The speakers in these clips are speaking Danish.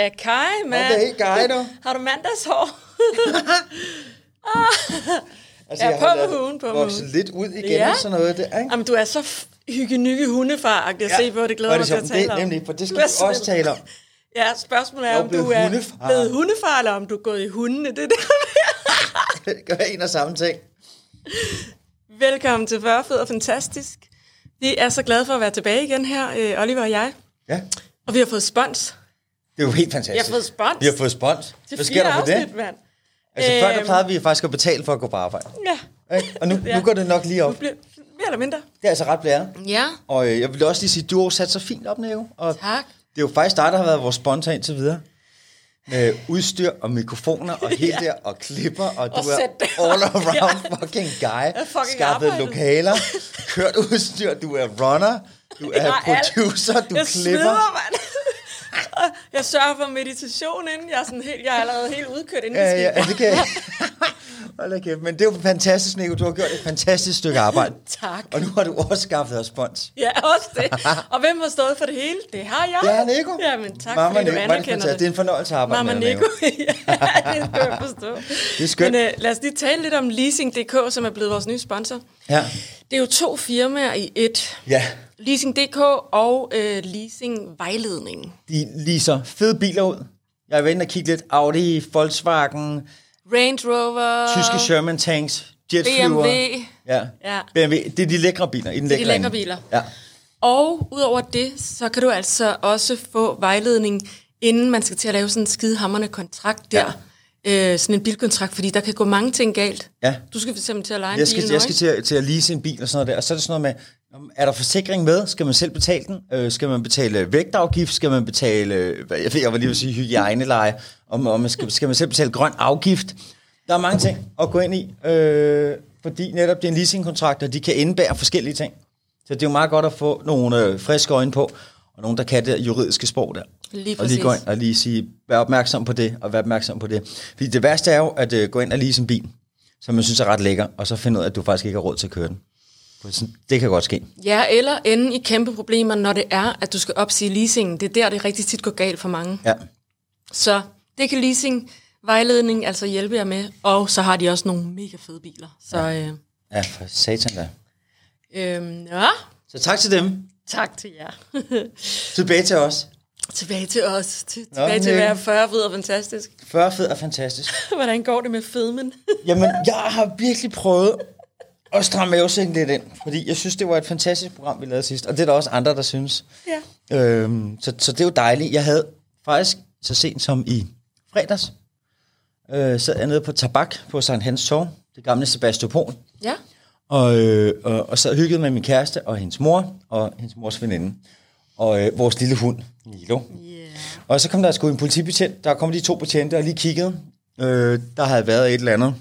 Da kaj, mand. Helt kaj, du. Har du mandagshår? Altså, Ja, jeg på har med hugen, på med hugen. lidt ud igen Ja. og sådan noget. Det, ikke? Jamen, du er så f- hygge hundefar at ja. se på. Det glæder mig til at tale det, om. nemlig, for det skal vi også tale om. Ja, spørgsmålet er, Jeg om du er hundefar. blevet hundefar, eller om du er gået i hundene. Det er det. Gør en og samme ting. Velkommen til 40 Fed og Fantastisk. Vi er så glade for at være tilbage igen her, øh, Oliver og jeg. Ja, Og vi har fået spons. Det er jo helt fantastisk. Vi har fået spons. Vi har fået spons. til Hvad sker der for det? mand. Altså, før der Øhm. plejede vi faktisk at betale for at gå på arbejde. Ja, Ikke? Og nu, Ja. nu går det nok lige op. nu bliver mere eller mindre. Det er altså ret blæret. Ja, Og øh, jeg vil også lige sige, du har sat så fint op, Nico. Og tak. det er jo faktisk dig, der har været vores sponsor indtil videre. Med udstyr og mikrofoner og helt Ja. der og klipper, og du Og er sæt det all around fucking guy. fucking Skaffet lokaler, kørt udstyr, du er runner, du er alt. producer, du jeg klipper. Og jeg sørger for meditation inden. Jeg er, sådan helt, jeg er allerede helt udkørt inden Ja, ja, skal. det kan jeg. Hold da kæft. Men det er jo fantastisk, Nico. Du har gjort et fantastisk stykke arbejde. Tak. Og nu har du også skaffet os spons. Ja, også det. Og hvem har stået for det hele? Det har jeg. Det har Nico. Ja, men tak, Mamma fordi du Nico, er det anerkender fantastisk. Det er det. en fornøjelse at arbejde Mamma med Nico. ja, det skal jeg forstå. Det er skønt. Men uh, lad os lige tale lidt om Leasing.dk, som er blevet vores nye sponsor. Ja. Det er jo to firmaer i et. Ja, Leasing.dk og øh, Leasing Vejledning. de leaser fede biler ud. Jeg er ved at kigge lidt. Audi, Volkswagen, Range Rover. tyske Sherman tanks, jetflyver. BMW. Ja. Ja. BMW. Det er de lækre biler i den Det er de lækre biler. Ja. Og udover det, så kan du altså også få vejledning, inden man skal til at lave sådan en skidehammerende kontrakt der. Ja. Øh, sådan en bilkontrakt, fordi der kan gå mange ting galt. Ja. Du skal fx til at lege en Jeg skal, bil jeg skal til, at, til at lease en bil og sådan noget der. Og så er det sådan noget med, er der forsikring med? Skal man selv betale den? Øh, skal man betale vægtafgift? Skal man betale, øh, hvad- jeg ved, jeg var lige ved at sige hygiejneleje. Om, om man skal, skal man selv betale grøn afgift? Der er mange ting at gå ind i, øh, fordi netop det er en leasingkontrakt, og de kan indebære forskellige ting. Så det er jo meget godt at få nogle øh, friske øjne på, og nogen, der kan det juridiske sprog der. Lige og lige gå præcis. ind og lige sige, vær opmærksom på det, og vær opmærksom på det. Fordi det værste er jo, at øh, gå ind og lease en bil, som man synes er ret lækker, og så finde ud af, at du faktisk ikke har råd til at køre den. Det kan godt ske. Ja, eller ende i kæmpe problemer, når det er, at du skal opsige leasingen. Det er der, det rigtig tit går galt for mange. Ja. Så det kan leasing vejledning altså hjælpe jer med. Og så har de også nogle mega fede biler. Så øh, Ja, for satan da. øh, ja, Så tak til dem. tak til jer. Tilbage til os. tilbage til os. Til, tilbage til at være 40 fed og fantastisk. 40 fed er fantastisk. Hvordan går det med fedmen? Jamen, jeg har virkelig prøvet at stramme mavesækken lidt ind, fordi jeg synes, det var et fantastisk program, vi lavede sidst, og det er der også andre, der synes. ja. Øhm, så, så det er jo dejligt. Jeg havde faktisk så sent som i fredags, øh, sad jeg nede på Tabak på Sankt Hans Torv, det gamle Sebastopol, Ja. og, øh, og, og så hyggede med min kæreste og hendes mor og hendes mors veninde, og øh, vores lille hund, Milo. Yeah. Og så kom der sgu en politibetjent, der kom de to betjente og lige kiggede. Øh, der havde været et eller andet.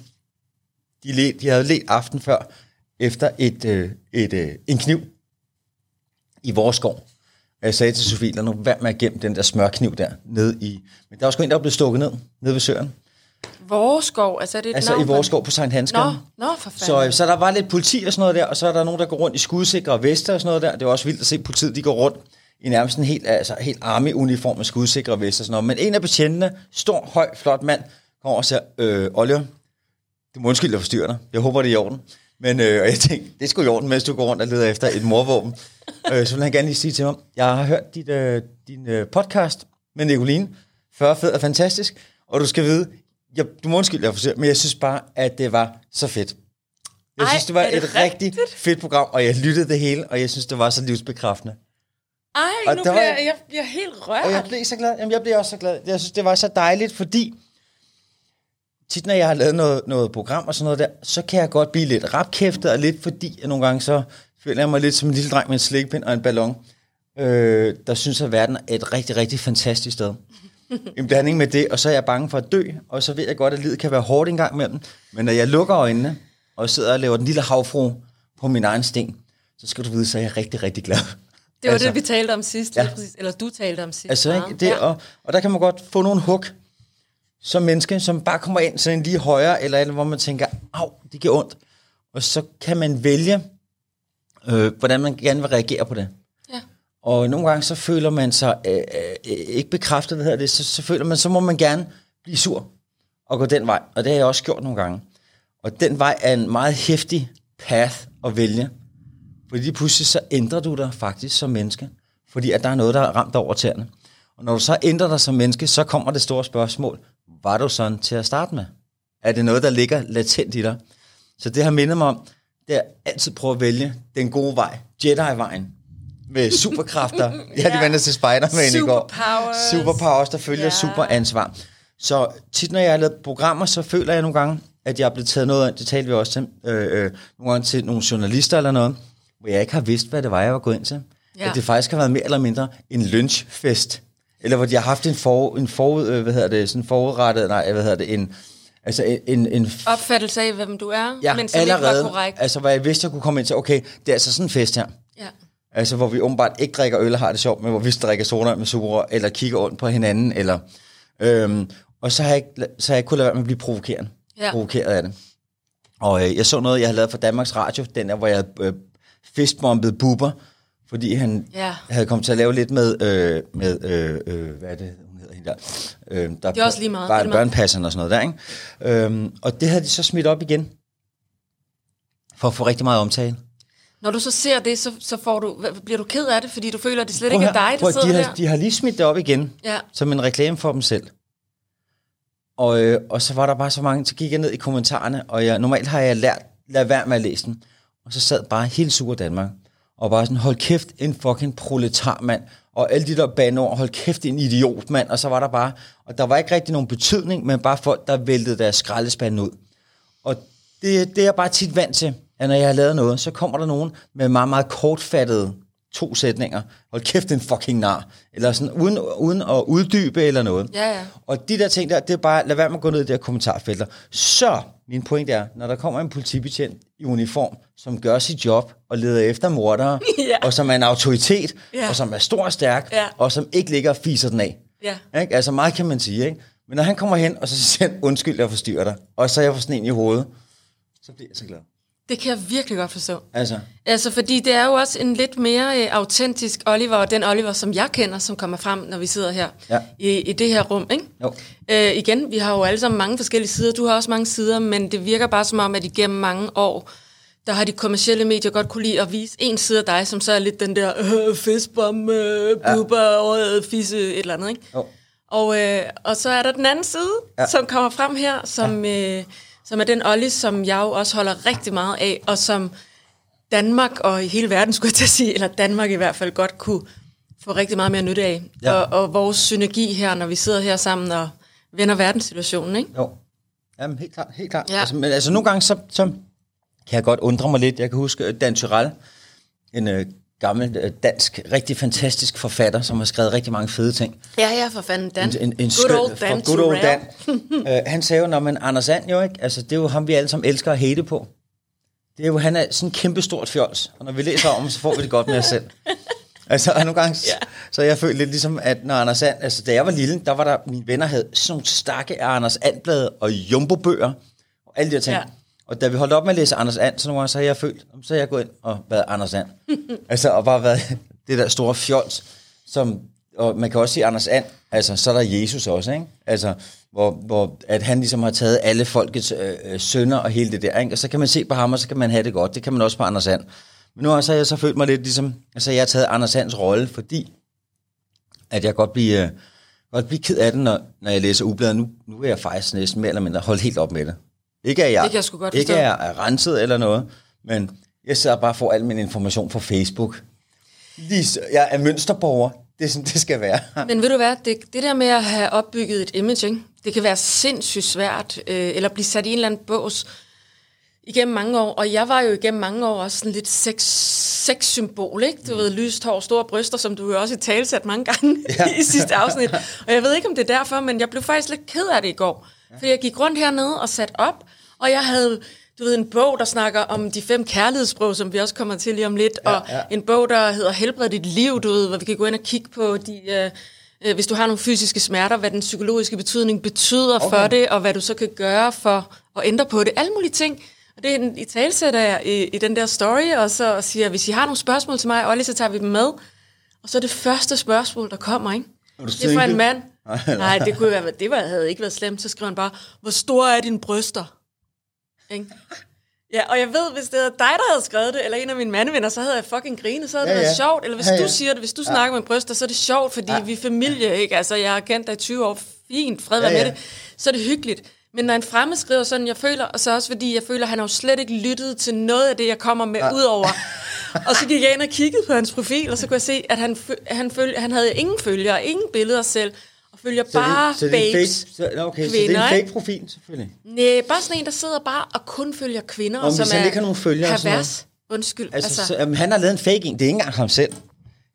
De, led, de havde let aften før efter et, øh, et, øh, en kniv i vores skov. Og Jeg sagde til Sofie, lad nu være med at gemme den der smørkniv der nede i... Men der var sgu en, der blevet stukket ned, nede ved søen. Vores skov, altså er det et Altså navn i på vores den? skov på Sankt Hans Nå, nå for fanden. så, så der var lidt politi og sådan noget der, og så er der nogen, der går rundt i skudsikre vester og sådan noget der. Det var også vildt at se politiet, de går rundt i nærmest en helt, altså, helt army-uniform med skudsikre vester og sådan noget. Men en af betjentene, stor, høj, flot mand, kommer og siger, øh, Oliver, du må undskylde, jeg forstyrrer dig. Jeg håber, det er i orden. Men øh, og jeg tænkte, det sgu i orden, mens du går rundt og leder efter et morvåben. øh, så vil han gerne lige sige til mig, jeg har hørt dit, øh, din øh, podcast med Nicoline. 40 fed og fantastisk. Og du skal vide, jeg, du må undskylde, jeg forstyrrer, men jeg synes bare, at det var så fedt. Jeg Ej, synes, det var det et rigtig fedt program, og jeg lyttede det hele, og jeg synes, det var så livsbekræftende. Ej, Og nu bliver jeg, jeg, jeg er helt rørt. Og jeg blev så glad. Jamen, jeg blev også så glad. Jeg synes, det var så dejligt, fordi tit, når jeg har lavet noget, noget program og sådan noget der, så kan jeg godt blive lidt rapkæftet, og lidt fordi, at nogle gange så føler jeg mig lidt som en lille dreng med en slikpind og en ballon, øh, der synes, at verden er et rigtig, rigtig fantastisk sted. En blanding med det, og så er jeg bange for at dø, og så ved jeg godt, at livet kan være hårdt en gang imellem. Men når jeg lukker øjnene, og sidder og laver den lille havfru på min egen sten, så skal du vide, så er jeg rigtig, rigtig glad. Det var altså, det, vi talte om sidst, Ja. ja. præcis. Eller du talte om sidst. Altså, ikke? Det, og, og der kan man godt få nogle hug som menneske, som bare kommer ind sådan lige højere, eller, eller hvor man tænker, au, det gør ondt. Og så kan man vælge, øh, hvordan man gerne vil reagere på det. Ja. Og nogle gange så føler man sig øh, øh, ikke bekræftet, hvad hedder det, så, så føler man, så må man gerne blive sur og gå den vej. Og det har jeg også gjort nogle gange. Og den vej er en meget hæftig path at vælge. Fordi lige pludselig så ændrer du dig faktisk som menneske. Fordi at der er noget, der er ramt over tæerne. Og når du så ændrer dig som menneske, så kommer det store spørgsmål. Var du sådan til at starte med? Er det noget, der ligger latent i dig? Så det har mindet mig om, det er altid prøve at vælge den gode vej. Jedi-vejen. Med superkræfter. Jeg har lige vendt til Spider-Man i går. Superpowers. Der følger Ja. superansvar. Så tit, når jeg har lavet programmer, så føler jeg nogle gange, at jeg er blevet taget noget af, det talte vi også til, øh, øh, nogle gange til nogle journalister eller noget, hvor jeg ikke har vidst, hvad det var, jeg var gået ind til. Ja. Ja. At det faktisk har været mere eller mindre en lynchfest. Eller hvor de har haft en, for, en forud, øh, hvad hedder det, sådan forudrettet, nej, hvad hedder det, en, altså en, en, Opfattelse af, hvem du er, ja, men som allerede, ikke var korrekt. altså hvor jeg vidste, jeg kunne komme ind til, okay, det er altså sådan en fest her. Ja. Altså, hvor vi åbenbart ikke drikker øl og har det sjovt, men hvor vi drikker soda med sukker, eller kigger ondt på hinanden, eller... Øhm, og så har, jeg ikke, så har jeg ikke kunnet lade være med at blive provokerende. Ja. Provokeret af det. Og øh, jeg så noget, jeg havde lavet for Danmarks Radio, den der, hvor jeg øh, fistbombet Bubber, fordi han Ja. havde kommet til at lave lidt med, øh, med øh, øh, hvad er det, hun hedder hende der? Øh, der Det er også lige meget. Meget. børnepasserne og sådan noget der, ikke? Øhm, og det havde de så smidt op igen, for at få rigtig meget omtale. Når du så ser det, så, så får du, bliver du ked af det, fordi du føler, at det slet Prøv ikke er dig, Prøv, der sidder de der. har, de har lige smidt det op igen, Ja. som en reklame for dem selv. Og, øh, og så var der bare så mange, så gik jeg ned i kommentarerne, og jeg, normalt har jeg lært, lad være med at læse den. Og så sad bare hele Super Danmark, og bare sådan, hold kæft, en fucking proletarmand, og alle de der banord, hold kæft, en idiot, mand. Og så var der bare, og der var ikke rigtig nogen betydning, men bare folk, der væltede deres skraldespand ud. Og det, det er jeg bare tit vant til, at når jeg har lavet noget, så kommer der nogen med meget, meget kortfattede to sætninger. Hold kæft, en fucking nar. Eller sådan, uden, uden at uddybe eller noget. Ja, ja. Og de der ting der, det er bare, lad være med at gå ned i de her kommentarfelter. Så, min point er, når der kommer en politibetjent i uniform, som gør sit job og leder efter mordere, Ja. og som er en autoritet, Ja. og som er stor og stærk, Ja. og som ikke ligger og fiser den af. Ja. Ikke? Altså meget kan man sige, ikke? Men når han kommer hen, og så siger han, undskyld, jeg forstyrrer dig, og så er jeg får sådan en i hovedet, så bliver jeg så glad. Det kan jeg virkelig godt forstå. Altså, Altså, fordi det er jo også en lidt mere øh, autentisk Oliver, og den Oliver, som jeg kender, som kommer frem, når vi sidder her Ja. i, i det her rum, ikke? Jo. Øh, igen, vi har jo alle sammen mange forskellige sider. Du har også mange sider, men det virker bare som om, at igennem mange år, der har de kommercielle medier godt kunne lide at vise en side af dig, som så er lidt den der øh, fistbom, øh, buber, øh, fisse, et eller andet, ikke? Jo. Og, øh, og så er der den anden side, ja. Ja. som kommer frem her, som, ja. øh, som er den Olli, som jeg jo også holder rigtig meget af, og som Danmark og i hele verden, skulle jeg til at sige, eller Danmark i hvert fald godt kunne få rigtig meget mere nytte af. Ja. Og, og vores synergi her, når vi sidder her sammen og vender verdenssituationen, ikke? jo. Jamen, helt klart, helt klart. Ja. Altså, men altså, nogle gange, så, så kan jeg godt undre mig lidt. Jeg kan huske øh, Dan Tyrell, en øh, gammel øh, dansk, rigtig fantastisk forfatter, som har skrevet rigtig mange fede ting. Ja, ja, for fanden, Dan. En, en, en Good old Dan good old Dan. Uh, han sagde jo, når man Anders And jo ikke, altså det er jo ham, vi alle sammen elsker at hate på. Det er jo, han er sådan en kæmpe stort fjols, og når vi læser om så får vi det godt med os selv. Altså, og nogle gange, Ja. så jeg følt lidt ligesom, at når Anders And, altså da jeg var lille, der var der, mine venner havde sådan nogle stakke af Anders And-blade og jumbo-bøger, og alle de her ting. Ja. Og da vi holdt op med at læse Anders And, så nogle gange, så har jeg følt, så har jeg gået ind og været Anders And. altså, og bare været det der store fjols, som, og man kan også sige Anders And, altså, så er der Jesus også, ikke? Altså, hvor, hvor at han ligesom har taget alle folkets øh, øh, sønder og hele det der, ikke? Og så kan man se på ham, og så kan man have det godt. Det kan man også på Anders And. Men nu har så, jeg så følt mig lidt ligesom, altså jeg har taget Anders Ands rolle, fordi at jeg godt blive, øh, godt blive ked af det, når, når jeg læser ubladet. Nu, nu er jeg faktisk næsten mere eller mindre holdt helt op med det. Ikke at jeg, Det kan jeg sgu godt ikke at jeg er renset eller noget, men jeg sidder bare får al min information fra Facebook. Lige, jeg er mønsterborger. Det er sådan, det skal være. Men ved du hvad, det, det der med at have opbygget et image, ikke? det kan være sindssygt svært, øh, eller blive sat i en eller anden bås igennem mange år. Og jeg var jo igennem mange år også sådan lidt sex, sex-symbol, ikke? Du ved, lyst hår, store bryster, som du jo også i talsat mange gange ja. i sidste afsnit. Og jeg ved ikke, om det er derfor, men jeg blev faktisk lidt ked af det i går. Fordi jeg gik rundt hernede og sat op, og jeg havde du ved, en bog, der snakker om de fem kærlighedssprog, som vi også kommer til lige om lidt, ja, og ja. en bog, der hedder Helbred dit liv, du ved, hvor vi kan gå ind og kigge på de... Øh, øh, hvis du har nogle fysiske smerter, hvad den psykologiske betydning betyder okay. for det, og hvad du så kan gøre for at ændre på det. Alle mulige ting. Og det er en, i talsætter jeg i, i den der story, og så siger hvis I har nogle spørgsmål til mig, Olli, så tager vi dem med. Og så er det første spørgsmål, der kommer, ikke? Det er fra en mand. Nej, det, kunne være, det var, havde ikke været slemt. Så skriver han bare, hvor store er dine bryster? Ikke? Ja, og jeg ved, hvis det var dig, der havde skrevet det, eller en af mine mandevenner, så havde jeg fucking grinet, så havde Ja, det været ja. sjovt. Eller hvis Ja, du ja. siger det, hvis du snakker med bryster, så er det sjovt, fordi vi er familie, ikke? Altså, jeg har kendt dig i 20 år, fint, fred Ja, ja. med det. Så er det hyggeligt. Men når en fremmed skriver sådan, jeg føler, og så også fordi jeg føler, at han har jo slet ikke lyttet til noget af det, jeg kommer med ud over. og så gik jeg ind og kiggede på hans profil, og så kunne jeg se, at han, han, føl- han havde ingen følgere, ingen billeder selv, og følger Så det- bare så det en babes. fake, så, okay, så det er kvinder, en fake profil, selvfølgelig. Nej, bare sådan en, der sidder bare og kun følger kvinder, Om som er ikke har nogen følgere og pervers. Undskyld. Altså, Altså. Så, jamen, han har lavet en fake en, det er ikke engang ham selv.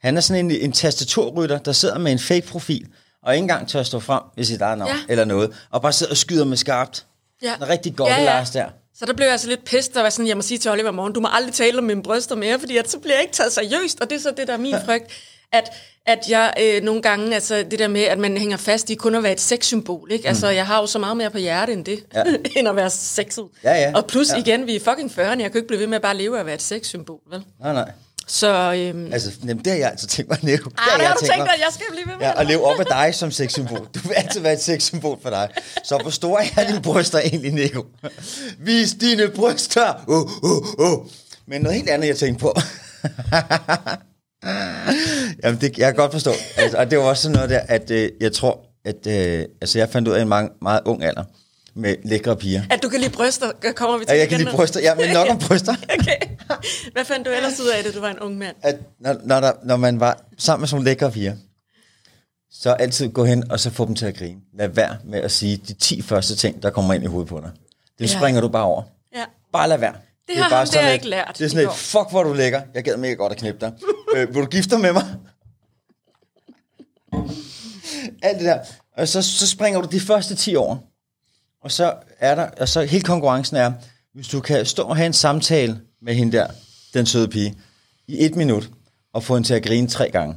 Han er sådan en, en tastaturrytter, der sidder med en fake profil, og ikke engang tør stå frem ved sit eget navn Ja. eller noget, og bare sidder og skyder med skarpt. ja. En rigtig godt ja, ja. Lars der. Så der blev jeg altså lidt pissed, og var sådan, jeg må sige til Oliver morgen, du må aldrig tale om mine bryster mere, fordi at, så bliver jeg ikke taget seriøst, og det er så det, der er min frygt, at, at jeg øh, nogle gange, altså det der med, at man hænger fast i kun at være et sexsymbol, ikke? Altså, jeg har jo så meget mere på hjerte end det, ja. End at være sexet. Ja, ja. Og plus Ja. igen, vi er fucking 40'erne, jeg kan ikke blive ved med at bare leve af at være et sexsymbol, vel? Nej, nej. Så, øhm, Altså, jamen, det har jeg altid tænkt mig at leve. Det ah, der har du tænkt dig, at jeg skal blive ved med Ja, det. og leve op af dig som sexsymbol. Du vil altid være et sexsymbol for dig. Så hvor store er dine bryster egentlig, Nico? Vis dine bryster! Uh, uh, uh. Men noget helt andet, jeg tænkte på. Jamen, det, jeg kan godt forstå. Altså, og det var også sådan noget der, at øh, jeg tror, at øh, altså, jeg fandt ud af en meget, meget ung alder med lækre piger. At du kan lide bryster, kommer vi til Ja, jeg kan lide bryster. Ja, men nok om bryster. Okay. Hvad fandt du ellers ud af, da du var en ung mand? at når, når, der, når man var sammen med sådan nogle lækre piger, så altid gå hen og så få dem til at grine. Lad være med at sige de 10 første ting, der kommer ind i hovedet på dig. Det Ja. springer du bare over. Ja. Bare lad være. Det, har er bare sådan der lidt- ikke lært Det er sådan går. fuck hvor du lækker. Jeg gad mega godt at knippe dig. øh, vil du gifte dig med mig? Alt det der. Og så, så springer du de første 10 år. Og så er der, og så hele konkurrencen er, hvis du kan stå og have en samtale med hende der, den søde pige, i et minut, og få hende til at grine tre gange,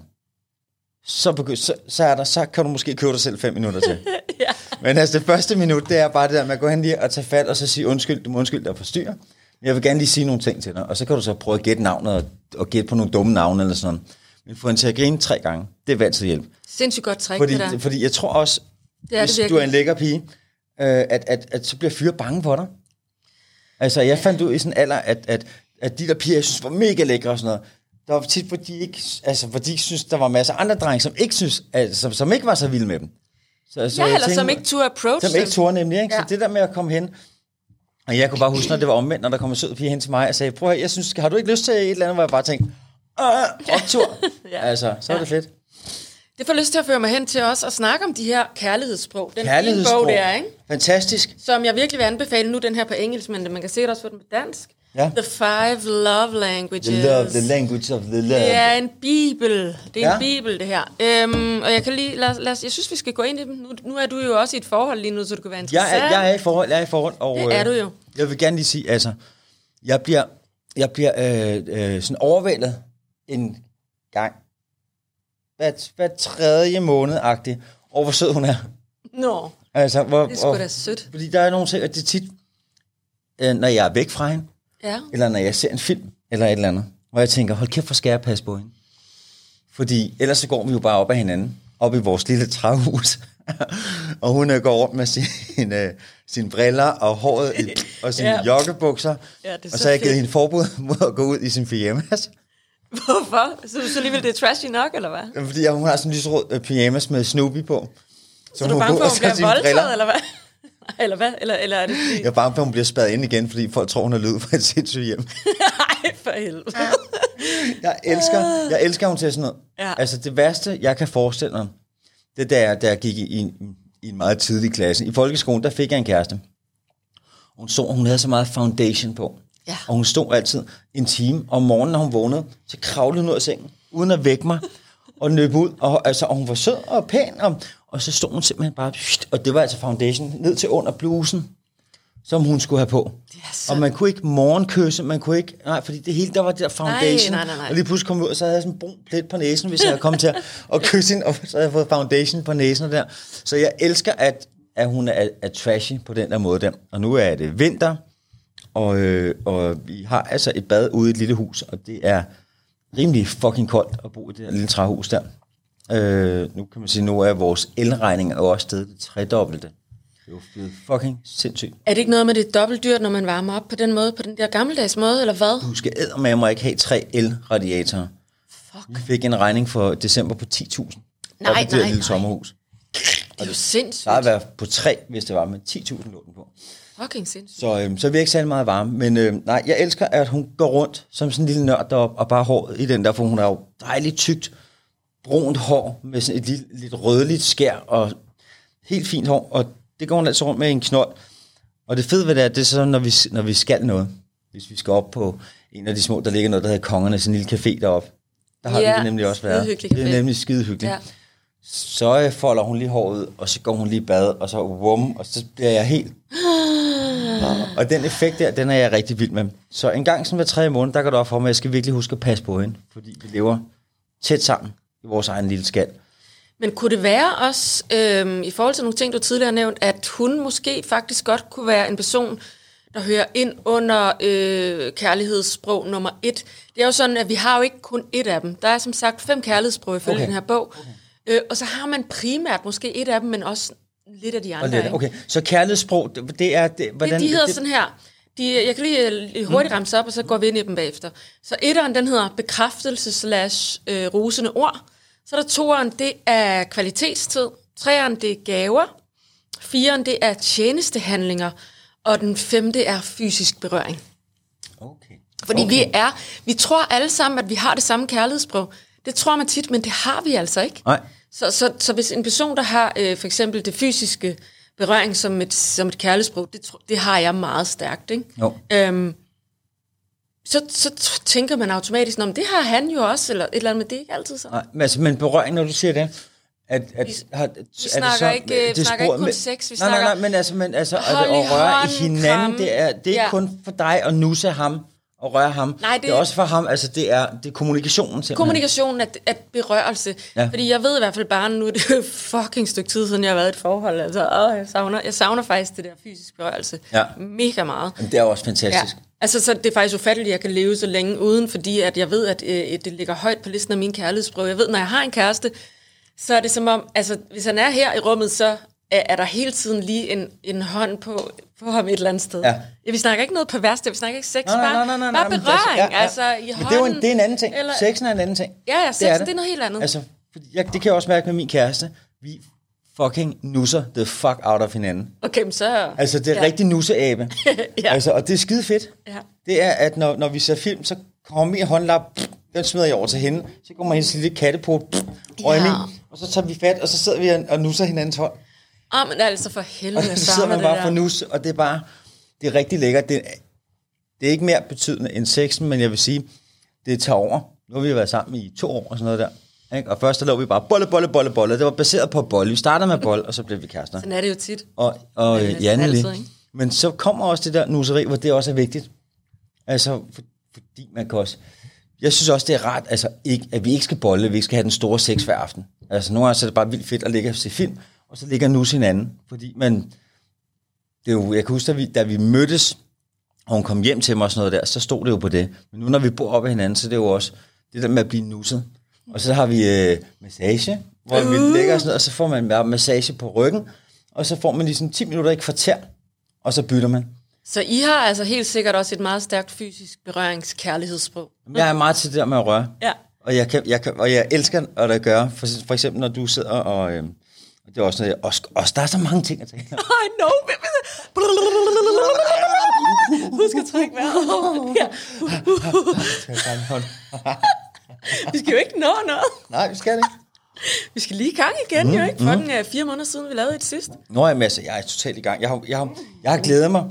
så, begy- så, så, er der, så kan du måske købe dig selv fem minutter til. ja. Men altså det første minut, det er bare det der med at gå hen lige og tage fat, og så sige undskyld, du må undskylde dig for styr. Jeg vil gerne lige sige nogle ting til dig, og så kan du så prøve at gætte navnet, og, og gætte på nogle dumme navne eller sådan noget. Men få hende til at grine tre gange, det vil altid hjælpe. Sindssygt godt træk, Fordi, det der. fordi jeg tror også, Det er det hvis virkelig. du er en lækker pige, øh, at, at, at så bliver fyre bange for dig. Altså, jeg fandt ud i sådan en alder, at, at, at de der piger, jeg synes, var mega lækre og sådan noget, der var tit, hvor de ikke, altså, hvor de ikke synes, der var masser af andre drenge, som ikke synes, altså, som, som ikke var så vilde med dem. Så, så Ja, jeg eller tænkte, som ikke turde approach som ikke dem. turde nemlig, ikke? Ja. Så det der med at komme hen, og jeg kunne bare huske, når det var omvendt, når der kom en sød pige hen til mig og sagde, prøv høre, jeg synes, har du ikke lyst til et eller andet, hvor jeg bare tænkte, øh, optur. Ja. Altså, så er det fedt. Det får lyst til at føre mig hen til også at snakke om de her kærlighedssprog. Den Kærlighedssprog. bog, det er, ikke? Fantastisk. Som jeg virkelig vil anbefale nu, den her på engelsk, men man kan se det også på den på dansk. Ja. The Five Love Languages. The love, the language of the love. Det er en bibel. Det er Ja. en bibel, det her. Øhm, og jeg kan lige, lad, lad, jeg synes, vi skal gå ind i dem. Nu, nu er du jo også i et forhold lige nu, så du kan være Jeg interessant. er, jeg er i forhold, jeg er i forhold. Og, Det er øh, du jo. Jeg vil gerne lige sige, altså, jeg bliver, jeg bliver øh, øh, sådan overvældet en gang. Hver, hver tredje måned-agtig, over hvor sød hun er. Nå, Altså, hvor, det er sgu da sødt. Fordi der er nogle ting, og det er tit, øh, når jeg er væk fra hende, Ja. eller når jeg ser en film, eller et eller andet, hvor jeg tænker, hold kæft, for skal jeg passe på hende. Fordi ellers så går vi jo bare op ad hinanden, op i vores lille træhus. og hun øh, går rundt med sine, øh, sine briller og håret i, og sine Ja. joggebukser. Ja, det er og så så har jeg givet hende forbud mod at gå ud i sin pyjamas. Hvorfor? Så, så alligevel det er trashy nok, eller hvad? Fordi hun har sådan en lyserød øh, pyjamas med Snoopy på. Så, er du bange går for, at hun bliver voldtaget, briller. eller hvad? eller hvad? Eller, eller er det fordi... Jeg er bange for, at hun bliver spadet ind igen, fordi folk tror, hun er lyd fra et sindssygt hjem. Nej, for helvede. Jeg elsker, jeg elsker hun til sådan noget. Ja. Altså det værste, jeg kan forestille mig, det er, da jeg, da jeg gik i, i, i en meget tidlig klasse. I folkeskolen, der fik jeg en kæreste. Hun så, hun havde så meget foundation på. Ja. Og hun stod altid en time om morgenen, når hun vågnede, så kravlede hun ud af sengen, uden at vække mig, og løb ud. Og, altså, og hun var sød og pæn, og, og så stod hun simpelthen bare, og det var altså foundation, ned til under blusen, som hun skulle have på. Så- Og man kunne ikke morgenkysse, man kunne ikke, nej, fordi det hele, der var det der foundation. nej, nej, nej. Og lige pludselig kom ud, og så havde jeg sådan en brun plet på næsen, hvis jeg havde kommet til at, kysse hende, og så havde jeg fået foundation på næsen der. Så jeg elsker, at, at hun er, er trashy på den der måde der. Og nu er det vinter, og, øh, og vi har altså et bad ude i et lille hus, og det er rimelig fucking koldt at bo i det der lille træhus der. Øh, nu kan man sige, nu er vores elregning jo også stedet det tredobbelte. Det er jo fucking sindssygt. Er det ikke noget med det er dobbelt dyrt, når man varmer op på den måde, på den der gammeldags måde, eller hvad? Du skal med mig ikke have tre elradiatorer. Fuck, Vi fik en regning for december på 10.000. Nej, i det nej, lille nej. sommerhus. det er jo sindssygt. Der har været på tre, hvis det var, men 10.000 lå den på. Fucking sindssygt. Så, øhm, så vi er ikke særlig meget varme. Men øh, nej, jeg elsker, at hun går rundt som sådan en lille nørd deroppe, og bare håret i den der, for hun har jo dejligt tykt, brunt hår, med sådan et lille, lidt rødligt skær, og helt fint hår, og det går hun altså rundt med en knold. Og det fede ved det er, det er så, når vi, når vi skal noget. Hvis vi skal op på en af de små, der ligger noget, der hedder Kongerne, sådan en lille café deroppe. Der har Ja, vi nemlig også været. Det er nemlig skide hyggeligt. Ja. Så øh, folder hun lige håret og så går hun lige i bad, og så vum, og så bliver jeg helt... Og den effekt der, den er jeg rigtig vild med. Så en gang sådan hver tredje måned, der går det op for mig, at jeg skal virkelig huske at passe på hende, fordi vi lever tæt sammen i vores egen lille skal. Men kunne det være også, øhm, i forhold til nogle ting, du tidligere nævnt, at hun måske faktisk godt kunne være en person, der hører ind under øh, kærlighedssprog nummer et. Det er jo sådan, at vi har jo ikke kun et af dem. Der er som sagt fem kærlighedssprog ifølge Okay. okay. den her bog. Okay. Øh, og så har man primært måske et af dem, men også lidt af de andre. Og lidt, okay, så kærlighedssprog, det, er... Det, hvordan, Det, de hedder det, sådan her. De, jeg kan lige, øh, hurtigt ramse op, og så går vi ind i dem bagefter. Så etteren, den hedder bekræftelse slash øh, rosende ord. Så er der toeren, det er kvalitetstid. Treeren, det er gaver. Firen, det er tjenestehandlinger. Og den femte er fysisk berøring. Okay. Fordi okay. vi er, vi tror alle sammen, at vi har det samme kærlighedssprog. Det tror man tit, men det har vi altså ikke. Nej. Så, så, så hvis en person, der har øh, for eksempel det fysiske berøring som et, som et kærlighedssprog, det, det har jeg meget stærkt. Ikke? Jo. Øhm, så, så tænker man automatisk, om det har han jo også, eller et eller andet, men det er ikke altid sådan. Nej, men, altså, men berøring, når du siger det, at, at, Vi- har, vi snakker ikke- vi snakker ikke kun sex, vi nej, nej, nej, snakker- men altså, men, altså at, at røre i hinanden, kramme. det er, det er Ja. kun for dig at nusse ham og røre ham. Nej, det, det- er også for ham, altså det er, det er kommunikationen simpelthen. Kommunikationen er, er berørelse. Ja. Fordi jeg ved i hvert fald bare, nu er det fucking stykke tid siden, jeg har været i et forhold. Altså, åh, jeg, savner, jeg savner faktisk det der fysisk berørelse. Ja. Mega meget. Jamen, det er også fantastisk. Ja. Altså, så det er faktisk ufatteligt, at jeg kan leve så længe uden, fordi at jeg ved, at øh, det ligger højt på listen af mine kærlighedsprøver. Jeg ved, når jeg har en kæreste, så er det som om, altså, hvis han er her i rummet, så er, er der hele tiden lige en, en hånd på, på ham et eller andet sted. Ja. Vi snakker ikke noget perverst, vi snakker ikke sex, Nej, bare, nej, nej, nej, bare men berøring, ja, ja. altså i Men hånden. det er jo en, det er en anden ting. Eller, Sexen er en anden ting. Ja, ja, sex, det er noget helt andet. Altså, jeg, det kan jeg også mærke med min kæreste. Vi fucking nusser the fuck out of hinanden. Okay, men så... Altså, det er ja. Ja. rigtig nusseabe. Ja. altså, og det er skide fedt. Ja. Det er, at når, når vi ser film, så kommer min håndlap, pff, den smider jeg over til hende. Så kommer hendes lille kattepot, pff, over i Ja. og så tager vi fat, og så sidder vi og, og nusser hinandens hånd. Ah, men altså for Og helvede, jeg så sidder man bare for nus, og det er bare, det er rigtig lækkert. Det, det er ikke mere betydende end sexen, men jeg vil sige, det tager over. Nu har vi været sammen i to år og sådan noget der. Ikke? Og først der lå vi bare bolle, bolle, bolle, bolle. Det var baseret på bolle. Vi startede med bolle, og så blev vi kærester. Sådan er det jo tit. Og, og Ja, ja, næsten ja nemlig. altid, ikke? Men så kommer også det der nusseri, hvor det også er vigtigt. Altså, for, fordi man kan også... Jeg synes også, det er rart, altså, ikke, at vi ikke skal bolle, at vi ikke skal have den store sex hver aften. Altså, nogle gange så er det bare vildt fedt at ligge og se film, og så ligger nusse hinanden. Fordi man... Det er jo, jeg kan huske, da vi, da vi mødtes, og hun kom hjem til mig og sådan noget der, så stod det jo på det. Men nu når vi bor oppe af hinanden, så er det jo også det der med at blive nusset. Og så har vi øh, massage, hvor vi ligger og sådan noget, og så får man massage på ryggen, og så får man lige sådan 10 minutter i kvarter, og så bytter man. Så I har altså helt sikkert også et meget stærkt fysisk berøringskærlighedssprog. Jeg er meget til det der med at røre. Ja. Og jeg, kan, jeg, kan, og jeg elsker at det gøre. For, for eksempel, når du sidder og... Øh, og det er også noget, jeg, også, også, der er så mange ting at tale om. I know. Husk at trække vejret. Ja. Vi skal jo ikke nå noget. Nej, vi skal ikke. Vi skal lige i gang igen, jo ikke? Fucking uh, fire måneder siden, vi lavede et sidst. Nå, jamen, altså, jeg er totalt i gang. Jeg har, jeg har, jeg har glædet mig.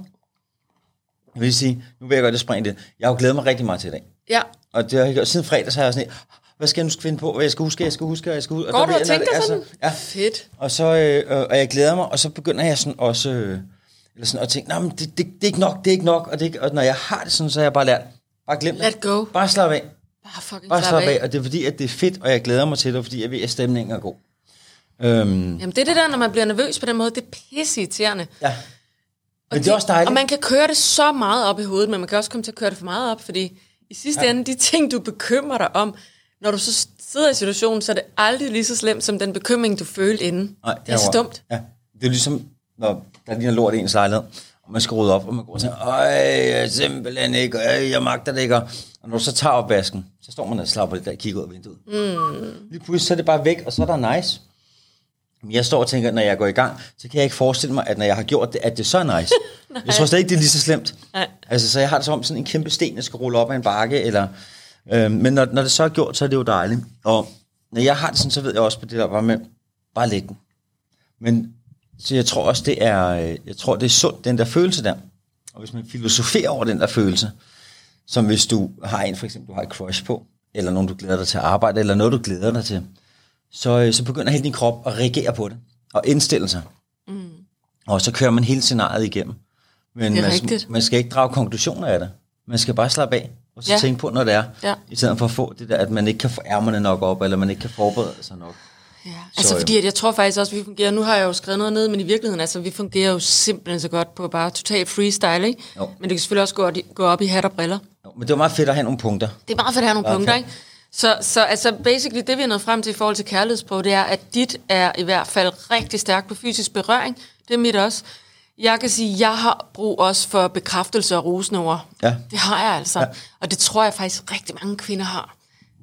Jeg vil sige, nu vil jeg godt springe det. Jeg har jo glædet mig rigtig meget til i dag. Ja. Og det har jeg gjort siden fredag, så har jeg sådan, hvad skal jeg nu finde på? Hvad jeg skal huske, jeg skal huske, jeg skal huske. Går der du og tænker altså, sådan? Ja, Fedt. Og så øh, og jeg glæder mig, og så begynder jeg sådan også øh, eller sådan at tænke, nej, men det, det, det, er ikke nok, det er ikke nok, og, det og når jeg har det sådan, så har jeg bare lært, bare glem det. Let go. Bare slap af, Bare fucking bare slap af. af. og det er fordi, at det er fedt, og jeg glæder mig til det, fordi jeg ved, at stemningen er god. Øhm, Jamen det er det der, når man bliver nervøs på den måde, det er pisse irriterende. ja. Men det er også dejligt. Og man kan køre det så meget op i hovedet, men man kan også komme til at køre det for meget op, fordi i sidste ja. ende, de ting, du bekymrer dig om, når du så sidder i situationen, så er det aldrig lige så slemt, som den bekymring, du følte inden. Nej, det er så dumt. Ja, det er ligesom, når der lige er lort i ens lejlighed, og man skal rydde op, og man går og siger, øj, jeg simpelthen ikke, øj, jeg magter det ikke. Og når du så tager opvasken, så står man og slapper lidt der og kigger ud af vinduet. Mm. Lige pludselig så er det bare væk, og så er der nice. Men jeg står og tænker, når jeg går i gang, så kan jeg ikke forestille mig, at når jeg har gjort det, at det så er nice. jeg tror slet ikke, det er lige så slemt. Nej. Altså, så jeg har det som sådan en kæmpe sten, jeg skal rulle op ad en bakke, eller... Øh, men når, når det så er gjort, så er det jo dejligt. Og når jeg har det sådan, så ved jeg også på det der bare med, bare lægge den. Men så jeg tror også, det er, øh, jeg tror, det er sundt, den der følelse der. Og hvis man filosoferer over den der følelse, som hvis du har en, for eksempel, du har et crush på, eller nogen, du glæder dig til at arbejde, eller noget, du glæder dig til, så, øh, så begynder hele din krop at reagere på det, og indstille sig. Mm. Og så kører man hele scenariet igennem. Men det er man, rigtigt. man skal ikke drage konklusioner af det. Man skal bare slappe af, og så ja. tænke på, når det er. Ja. I stedet for at få det der, at man ikke kan få ærmerne nok op, eller man ikke kan forberede sig nok. Ja, altså så, fordi at jeg tror faktisk også, at vi fungerer, nu har jeg jo skrevet noget ned, men i virkeligheden, altså vi fungerer jo simpelthen så godt på bare total freestyle, ikke? Jo. Men det kan selvfølgelig også gå, gå op i hat og briller. Jo, men det er meget fedt at have nogle punkter. Det er meget fedt at have nogle okay. punkter, ikke? Så, så altså basically det, vi er nået frem til i forhold til kærlighedsprog, det er, at dit er i hvert fald rigtig stærkt på fysisk berøring. Det er mit også. Jeg kan sige, at jeg har brug også for bekræftelse og rosende ord. Ja. Det har jeg altså. Ja. Og det tror jeg faktisk rigtig mange kvinder har.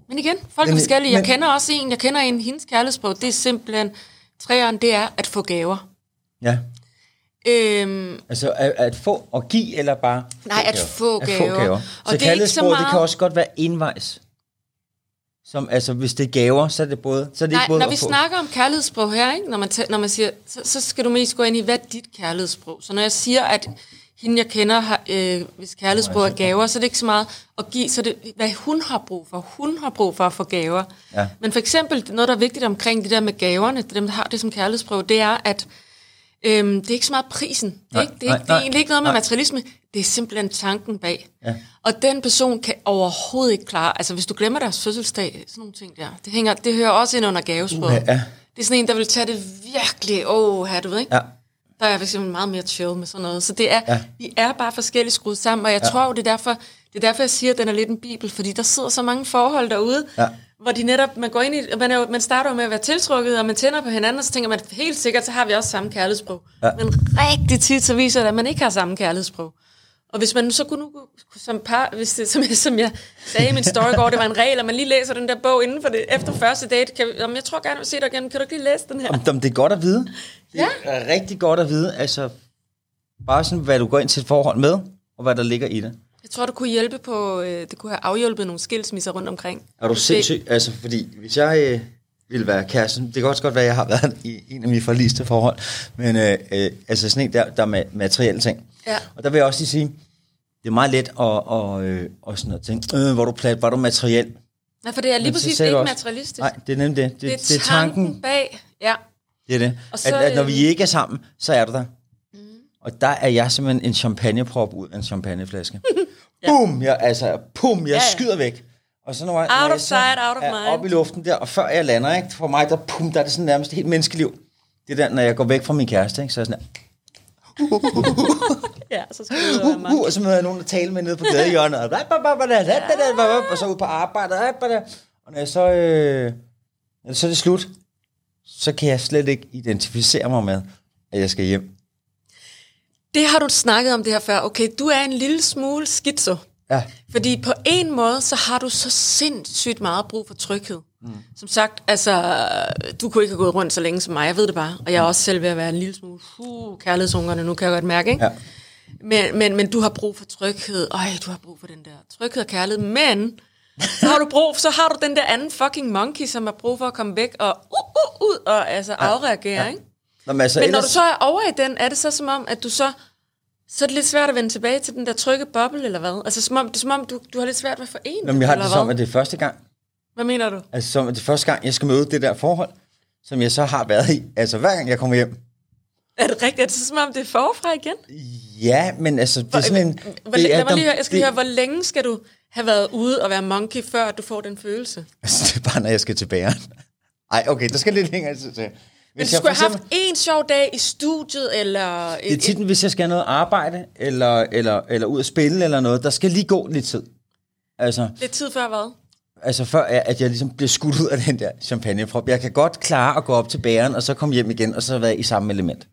Men igen, folk men, er forskellige. Jeg men, kender også en, jeg kender en, hendes kærlighedsprog, det er simpelthen, træeren, det er at få gaver. Ja. Øhm, altså at, at få og give, eller bare Nej, at få gaver. At få gaver. Så og det, er ikke så meget... det kan også godt være envejs. Som, altså, hvis det er gaver, så er det både... Så er det Nej, ikke både når vi få. snakker om kærlighedssprog her, ikke? Når, man når man siger, så, så skal du mest gå ind i, hvad er dit kærlighedssprog? Så når jeg siger, at hende, jeg kender, har, øh, hvis kærlighedssprog er gaver, så er det ikke så meget at give, så det hvad hun har brug for. Hun har brug for at få gaver. Ja. Men for eksempel, noget, der er vigtigt omkring det der med gaverne, dem, der har det som kærlighedssprog, det er, at øhm, det er ikke så meget prisen. Det er, nej, ikke, det er, nej, det er egentlig ikke noget med nej. materialisme. Det er simpelthen tanken bag. Ja. Og den person kan overhovedet ikke klare, altså hvis du glemmer deres fødselsdag, sådan nogle ting der, det, hænger, det hører også ind under gavesproget. Uh, ja. Det er sådan en, der vil tage det virkelig, åh, oh, her, du ved ikke? Ja. Der er jeg fx meget mere chill med sådan noget. Så det er, ja. vi er bare forskelligt skruet sammen, og jeg ja. tror, det er derfor, det er derfor, jeg siger, at den er lidt en bibel, fordi der sidder så mange forhold derude, ja. Hvor de netop, man går ind i, man, er jo, man starter jo med at være tiltrukket, og man tænder på hinanden, og så tænker man, helt sikkert, så har vi også samme kærlighedssprog. Ja. Men rigtig tit, så viser det, at man ikke har samme kærlighedssprog. Og hvis man så kunne, som par, hvis det, som, som jeg sagde i min story går, det var en regel, at man lige læser den der bog inden for det, efter første date, kan, om jeg tror gerne, jeg vil se dig igen, kan du ikke lige læse den her? Om, det er godt at vide. Det ja. er rigtig godt at vide, altså bare sådan, hvad du går ind til et forhold med, og hvad der ligger i det. Jeg tror, det kunne hjælpe på, øh, det kunne have afhjulpet nogle skilsmisser rundt omkring. Er du sindssyg? Altså, fordi hvis jeg øh, ville være kæresten, det kan også godt være, at jeg har været i en af mine forliste forhold, men øh, øh, altså sådan en der, der med materielle ting. Ja. Og der vil jeg også lige sige, det er meget let at, og, øh, og sådan at tænke, øh, hvor du plat, var du materiel? Nej, for det er lige Men præcis ikke også, materialistisk. Nej, det er nemlig det. Det, det, er, det er tanken, tanken bag, ja. Det er det. Og så, at, at når vi ikke er sammen, så er du der. Mm. Og der er jeg simpelthen en champagneprop ud af en champagneflaske. ja. Bum! Jeg, altså, pum! Jeg ja, ja. skyder væk. Og så når, out når of sight, out of mind. op i luften der, og før jeg lander, ikke, for mig, der, pum, der er det sådan nærmest helt menneskeliv. Det er der, når jeg går væk fra min kæreste, ikke, så er jeg sådan ja, så skal du uh, uh, Og så møder jeg nogen, der taler med nede på gadehjørnet, og, og så ud på arbejde, og når jeg så, øh, så er det slut, så kan jeg slet ikke identificere mig med, at jeg skal hjem. Det har du snakket om det her før. Okay, du er en lille smule skizo. Ja. Fordi på en måde, så har du så sindssygt meget brug for tryghed. Mm. Som sagt, altså, du kunne ikke have gået rundt så længe som mig, jeg ved det bare. Og jeg er også selv ved at være en lille smule, uh, kærlighedsungerne, nu kan jeg godt mærke, ikke? Ja. Men, men, men du har brug for tryghed. Øj, du har brug for den der tryghed og kærlighed. Men så har du brug, så har du den der anden fucking monkey, som har brug for at komme væk og uh, uh, ud og altså ja. afreagere, ja. ikke? Nå, men, altså, men når ellers... du så er over i den, er det så som om, at du så så er det lidt svært at vende tilbage til den der trygge boble, eller hvad? Altså, som om, det er som om, du, du har lidt svært ved at forene Nå, men jeg har det som, at det er første gang. Hvad mener du? Altså, som at det er første gang, jeg skal møde det der forhold, som jeg så har været i. Altså, hver gang jeg kommer hjem. Er det rigtigt? Er det så som om, det er forfra igen? Ja, men altså, det er sådan en... Hvor, det er, lad mig lige høre, jeg skal det, høre, hvor længe skal du have været ude og være monkey, før du får den følelse? Altså, det er bare, når jeg skal tilbage. Ej, okay, der skal lidt længere til. Men du skulle have haft en sjov dag i studiet, eller... Et, det er tit, hvis jeg skal have noget arbejde, eller, eller, eller ud at spille, eller noget, der skal lige gå lidt tid. Altså, Lidt tid før hvad? altså før at jeg ligesom bliver skudt ud af den der champagneprop. Jeg kan godt klare at gå op til bæren, og så komme hjem igen, og så være i samme element.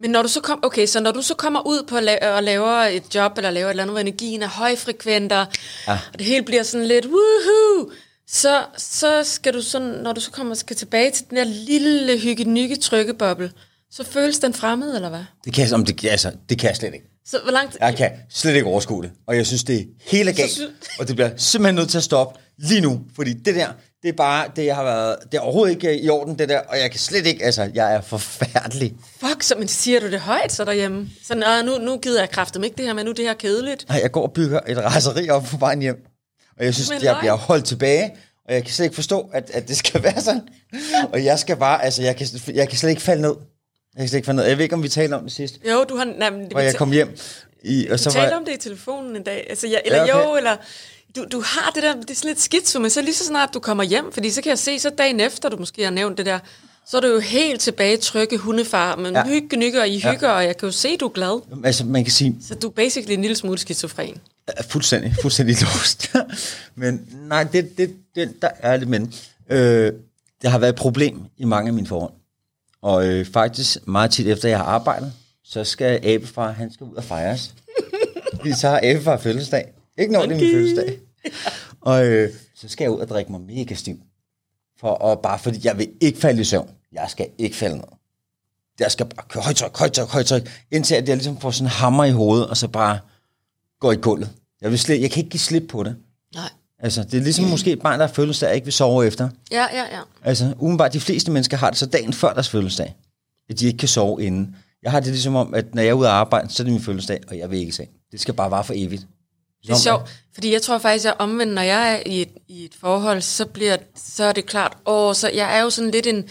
Men når du så kom, okay, så når du så kommer ud på at la- og laver et job, eller laver et eller andet, hvor energien er højfrekventer, ja. og det hele bliver sådan lidt woohoo, så, så skal du sådan, når du så kommer skal tilbage til den der lille hygge trykkeboble, så føles den fremmed, eller hvad? Det kan, jeg- om det, altså, det kan jeg slet ikke. Så hvor langt... Jeg kan slet ikke overskue det. Og jeg synes, det er helt galt. sy- Og det bliver simpelthen nødt til at stoppe lige nu. Fordi det der, det er bare, det har været, det er overhovedet ikke i orden, det der. Og jeg kan slet ikke, altså, jeg er forfærdelig. Fuck, så, men siger du det højt så derhjemme? "Åh, nu, nu gider jeg kraften ikke det her, men nu det her kedeligt. Nej, jeg går og bygger et raseri op på vejen hjem. Og jeg synes, at jeg bliver holdt tilbage. Og jeg kan slet ikke forstå, at, at det skal være sådan. Og jeg skal bare, altså, jeg kan, jeg kan slet ikke falde ned. Jeg kan slet ikke falde ned. Jeg ved ikke, om vi talte om det sidst. Jo, du har... Nej, men, Hvor jeg kom hjem. I, og så var talte jeg, om det i telefonen en dag. Altså, jeg, eller Ja, okay. jo, eller... Du, du har det der, det er sådan lidt skidt, men så lige så snart du kommer hjem, fordi så kan jeg se, så dagen efter, du måske har nævnt det der, så er du jo helt tilbage trykke hundefar, men Ja. ja. hygge, nykke, og I hygger, ja. og jeg kan jo se, du er glad. altså, man kan sige, Så du er basically en lille smule skizofren. er fuldstændig, fuldstændig låst. men nej, det, det, det, der er det, men øh, det har været et problem i mange af mine forhold. Og øh, faktisk meget tit efter jeg har arbejdet, så skal abefar, han skal ud og fejres. Fordi så har abefar fødselsdag. Ikke når det er min Okay. fødselsdag. Og øh, så skal jeg ud og drikke mig mega stiv. For, og bare fordi jeg vil ikke falde i søvn. Jeg skal ikke falde ned. Jeg skal bare køre højtryk, højtryk, højtryk, indtil at jeg ligesom får sådan en hammer i hovedet, og så bare går i gulvet. Jeg, vil slet, jeg kan ikke give slip på det. Nej. Altså, det er ligesom måske et barn, der har fødselsdag, ikke vil sove efter. Ja, ja, ja. Altså, umiddelbart, de fleste mennesker har det så dagen før deres fødselsdag, at de ikke kan sove inden. Jeg har det ligesom om, at når jeg er ude at arbejde, så er det min fødselsdag, og jeg vil ikke seng. Det skal bare vare for evigt. Det er sjovt, fordi jeg tror faktisk, at jeg omvendt, når jeg er i et, i et forhold, så, bliver, så er det klart, åh, så jeg er jo sådan lidt en,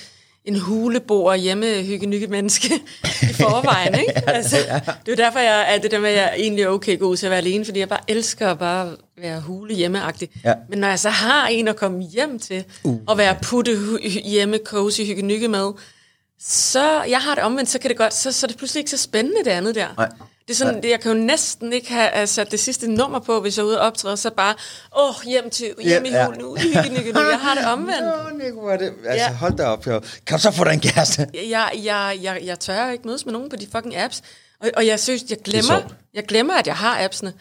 en huleboer hjemme hygge menneske i forvejen, ikke? Altså, det er derfor, jeg er det der med, at jeg egentlig er okay god til at være alene, fordi jeg bare elsker at bare være hule hjemmeagtig. Ja. Men når jeg så har en at komme hjem til, uh. og være putte hjemme, cozy, hygge med, så jeg har det omvendt, så kan det godt, så, så er det pludselig ikke så spændende det andet der. Nej. Det er sådan, det, jeg kan jo næsten ikke have sat det sidste nummer på, hvis jeg er ude og optræde, så bare, åh, hjem til, hjem i Ja, ja. hulen, nu. Jeg har det omvendt. Nå, Nico, det... Altså, Ja. hold da op, jo. Kan du så få dig en kæreste? Jeg, jeg, jeg, jeg tør ikke mødes med nogen på de fucking apps, og, og jeg synes, jeg glemmer, jeg glemmer, at jeg har appsene.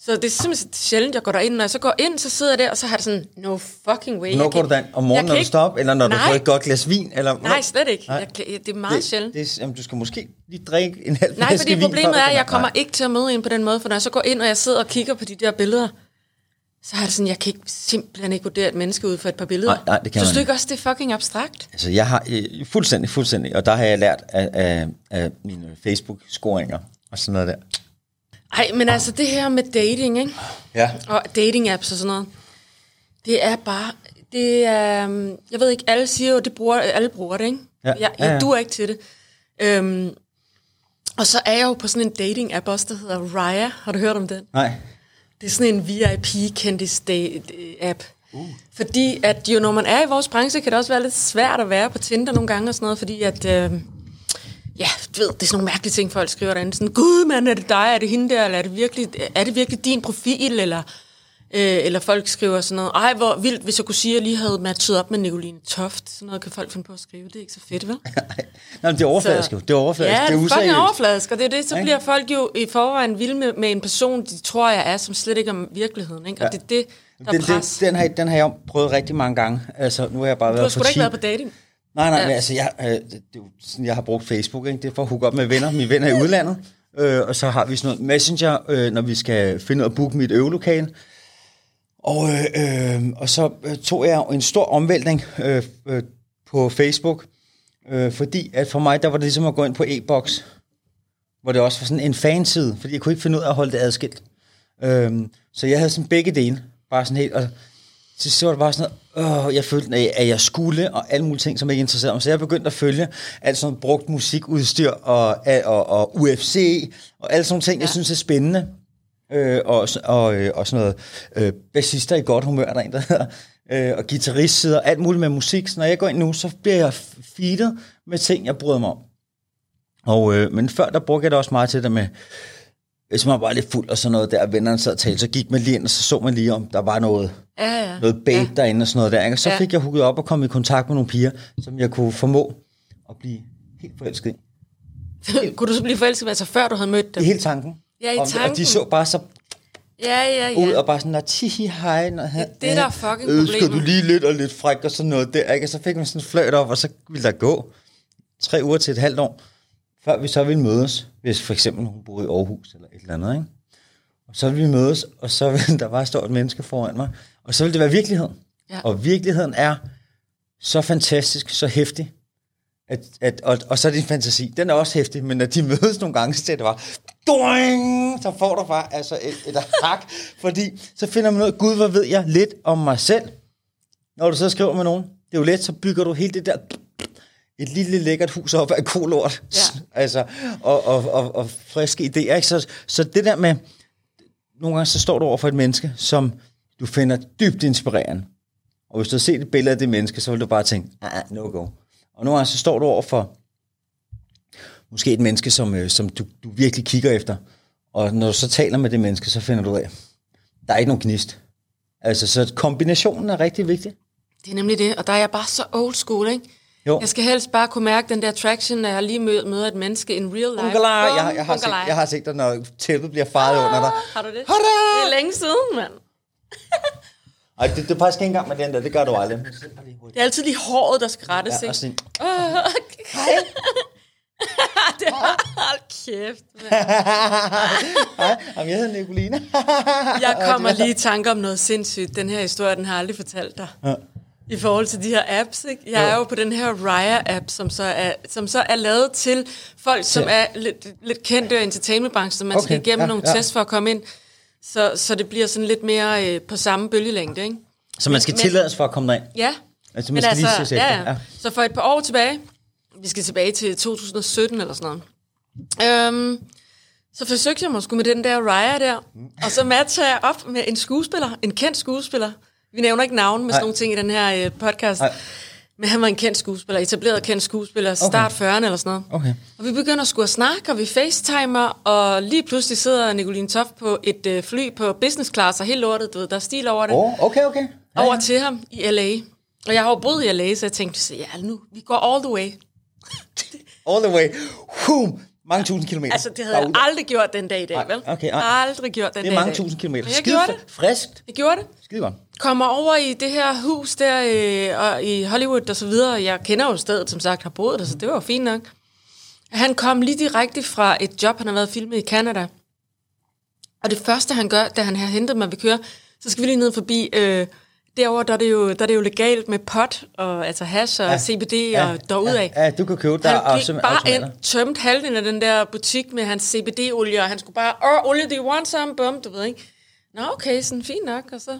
Så det er simpelthen sjældent, jeg går derind. Når jeg så går ind, så sidder jeg der, og så har det sådan, no fucking way. Jeg går du derind? Om morgenen, når du står op? Eller når du Nej. får et godt glas vin? Eller, Nej, slet ikke. Nej. Jeg, det er meget det, sjældent. det, jamen, du skal måske lige drikke en halv Nej, fordi vin. før problemet du er, at jeg kommer ikke til at møde en på den måde, for når jeg så går ind, og jeg sidder og kigger på de der billeder, så har det sådan, jeg kan ikke, simpelthen ikke vurdere et menneske ud for et par billeder. Nej, nej, det kan Synes du ikke. ikke også, det er fucking abstrakt? Altså, jeg har øh, fuldstændig, fuldstændig, og der har jeg lært af, af, af mine Facebook-scoringer og sådan noget der. Ej, men altså det her med dating, ikke? Ja. og dating apps og sådan noget, det er bare, det er, jeg ved ikke, alle siger jo, det bruger, alle bruger det, ikke? Ja. Jeg, Ja, jeg ja. duer ikke til det. Øhm, og så er jeg jo på sådan en dating app også, der hedder Raya. Har du hørt om den? Nej. Det er sådan en VIP-kendis-app. Uh. Fordi at jo, når man er i vores branche, kan det også være lidt svært at være på Tinder nogle gange og sådan noget, fordi at... Øh, Ja, du ved, det er sådan nogle mærkelige ting, folk skriver derinde. Sådan, gud mand, er det dig, er det hende der, eller er det virkelig, er det virkelig din profil, eller, øh, eller folk skriver sådan noget, ej, hvor vildt, hvis jeg kunne sige, at jeg lige havde matchet op med Nicoline Toft. Sådan noget kan folk finde på at skrive, det er ikke så fedt, vel? Nej, det er overfladisk jo. Det er overfladisk. Ja, det er er useriøst. overfladisk, og det er det, så Ikke? bliver folk jo i forvejen vilde med, med en person, de tror, jeg er, som slet ikke er virkeligheden, ikke? Og Ja. det er det, der er Den, pres. den, den, har, den har jeg prøvet rigtig mange gange. Altså, nu har jeg bare du været har sgu da ikke været på dating. Nej, nej, Ja. men altså, jeg, øh, det, er jo sådan, jeg har brugt Facebook, ikke? det er for at hooke op med venner. Mine venner er i udlandet, øh, og så har vi sådan noget messenger, øh, når vi skal finde ud af at booke mit øvelokale. Og, øh, øh, og så øh, tog jeg en stor omvæltning øh, øh, på Facebook, øh, fordi at for mig, der var det ligesom at gå ind på e-boks, hvor det også var sådan en fanside, fordi jeg kunne ikke finde ud af at holde det adskilt. Øh, så jeg havde sådan begge dele, bare sådan helt, og til sidst var det bare sådan noget, åh, jeg følte, at- at jeg skulle, og alle mulige ting, som jeg ikke interesserede mig. Så jeg begyndte at følge alt sådan brugt musikudstyr, og, og, og UFC, og alle sådan ting, ja. jeg synes er spændende. Øh, og, og, øh, og sådan noget øh, bassister i godt humør, der er en, der hedder, øh, og guitarister, alt muligt med musik. Så når jeg går ind nu, så bliver jeg feedet med ting, jeg bryder mig om. Og, øh, men før, der brugte jeg det også meget til det med hvis man var lidt fuld og sådan noget der, og vennerne sad og talte, så gik man lige ind, og så så man lige, om der var noget, Ja, ja. noget bait ja. derinde og sådan noget der. Ikke? Og så Ja. fik jeg hooket op og kom i kontakt med nogle piger, som jeg kunne formå at blive helt forelsket i. Kunne du så blive forelsket, altså før du havde mødt Det dem? er hele tanken. Ja, i Og- Og tanken. de så bare så Ja, ja, ud ja. og bare sådan, "Nå, tihi hej. Når han, det er der fucking Ønsker du problemet. lige lidt og lidt fræk og sådan noget der, ikke? Og så fik man sådan en fløjt op, og så ville der gå tre uger til et halvt år, før vi så ville mødes, hvis for eksempel hun boede i Aarhus eller et eller andet, ikke? Og så ville vi mødes, og så ville der bare stå et menneske foran mig, og så ville det være virkelighed. Ja. Og virkeligheden er så fantastisk, så hæftig, at, at, og, og så er din fantasi, den er også hæftig, men når de mødes nogle gange, så det bare, doing, så får du bare altså et, et hak, fordi så finder man af, gud, hvor ved jeg lidt om mig selv, når du så skriver med nogen. Det er jo let, så bygger du helt det der, et lille lækkert hus op af kolort, Ja. altså, og, og, og, og friske idéer, ikke? Så, så det der med, nogle gange så står du over for et menneske, som du finder dybt inspirerende, og hvis du har set et billede af det menneske, så vil du bare tænke, ah, ah, no go. Og nogle gange så står du over for måske et menneske, som, øh, som du, du virkelig kigger efter. Og når du så taler med det menneske, så finder du ud af, der er ikke nogen gnist. Altså, så kombinationen er rigtig vigtig. Det er nemlig det, og der er jeg bare så old school, ikke? Jo. Jeg skal helst bare kunne mærke den der traction, når jeg lige møder, et menneske in real life. Ungala, Bum, jeg, jeg, har set, jeg har set dig, når tæppet bliver faret under dig. Ah, Har du det? Hurra! Det er længe siden, mand. Ej, det, det er faktisk ikke engang med den der, det gør du aldrig. Det er altid lige håret, der skal rettes, Ja, ikke? sådan, Åh, okay. det var, hold kæft, mand. Jeg hedder Nicoline. Jeg kommer lige i tanke om noget sindssygt. Den her historie, den har jeg aldrig fortalt dig. Ja. I forhold til de her apps, ikke? Jeg er jo på den her Raya-app, som så er, som så er lavet til folk, som Til- er lidt, lidt kendte i entertainmentbranchen, så man okay, skal igennem ja, nogle ja. tests for at komme ind. Så, så det bliver sådan lidt mere øh, på samme bølgelængde, ikke? Så man skal Men- tillades for at komme derind. Ja. Altså, man skal lige se sig ja, ja. Ja. Så for et par år tilbage, vi skal tilbage til 2017 eller sådan noget, øhm, så forsøgte jeg mig sgu med den der Raya der, og så matcher jeg op med en skuespiller, en kendt skuespiller. Vi nævner ikke navn med sådan nogle ting i den her øh, podcast. Nej. Men han var en kendt skuespiller, etableret kendt skuespiller, start 40'erne eller sådan noget. Okay. Og vi begynder at skulle at snakke, og vi facetimer, og lige pludselig sidder Nicoline Toft på et øh, fly på business class, og helt lortet, du ved, der er stil over det oh, okay, okay. Ja, over ja. til ham i L.A. Og jeg har jo boet i L.A., så jeg tænkte, ja, nu, vi går all the way. All the way. Hum, mange tusind kilometer. Altså, det havde jeg aldrig gjort den dag i dag, vel? okay, nej. Aldrig gjort den Det dag er mange dag. tusind kilometer. Jeg Skide gjorde det. fr- Friskt. Jeg gjorde det. Skide godt. Kommer over i det her hus der øh, og i Hollywood og så videre. Jeg kender jo stedet, som sagt, har boet der, så det var jo fint nok. Han kom lige direkte fra et job, han har været filmet i Canada. Og det første, han gør, da han har hentet mig ved køre, så skal vi lige ned forbi... Øh, derovre, der er, det jo, der er det jo legalt med pot, og, altså hash og ja. CBD ja. og derudaf. Ja, ja, du kan købe der Han gik autom- bare ind, tømte halvdelen af den der butik med hans CBD-olie, og han skulle bare, åh, olie, do you want some? Bum, du ved ikke. Nå, okay, sådan fint nok, og så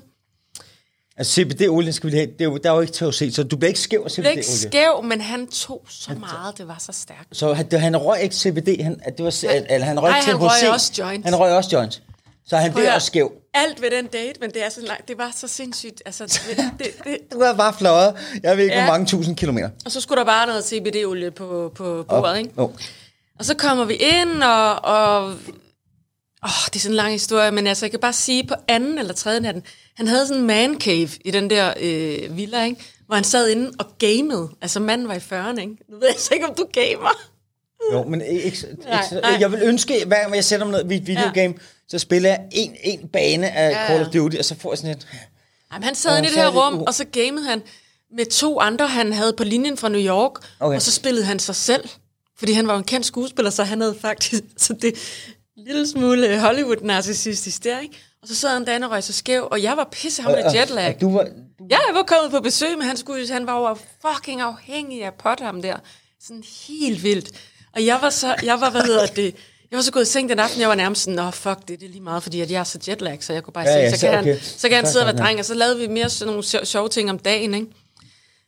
Altså CBD-olie skal vi have. Det er jo, der er jo ikke THC, så du bliver ikke skæv af blev ikke CBD-olie. skæv, men han tog så meget, det var så stærkt. Så han, han røg ikke CBD, han, at det var, eller han røg Nej, THC. han røg også joints. Han røg også joints. Så han at også skæv. Alt ved den date, men det er så langt, det var så sindssygt. Altså, det, det, det, Du er bare fløjet. Jeg ved ikke, Ja. hvor mange tusind kilometer. og så skulle der bare noget CBD-olie på, på bordet, ikke? Jo. Og så kommer vi ind, og, og åh, det er sådan en lang historie, men altså, jeg kan bare sige, på anden eller tredje natten, han havde sådan en man cave i den der øh, villa, ikke? hvor han sad inde og gamede. Altså, manden var i 40'erne, ikke? Nu ved jeg så ikke, om du gamer. Jo, men ikke, ikke, Nej, nej. jeg vil ønske, hver gang jeg sætter mig ned i et videogame, så spiller jeg en, en bane af Ja, Call of Duty, og så får jeg sådan et... Jamen, han sad inde i det er her rum, og så gamede han med to andre, han havde på linjen fra New York, Okay. og så spillede han sig selv. Fordi han var jo en kendt skuespiller, så han havde faktisk så det lille smule Hollywood-narcissistisk der, ikke? Og så sad han derinde og røg så skæv, og jeg var pisse ham med jetlag. Og du var, du, Ja, jeg var kommet på besøg, men han, skulle, han var jo fucking afhængig af pot ham der. Sådan helt vildt. Og jeg var så, jeg var, hvad hedder det, jeg var så gået i seng den aften, jeg var nærmest sådan, åh fuck det, det er lige meget, fordi at jeg er så jetlag, så jeg kunne bare Ja, se, ja, så, så kan okay. han, så kan han sidde og være dreng, og så lavede vi mere sådan nogle sjo- sjove ting om dagen, ikke?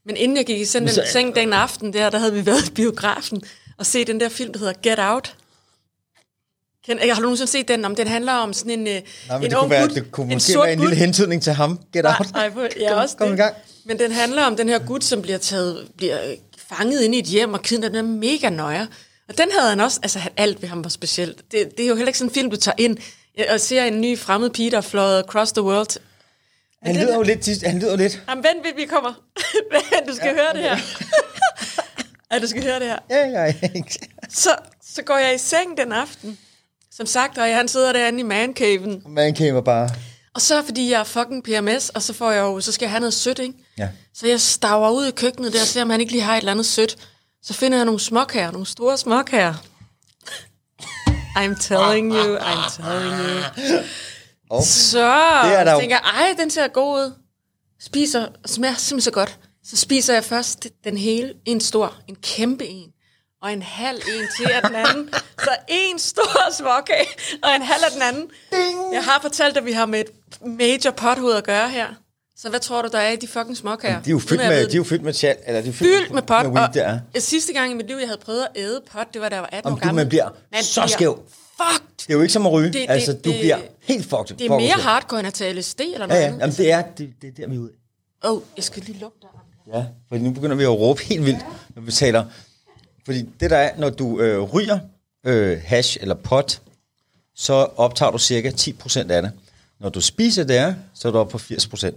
Men inden jeg gik i sådan den så- seng den aften der, der havde vi været i biografen og set den der film, der hedder Get Out. Kend, har du nogensinde set den? Om den handler om sådan en, øh, nej, men en det, kunne være, gut, det kunne en måske være en lille hentydning til ham. Get out. Nej, ja, Kom- også kom det. gang. Men den handler om den her gut, som bliver taget, bliver øh, fanget ind i et hjem og kidnappet. Den er mega nøjer. Og den havde han også, altså alt ved ham var specielt. Det, det er jo heller ikke sådan en film, du tager ind og ser en ny fremmed pige, der er fløjet across the world. Han lyder jo lidt, han lyder lidt, Jamen vent, vi- vi kommer. Du skal ja, høre det her. ja, du skal høre det her. ja, ja, ja. Så, så går jeg i seng den aften. Som sagt, og han sidder derinde i mancaven. Man kan bare... Og så fordi jeg er fucking PMS, og så får jeg jo, så skal jeg have noget sødt, ikke? Ja. Så jeg staver ud i køkkenet der og ser, om han ikke lige har et eller andet sødt. Så finder jeg nogle småkager, nogle store småkager. I'm telling you, I'm telling you. Okay. Så Det er der tænker jeg, ej, den ser god ud. Spiser, smager simpelthen så godt. Så spiser jeg først den hele, en stor, en kæmpe en, og en halv en til af den anden. så en stor småkage, og en halv af den anden. Ding! Jeg har fortalt at vi har med et major pothoved at gøre her. Så hvad tror du, der er i de fucking småkager? De er jo fyldt med, de er jo fyldt med tjal, eller de er fyldt, fyldt med pot. Med weed, og det er. jeg- sidste gang i mit liv, jeg havde prøvet at æde pot, det var da jeg var 18 Om år gammel. man bliver så skæv. Fucked. Det er jo ikke som at ryge. Det- Det, altså, du det- bliver helt fucked. Det er mere hardcore, end at tage LSD eller Ja, noget ja. andet. Jamen, det er, det, det er der, vi er ude. Åh, oh, jeg skal lige lukke dig. Ja, for nu begynder vi at råbe helt vildt, når vi taler. Fordi det der er, når du øh, ryger øh, hash eller pot, så optager du cirka 10% af det. Når du spiser det så er du oppe på 80%.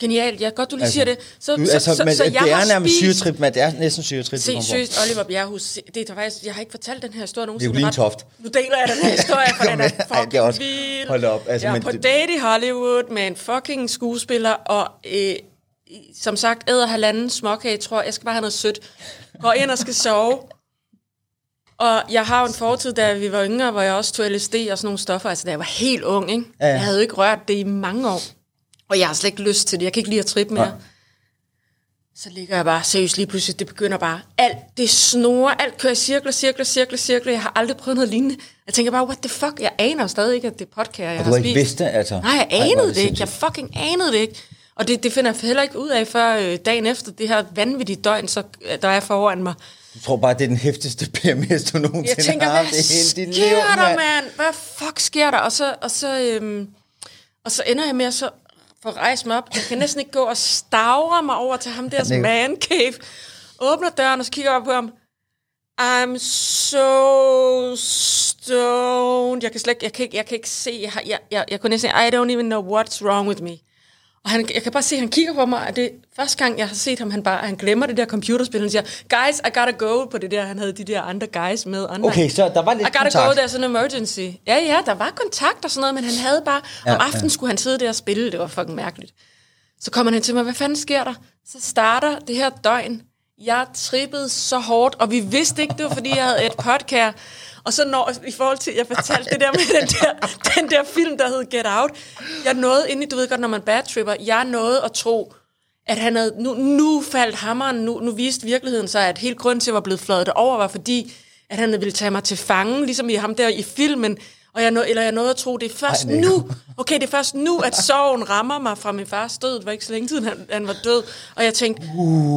Genialt, ja, godt du lige Altså, siger det. Så, Du, så, altså, så, men så, det jeg er nærmest spist... syretrip, men det er næsten syretrip. Se, seriøst, Oliver Bjerghus, det er faktisk, jeg har ikke fortalt den her historie nogensinde. Violin ret- Toft. Nu deler jeg den her historie, for den er. Ej, fucking det er også- vild. hold op, altså, jeg er men på det- date i Hollywood med en fucking skuespiller, og øh, som sagt, æder halvanden småkage, tror jeg, skal bare have noget sødt. Går ind og skal sove. Og jeg har jo en fortid, da vi var yngre, hvor jeg også tog LSD og sådan nogle stoffer, altså da jeg var helt ung, ikke? Ja. Jeg havde jo ikke rørt det i mange år. Og jeg har slet ikke lyst til det. Jeg kan ikke lide at trippe mere. Nej. Så ligger jeg bare seriøst lige pludselig, det begynder bare, alt det snore, alt kører i cirkler, cirkler, cirkler, cirkler. Jeg har aldrig prøvet noget lignende. Jeg tænker bare, what the fuck? Jeg aner stadig ikke, at det er podcast, jeg Og har du har ikke vidst det, altså. Nej, jeg anede det det ikke. Jeg fucking anede det ikke. Og det, det finder jeg heller ikke ud af, før øh, dagen efter det her vanvittige døgn, så, øh, der er foran mig. Du tror bare, det er den hæftigste PMS, du nogensinde Jeg tænker, har haft i hele dit sker liv, der, mand? mand? Hvad fuck sker der? Og så, og så, øhm, og så ender jeg med at så få rejst mig op. Jeg kan næsten ikke gå og stavre mig over til ham der er- man cave. Åbner døren, og så kigger jeg op på ham. I'm so stoned. Jeg kan slet ikke, jeg kan ikke, jeg kan ikke se, jeg, jeg, jeg, jeg kunne næsten sige, I don't even know what's wrong with me. Og han, jeg kan bare se, at han kigger på mig, og det er første gang, jeg har set ham, han bare, han glemmer det der computerspil, han siger, guys, I gotta go på det der, han havde de der andre guys med online. Okay, så der var lidt I gotta kontakt. go, there's an emergency. Ja, ja, der var kontakt og sådan noget, men han havde bare... Ja, om aftenen ja. skulle han sidde der og spille, det var fucking mærkeligt. Så kommer han til mig, hvad fanden sker der? Så starter det her døgn. Jeg trippede så hårdt, og vi vidste ikke, det var fordi, jeg havde et podcast. Og så når, i forhold til, jeg fortalte det der med den der, den der film, der hed Get Out. Jeg nåede ind i, du ved godt, når man bad tripper, jeg nåede at tro, at han havde, nu, nu faldt hammeren, nu, nu viste virkeligheden sig, at hele grunden til, at jeg var blevet fløjet over, var fordi, at han ville tage mig til fange, ligesom i ham der i filmen, og jeg, nå, eller jeg nåede at tro, det er først Ej, nej. nu, okay, det er først nu, at sorgen rammer mig fra min fars død. Det var ikke så længe siden, han, han var død. Og jeg tænkte,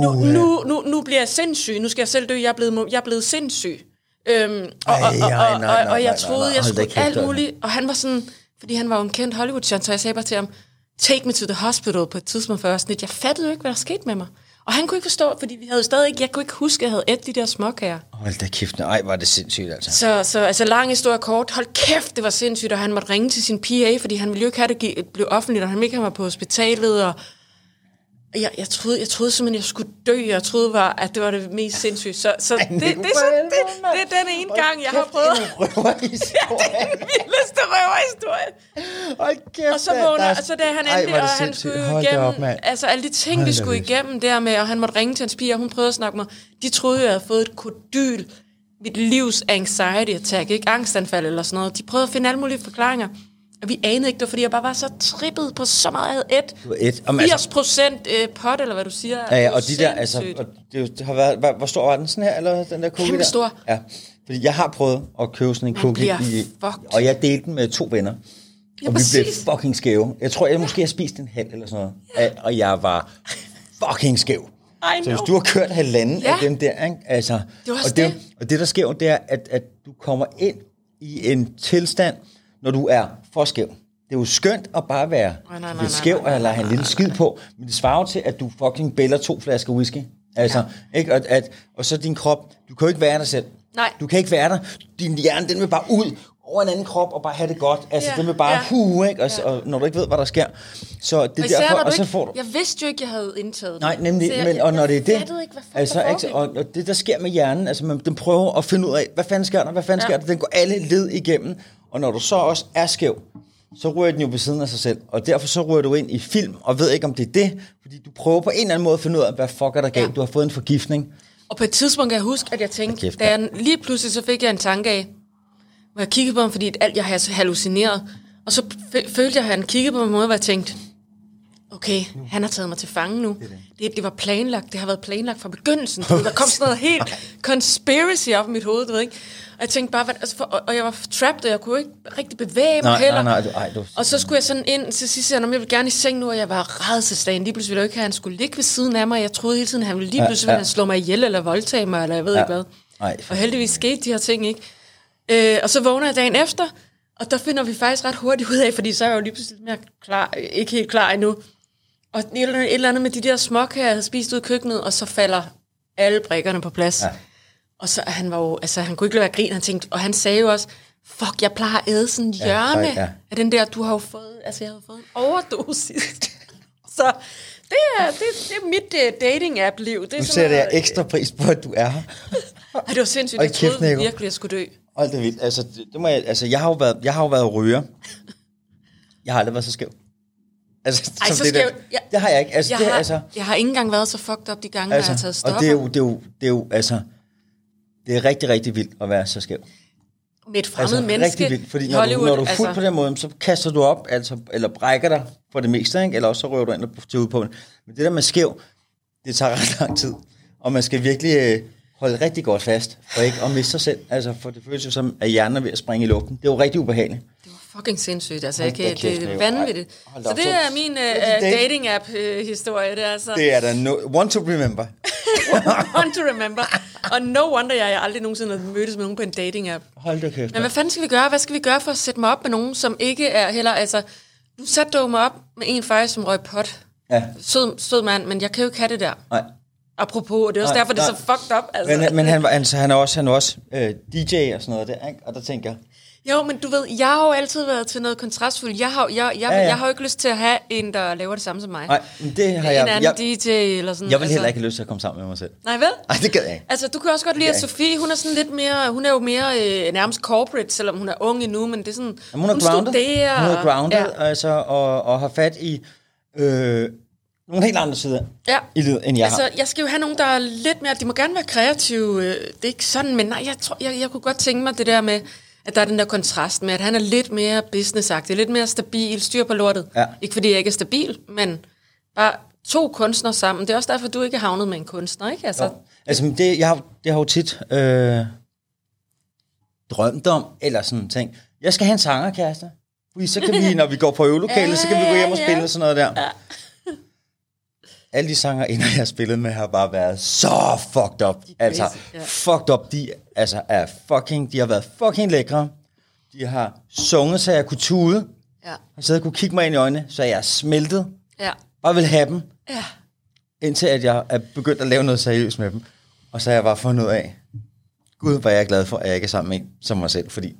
nu, nu, nu, nu bliver jeg sindssyg, nu skal jeg selv dø, jeg er blevet, jeg er blevet sindssyg. Øhm, og, og, Ej, og, nej, og, nej, og, nej, og jeg nej, troede, nej, jeg skulle alt altså. muligt, og han var sådan, fordi han var jo en kendt Hollywood-stjerne, så jeg sagde bare til ham, take me to the hospital på et tidspunkt for sådan lidt. Jeg fattede jo ikke, hvad der skete med mig. Og han kunne ikke forstå, fordi vi havde jo stadig ikke, jeg kunne ikke huske, at jeg havde et de der småkager. Hold da kæft, ej, var det sindssygt, altså. Så, så altså lang historie kort, hold kæft, det var sindssygt, og han måtte ringe til sin PA, fordi han ville jo ikke have det blev offentligt, og han ville ikke have mig på hospitalet, og jeg, jeg, troede, jeg troede simpelthen, jeg skulle dø, jeg troede, var, at det var det mest sindssygt. Så, så det, det, det, det, det, det, er den ene gang, jeg har prøvet. Røverhistorie. den vildeste røverhistorie. Hold kæft, Og så vågner, er- og så da han endelig, er og det han skulle Hold igennem, op, altså alle de ting, Hold vi skulle vildt. igennem der med, og han måtte ringe til hans piger, og hun prøvede at snakke mig. De troede, jeg havde fået et kodyl, mit livs anxiety attack, ikke angstanfald eller sådan noget. De prøvede at finde alle mulige forklaringer. Og vi anede ikke, det fordi jeg bare var så trippet på så meget. Jeg havde et et. Om, 80 altså, procent øh, pot, eller hvad du siger. ja, ja, og de der, altså, og det, har været, hvor, stor var den sådan her, eller den der cookie Kæmpe der? stor. Ja, fordi jeg har prøvet at købe sådan en cookie, i, og jeg delte den med to venner. Ja, og vi blev præcis. fucking skæve. Jeg tror, jeg måske har spist en halv eller sådan noget. Ja. Og jeg var fucking skæv. Så hvis du har kørt halvanden ja. Af dem der, ikke? Altså, Det og, det, det. og det, der sker, det er, at, at du kommer ind i en tilstand, når du er for skæv. Det er jo skønt at bare være Nej, nej, nej, lidt skæv, eller have en lille skid på, men det svarer jo til, at du fucking bæller to flasker whisky. Altså, ja. ikke? Og, at, og så din krop, du kan jo ikke være dig selv. Nej. Du kan ikke være der. Din hjerne, den vil bare ud over en anden krop og bare have det godt. Altså, Ja, den vil bare ja. hu, ikke? Og, ja. og, når du ikke ved, hvad der sker. Så det Og især, derfor, og så ikke, får du... Jeg vidste jo ikke, jeg havde indtaget det. Nej, nemlig, Så jeg, men, og når jeg det er det, ikke, altså, ikke, og, og det der sker med hjernen, altså man, den prøver at finde ud af, hvad fanden sker der, hvad fanden Ja. sker der, den går alle led igennem, og når du så også er skæv, så ryger den jo ved siden af sig selv, og derfor så ryger du ind i film, og ved ikke om det er det, fordi du prøver på en eller anden måde at finde ud af, hvad fuck er der galt, Ja. du har fået en forgiftning, Og på et tidspunkt kan jeg huske, at jeg tænkte, kæft, da jeg lige pludselig så fik jeg en tanke af, hvor jeg kiggede på ham, fordi alt jeg havde hallucineret. Og så følte jeg, at han kiggede på mig på en måde, hvor jeg tænkte, okay, han har taget mig til fange nu. Det, det var planlagt, det har været planlagt fra begyndelsen. Der kom sådan noget helt conspiracy op i mit hoved, du ved ikke. Og jeg tænkte bare, hvad, altså for, og, og jeg var trapped, og jeg kunne ikke rigtig bevæge mig Nej, heller. nej, nej, du- ej, du- Og så skulle jeg sådan ind til sidst, sige, jeg vil gerne i seng nu, og jeg var redselslagen. Lige pludselig ville jeg ikke have, at han skulle ligge ved siden af mig. Jeg troede hele tiden, at han ville lige Ja, pludselig ville ja. han slå mig ihjel, eller voldtage mig, eller jeg ved Ja. ikke hvad. Ej, for Og heldigvis skete de her ting ikke. Øh, og så vågner jeg dagen efter, og der finder vi faktisk ret hurtigt ud af, fordi så er jeg jo lige pludselig mere klar, ikke helt klar endnu. Og et eller andet, med de der småkager, jeg havde spist ud i køkkenet, og så falder alle brikkerne på plads. Ja. Ja. Og så han var jo, altså han kunne ikke lade være at grine, han tænkte, og han sagde jo også, fuck, jeg plejer at æde sådan en Ja, hjørne nej, ja. af den der, du har jo fået, altså jeg havde fået en overdosis. så det er, det, det er mit uh, dating-app-liv. Det er nu sætter jeg ekstra pris på, at du er her. Ej, det var sindssygt, jeg kæft, troede Nico. virkelig, jeg skulle dø. Hold det vildt. Altså, det, det må jeg, altså, jeg har jo været, jeg har jo været ryger. Jeg har aldrig været så skæv. Altså, Ej, så det, skæv. der. Jeg, det har jeg ikke. Altså, jeg, det, har, altså, jeg har ikke engang været så fucked up de gange, altså, jeg har taget og stoffer. det er, jo, det, er jo, det er jo, altså, det er rigtig, rigtig vildt at være så skæv. med et fremmed Altså, menneske rigtig vildt, fordi når du, når du er fuld altså, på den måde, så kaster du op, altså, eller brækker dig for det meste, ikke? eller også så rører du ind og til ud på det. Men det der med skæv, det tager ret lang tid, og man skal virkelig øh, holde rigtig godt fast, for ikke at miste sig selv, altså, for det føles jo som, at hjernen er ved at springe i luften. Det er jo rigtig ubehageligt. Det fucking sindssygt. Altså, jeg kan, det Nico. er vanvittigt. Ej, Så det så- er min uh, det date- dating-app-historie. Det er altså Det er da no, one to remember. one to remember. Og no wonder, jeg, jeg aldrig nogensinde har mødtes med nogen på en dating-app. Hold da kæft. Men hvad fanden skal vi gøre? Hvad skal vi gøre for at sætte mig op med nogen, som ikke er heller... Altså, nu satte du mig op med en faktisk, som røg pot. Ja, Sød, sød mand, men jeg kan jo ikke have det der. nej. Apropos, og det er også Nej, derfor, det er så nej. fucked up. Altså. Men, men han, altså, han er også, han er også øh, DJ og sådan noget der, ikke? og der tænker jeg, Jo, men du ved, jeg har jo altid været til noget kontrastfuldt. Jeg har, jeg, jeg, Ja, ja, jeg har jo ikke lyst til at have en, der laver det samme som mig. nej, men det har en jeg, anden jeg, DJ eller sådan. jeg vil heller ikke have lyst til at komme sammen med mig selv. Nej, vel? Nej, det gad jeg ikke. Altså, du kan også godt lide, at. Sofie, hun er sådan lidt mere, hun er jo mere øh, nærmest corporate, selvom hun er ung endnu, men det er sådan, Jamen, hun er grounded, studerer. hun er grounded Ja, altså, og, og har fat i øh, nogle helt andre sider ja. i livet, end jeg Altså, har. jeg skal jo have nogen, der er lidt mere, de må gerne være kreative, øh, det er ikke sådan, men nej, jeg, tror, jeg, jeg kunne godt tænke mig det der med, at der er den der kontrast med, at han er lidt mere businessagtig, lidt mere stabil, styr på lortet. Ja. Ikke fordi jeg ikke er stabil, men bare to kunstnere sammen. Det er også derfor, du ikke er havnet med en kunstner, ikke? Altså, Altså, det, jeg har, det har jo tit øh, drømt om, eller sådan ting. Jeg skal have en sangerkæreste. Fordi så kan vi, når vi går på øvelokalet, så kan vi gå hjem og spille sådan noget der. Ja. Alle de sanger, inden jeg har spillet med, har bare været så fucked up. Altså, ja. fucked up. De altså, er fucking, de har været fucking lækre. De har sunget, så jeg kunne tude. ja, Og så jeg kunne kigge mig ind i øjnene, så jeg er smeltet. ja, Bare vil have dem, ja. indtil at jeg er begyndt at lave noget seriøst med dem. Og så har jeg bare fundet ud af, gud, hvor er jeg glad for, at jeg ikke er sammen med en som mig selv, fordi det,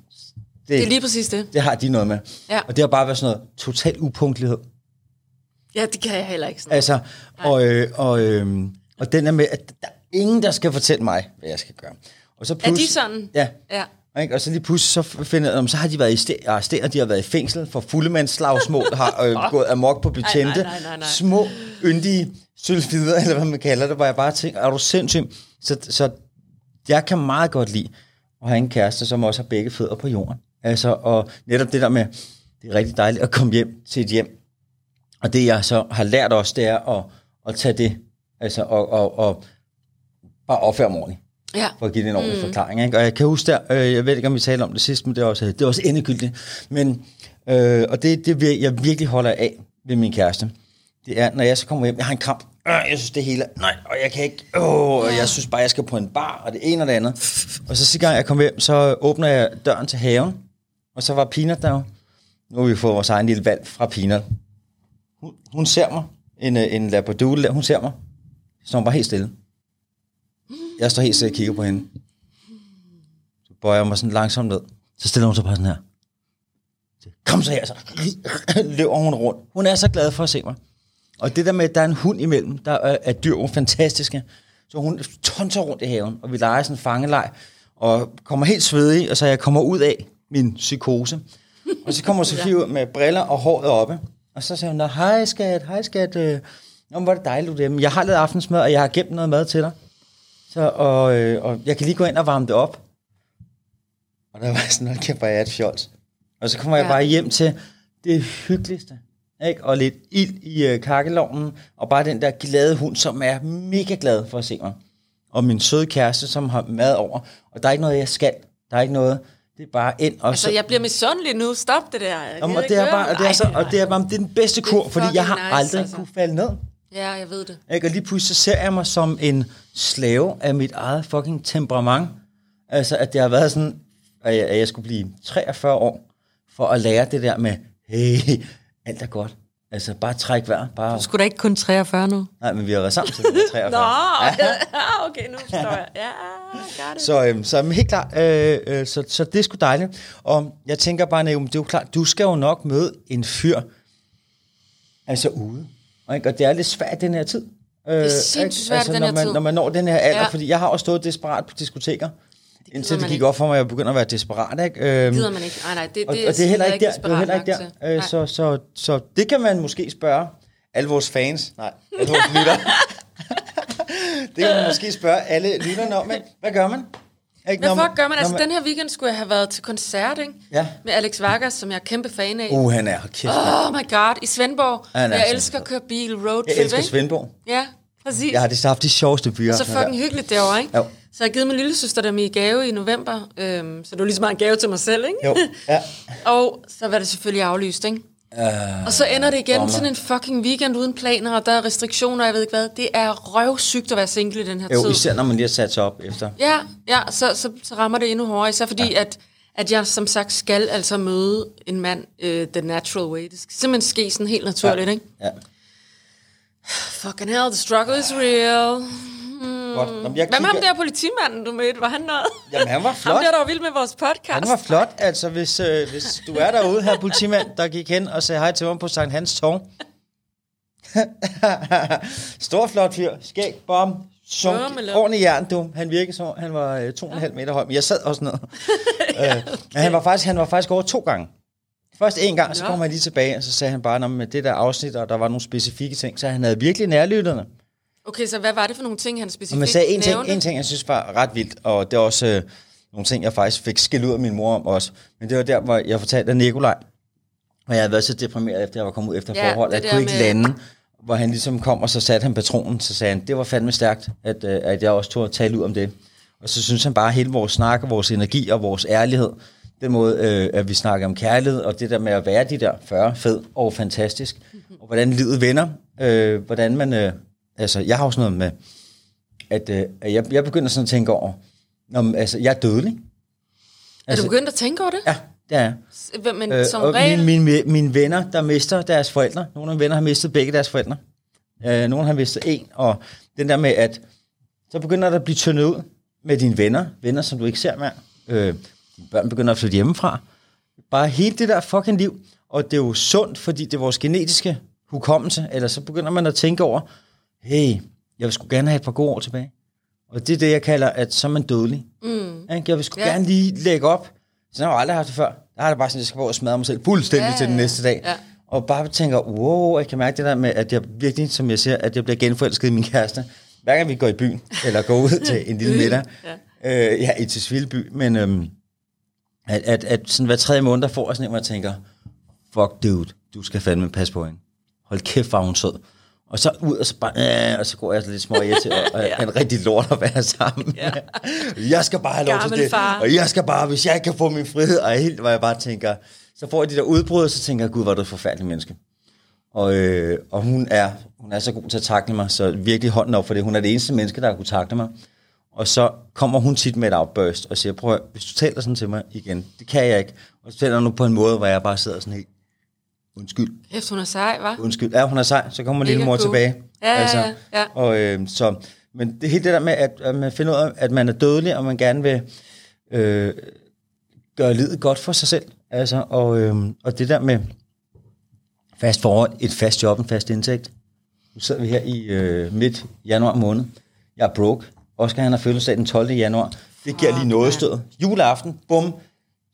Det er lige præcis det. det har de noget med. Ja. Og det har bare været sådan noget total upunktlighed. Ja, det kan jeg heller ikke sådan. Altså, og, øh, og, øh, og den er med, at der er ingen, der skal fortælle mig, hvad jeg skal gøre. Og så Er plus, de sådan? Ja. Ja. Ikke? Og så lige pludselig så finder jeg, så har de været arresteret, de har været i fængsel for fuldemandsslagsmål, har øh, gået amok på betjente, Nej, nej, nej, nej. små, yndige sylfider, eller hvad man kalder det, hvor jeg bare tænker, er du sindssyg? Så, så jeg kan meget godt lide at have en kæreste, som også har begge fødder på jorden. Altså, og netop det der med, det er rigtig dejligt at komme hjem til et hjem. Og det jeg så har lært også, det er at, at tage det, altså, og, og, og bare opføre mig ordentligt Ja. for at give det en ordentlig mm. forklaring. Ikke? Og jeg kan huske der, øh, jeg ved ikke, om vi talte om det sidst, men det er også, det er også endegyldigt. Men, øh, og det, det jeg virkelig holder af ved min kæreste. Det er, når jeg så kommer hjem, jeg har en kramp, øh, jeg synes det hele, nej, og jeg kan ikke, åh, og jeg synes bare, jeg skal på en bar, og det ene og det andet. Og så sidste gang jeg kom hjem, så åbner jeg døren til haven, og så var Peanut der jo. Nu har vi fået vores egen lille valg fra Peanut. Hun, hun ser mig, en, øh, en labradoodle der, hun ser mig, så hun bare helt stille. Jeg står helt stille og kigger på hende. bøjer jeg mig sådan langsomt ned. Så stiller hun sig bare sådan her. Kom så her, så løber hun rundt. Hun er så glad for at se mig. Og det der med, at der er en hund imellem, der er, er dyr jo fantastiske. Så hun tonser rundt i haven, og vi leger sådan en fangeleg, og kommer helt svedig, og så jeg kommer ud af min psykose. Og så kommer Sofie ud med briller og håret oppe, og så siger hun, "Nå, hej skat, hej skat, øh, Nå, hvor er det dejligt, du er. Jeg har lavet aftensmad, og jeg har gemt noget mad til dig. Så, og, øh, og jeg kan lige gå ind og varme det op. Og der var sådan, hold kæft, hvor jeg er et fjols. Og så kommer ja. jeg bare hjem til det hyggeligste. Ikke? Og lidt ild i øh, kakkelovnen, og bare den der glade hund, som er mega glad for at se mig. Og min søde kæreste, som har mad over. Og der er ikke noget, jeg skal. Der er ikke noget. Det er bare ind og Altså, jeg bliver misundelig nu. Stop det der. Jeg Jamen, og det er bare, og det er, så, og det er bare det er den bedste kur, fordi jeg har nice, aldrig altså. kunne falde ned. Ja, jeg ved det. Ikke? Og lige pludselig så ser jeg mig som en slave af mit eget fucking temperament. Altså, at det har været sådan, at jeg, at jeg skulle blive 43 år, for at lære det der med, hey, alt er godt. Altså, bare træk vejr. Bare... Du skulle da ikke kun 43 nu. Nej, men vi har været sammen til 43. Nå, ja, okay, nu forstår jeg. Ja, got it. Så, øhm, så helt klart, øh, øh, så, så det er sgu dejligt. Og jeg tænker bare, Naomi, det er jo klart, du skal jo nok møde en fyr, altså ude. Ikke? Og det er lidt svært den her tid. Øh, det er sindssygt svært i den når her man, tid. Når man når den her alder. Ja. fordi jeg har også stået desperat på diskoteker, indtil det man gik ikke. op for mig, at jeg begynder at være desperat. Ikke? Øhm, gider man ikke. Nej, nej, det, og, det, og det er heller ikke der. Det er heller ikke der. Øh, så, så, så det kan man måske spørge alle vores fans. Nej, alle vores lytter. det kan man måske spørge alle lytterne om. Ikke? Hvad gør man? Ikke, Hvad fuck gør man? Altså, den her weekend skulle jeg have været til koncert, ikke? Ja. Med Alex Vargas, som jeg er kæmpe fan af. Uh, han er kæft. Oh my god, i Svendborg. Han er jeg elsker at køre bil, roadtrip, Jeg elsker ikke? Svendborg. Ja, præcis. Jeg har det haft de sjoveste byer. så fucking hyggeligt derovre, ikke? Jo. Så jeg har givet min lille søster dem i gave i november. Øhm, så det var ligesom en gave til mig selv, ikke? Jo, ja. og så var det selvfølgelig aflyst, ikke? Uh, Og så ender det igen Bomber. sådan en fucking weekend uden planer, og der er restriktioner, jeg ved ikke hvad. Det er røvsygt at være single i den her jo, tid. især når man lige har sat sig op efter. Ja, ja så, så, så rammer det endnu hårdere, især fordi, ja. at, at jeg som sagt skal altså møde en mand uh, the natural way. Det skal simpelthen ske sådan helt naturligt, ja. ikke? Ja. Fucking hell, the struggle is real. Godt. Nå, men jeg Hvad med ham der politimanden, du mødte? Var han noget? Jamen, han var Ham flot. der, der var vild med vores podcast. Han var flot, altså hvis, øh, hvis du er derude her, politimand, der gik hen og sagde hej til mig på Sankt Hans Torv. Stor flot fyr, skæg, bom, Bummelum. ordentlig jern, du. Han virkede som, om han var øh, to og en halv meter høj, men jeg sad også ned. ja, okay. Men han var, faktisk, han var faktisk over to gange. Først en gang, så kom han lige tilbage, og så sagde han bare, "Nå, men med det der afsnit, og der var nogle specifikke ting, så han havde virkelig nærlytterne. Okay, så hvad var det for nogle ting, han specifikt man sagde en ting, nævnte? en ting, jeg synes var ret vildt, og det er også øh, nogle ting, jeg faktisk fik skilt ud af min mor om også. Men det var der, hvor jeg fortalte af Nikolaj, og jeg havde været så deprimeret, efter jeg var kommet ud efter Ja, forhold, at jeg kunne ikke med- lande, hvor han ligesom kom, og så satte han patronen, så sagde han, det var fandme stærkt, at, øh, at jeg også tog at tale ud om det. Og så synes han bare, at hele vores snak, og vores energi og vores ærlighed, den måde, øh, at vi snakker om kærlighed, og det der med at være de der 40, fed og fantastisk, og hvordan livet vender, øh, hvordan man, øh, altså jeg har også noget med, at, øh, jeg, jeg begynder sådan at tænke over, men, altså, jeg er dødelig. Er Altså, du begyndt at tænke over det? Ja, det er jeg. Men Øh, som og regel... mine, mine, mine venner, der mister deres forældre, nogle af mine venner har mistet begge deres forældre. Øh, nogle har mistet en, og den der med, at så begynder der at blive tyndet ud med dine venner, venner, som du ikke ser mere. Øh, børn begynder at flytte hjemmefra. Bare hele det der fucking liv. Og det er jo sundt, fordi det er vores genetiske hukommelse, eller så begynder man at tænke over, hey, jeg vil sgu gerne have et par gode år tilbage. Og det er det, jeg kalder, at så er man dødelig. Mm. Jeg vil sgu Ja. gerne lige lægge op. Så har jeg aldrig haft det før. Der har det bare sådan, at jeg skal gå og smadre mig selv fuldstændig Ja, til den næste dag. ja. Og bare tænker, wow, jeg kan mærke det der med, at jeg virkelig, som jeg siger, at jeg bliver genforelsket i min kæreste. Hver gang vi går i byen, eller går ud til en lille middag. ja. Øh, ja, i Tisvildeby. Men øhm, at, at, at sådan hver tredje måned, der får jeg sådan en, hvor jeg tænker, fuck dude, du skal fandme passe på hende. Hold kæft, var hun sød. Og så ud, og så, bare, øh, og så går jeg lidt små til, og, ja. en rigtig lort at være sammen. Ja. jeg skal bare have lov til Gammel det. far. Og jeg skal bare, hvis jeg ikke kan få min frihed, og helt, hvor jeg bare tænker, så får jeg de der udbrud, og så tænker jeg, gud, hvor er du et forfærdeligt menneske. Og, øh, og hun, er, hun er så god til at takle mig, så virkelig hånden op for det. Hun er det eneste menneske, der har kunne takle mig. Og så kommer hun tit med et outburst og siger, prøv at, hvis du taler sådan til mig igen, det kan jeg ikke. Og så taler nu på en måde, hvor jeg bare sidder sådan helt, undskyld, Kæft, hun er sej, hva'? undskyld. Ja, hun er sej, så kommer lille mor tilbage. Altså, Ja, ja, ja, ja. Og, øh, så, men det hele det der med, at, at man finder ud af, at man er dødelig, og man gerne vil øh, gøre livet godt for sig selv. Altså, og, øh, og det der med fast forhold, et fast job, en fast indtægt. Nu sidder vi her i øh, midt januar måned. Jeg er broke. Oscar han har fødselsdag den 12. januar. Det giver lige noget stød. Juleaften, bum.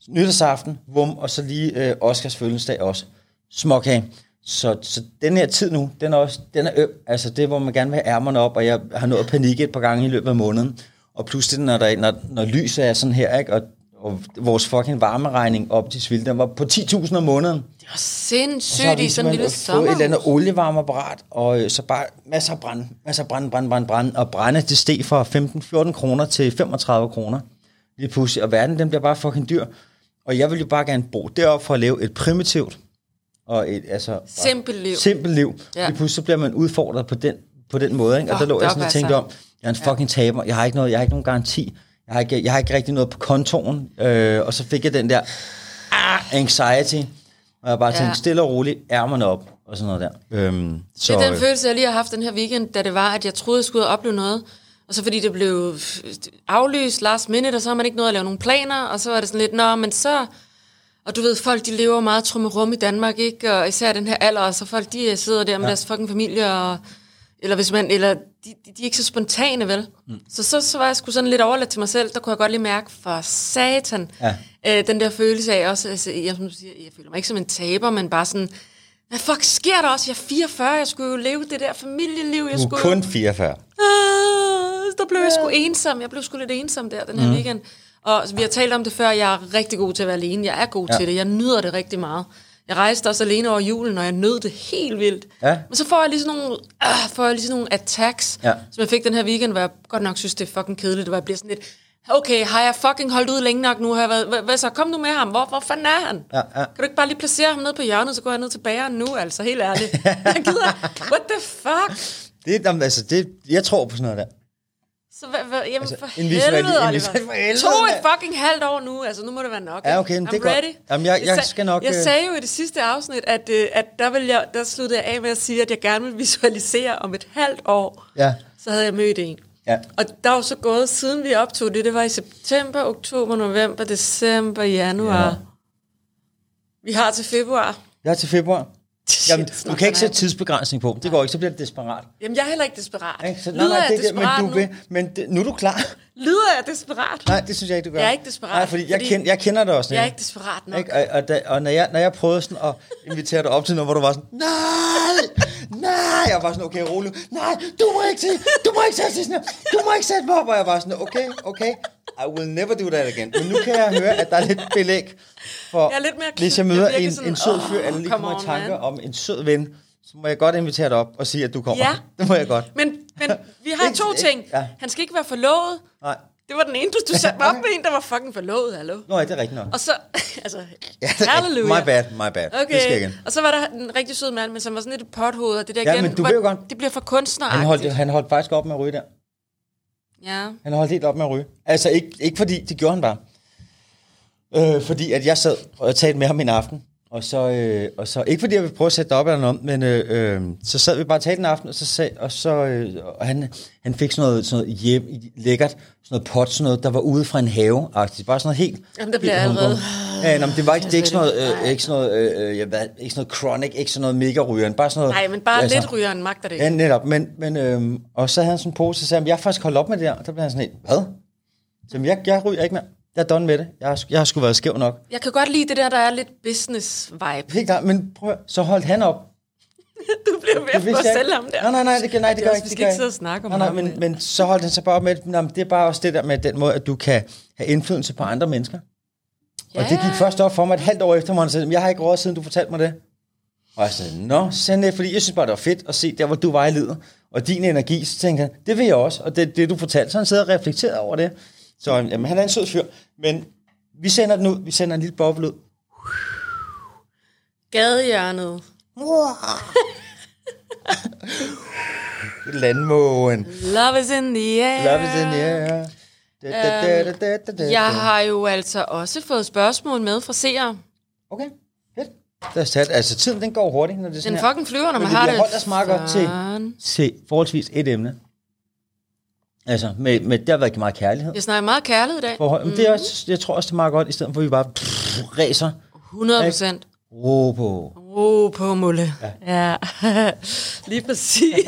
Nytårsaften, bum. Og så lige øh, Oscars fødselsdag også. Småkage. Så, så den her tid nu, den er også den er øm. Altså det, hvor man gerne vil have ærmerne op, og jeg har nået panik et par gange i løbet af måneden. Og pludselig, når, der, når, når lyset er sådan her, ikke, og, og vores fucking varmeregning op til Svilde, den var på 10.000 om måneden. Det var sindssygt i sådan en lille Få et sommer. eller andet olievarmeapparat, og øh, så bare masser af brand, masser af brand, brand, brand, brand, og brænde, det steg fra 15-14 kroner til 35 kroner. Lige pludselig, og verden, den bliver bare fucking dyr. Og jeg vil jo bare gerne bo deroppe for at leve et primitivt, og et, altså, Simpelt liv. simpelt liv. Ja. Lige pludselig så bliver man udfordret på den, på den måde, ikke? Og Åh, der lå jeg sådan og tænkte om, jeg er en fucking taber, jeg har ikke, noget, jeg har ikke nogen garanti, jeg har ikke, jeg har ikke rigtig noget på kontoen, øh, og så fik jeg den der ah, anxiety, og jeg bare tænkte, Ja. stille og roligt, ærmerne op, og sådan noget der. Øhm, så, Det er den øh, følelse, jeg lige har haft den her weekend, da det var, at jeg troede, jeg skulle ud og opleve noget. Og så fordi det blev aflyst last minute, og så har man ikke noget at lave nogle planer, og så var det sådan lidt, nå, men så... Og du ved, folk de lever meget trummerum i Danmark, ikke? Og især den her alder, og så folk de sidder der med ja. deres fucking familie, og, eller hvis man, eller de, de, de er ikke så spontane, vel? Mm. Så, så, så var jeg sgu sådan lidt overladt til mig selv, der kunne jeg godt lige mærke, for satan, Ja. øh, den der følelse af også, altså, jeg, som du siger, jeg føler mig ikke som en taber, men bare sådan, hvad fuck sker der også? Jeg er 44, jeg skulle jo leve det der familieliv, jeg du skulle kun 44. Ah, der blev jeg sgu ensom. Jeg blev sgu lidt ensom der den her mm. weekend. Og vi har talt om det før, jeg er rigtig god til at være alene. Jeg er god ja. Til det. Jeg nyder det rigtig meget. Jeg rejste også alene over julen, og jeg nød det helt vildt. Ja. Men så får jeg lige sådan nogle, øh, får jeg lige sådan nogle attacks, Ja. som jeg fik den her weekend, hvor jeg godt nok synes, det er fucking kedeligt, hvor jeg bliver sådan lidt, okay, har jeg fucking holdt ud længe nok nu? Har jeg været, hvad, hvad så? Kom nu med ham. Hvor, hvor fanden er han? Ja, ja. Kan du ikke bare lige placere ham ned på hjørnet, så går jeg ned til bageren nu, altså, helt ærligt. Jeg gider, what the fuck? Det, jamen, altså, det, jeg tror på sådan noget der. Så hvad, hvad, jamen altså, for helvede, Oliver. for helvede, To et fucking halvt år nu, altså nu må det være nok. Ja, okay, men det er I'm godt. ready. Jamen, jeg- jeg sag- skal nok, Jeg øh, sagde jo i det sidste afsnit, at, øh, at der, vil jeg, der sluttede jeg af med at sige, at jeg gerne vil visualisere om et halvt år, Ja. så havde jeg mødt en. Ja. Og der er jo så gået, siden vi optog det, det var i september, oktober, november, december, januar. Ja. Vi har til februar. Jeg er til februar. Shit, Jamen, du kan ikke sætte tidsbegrænsning på. Det går ikke, så bliver det desperat. Jamen, jeg er heller ikke desperat. Ikke? Så, Lyder jeg det, er men, du nu? vil, men det, nu er du klar. Lyder jeg desperat? Nej, det synes jeg ikke, du gør. Jeg er ikke desperat, Nej, fordi jeg, fordi- kend, jeg kender det også. Jeg er ikke desperat nok. Ikke? Og, og, da, og når, jeg, når jeg prøvede sådan at invitere dig op til noget, hvor du var sådan, nej, nej, jeg var sådan, okay, rolig, nej, du må ikke sige, du må ikke sætte sådan her, du må ikke sætte mig op, og jeg var sådan, okay, okay, I will never do that again. Men nu kan jeg høre, at der er lidt belæg for, Jeg er lidt mere hvis jeg møder jeg en, sådan, en sød fyr, eller lige kommer i tanker man. om en sød ven, så må jeg godt invitere dig op og sige, at du kommer. Ja. Det må jeg godt. Men, men vi har to ting. ja. Han skal ikke være forlovet. Nej. Det var den ene, du, du satte mig op med en, der var fucking forlovet, hallo. Nå, ja, det er rigtigt nok. Og så, altså, Ja, halleluja. My bad, my bad. Okay. Det skal igen. Og så var der en rigtig sød mand, men som var sådan lidt et pothoved, og det der Ja, igen, men du var- ved jo godt- det bliver for kunstneragtigt. Han holdt, han holdt faktisk op med at ryge der. Ja. Han holdt helt op med at ryge. Altså ikke, ikke fordi, det gjorde han bare. Øh, fordi at jeg sad og talte med ham en aften. Og så, øh, og så ikke fordi jeg ville prøve at sætte det op eller noget, men øh, øh, så sad vi bare og talte en aften, og så sag, og så øh, og han, han fik sådan noget, sådan noget hjem, lækkert, sådan noget pot, sådan noget, der var ude fra en have -agtigt. Bare sådan noget helt... Jamen, der bliver jeg allerede-. Ja, nå, men det var ikke, det ikke sådan noget, øh, ikke sådan noget, øh, øh, jeg ved, ikke sådan noget chronic, ikke sådan noget mega rygeren, bare sådan noget... Nej, men bare lidt rygeren magter det Ja, ikke. netop. Men, men, øhm, og så havde han sådan en pose, og så sagde han, jeg faktisk holdt op med det der. Og der blev han sådan helt, hvad? Så jeg, jeg ryger ikke mere. Jeg er done med det. Jeg har, jeg har sgu været skæv nok. Jeg kan godt lide det der, der er lidt business-vibe. Helt klart, men prøv så holdt han op. Du bliver ved Det at jeg sælge ham der. Nej, nej, nej, det, nej, det, Det gør ikke. vi det skal ikke sidde og snakke om nej, nej, ham, men, men- men så holdt han sig bare op med, nej, det er bare også det der med den måde, at du kan have indflydelse på andre mennesker. Og det gik først op for mig et halvt år efter, hvor han sagde, jeg har ikke råd siden du fortalte mig det. Og jeg sagde, nå, send det, fordi jeg synes bare, det var fedt at se der, hvor du livet. Og din energi, så tænkte han, det vil jeg også. Og det, det du fortalte, så han sidder og reflekterer over det. Så jamen, han er en sød fyr. Men vi sender den ud, vi sender en lille boble ud. Gadehjørnet. Landmågen. Love is in the air. Love is in the air. Da, da, da, da, da, da, da. Jeg har jo altså også fået spørgsmål med fra seere. Okay, fedt. Lad os tage det. Altså, tiden den går hurtigt, når det er sådan Den her. fucking flyver, når Men man vi har det. holdt os meget godt til, til forholdsvis et emne. Altså, med, med, det har været meget kærlighed. Jeg snakker meget kærlighed i dag. Forhold. Men det er også, jeg tror også, det er meget godt, i stedet for at vi bare pff, ræser. 100 procent. Ro på. Ro på, Mulle. Ja. ja. Lige præcis.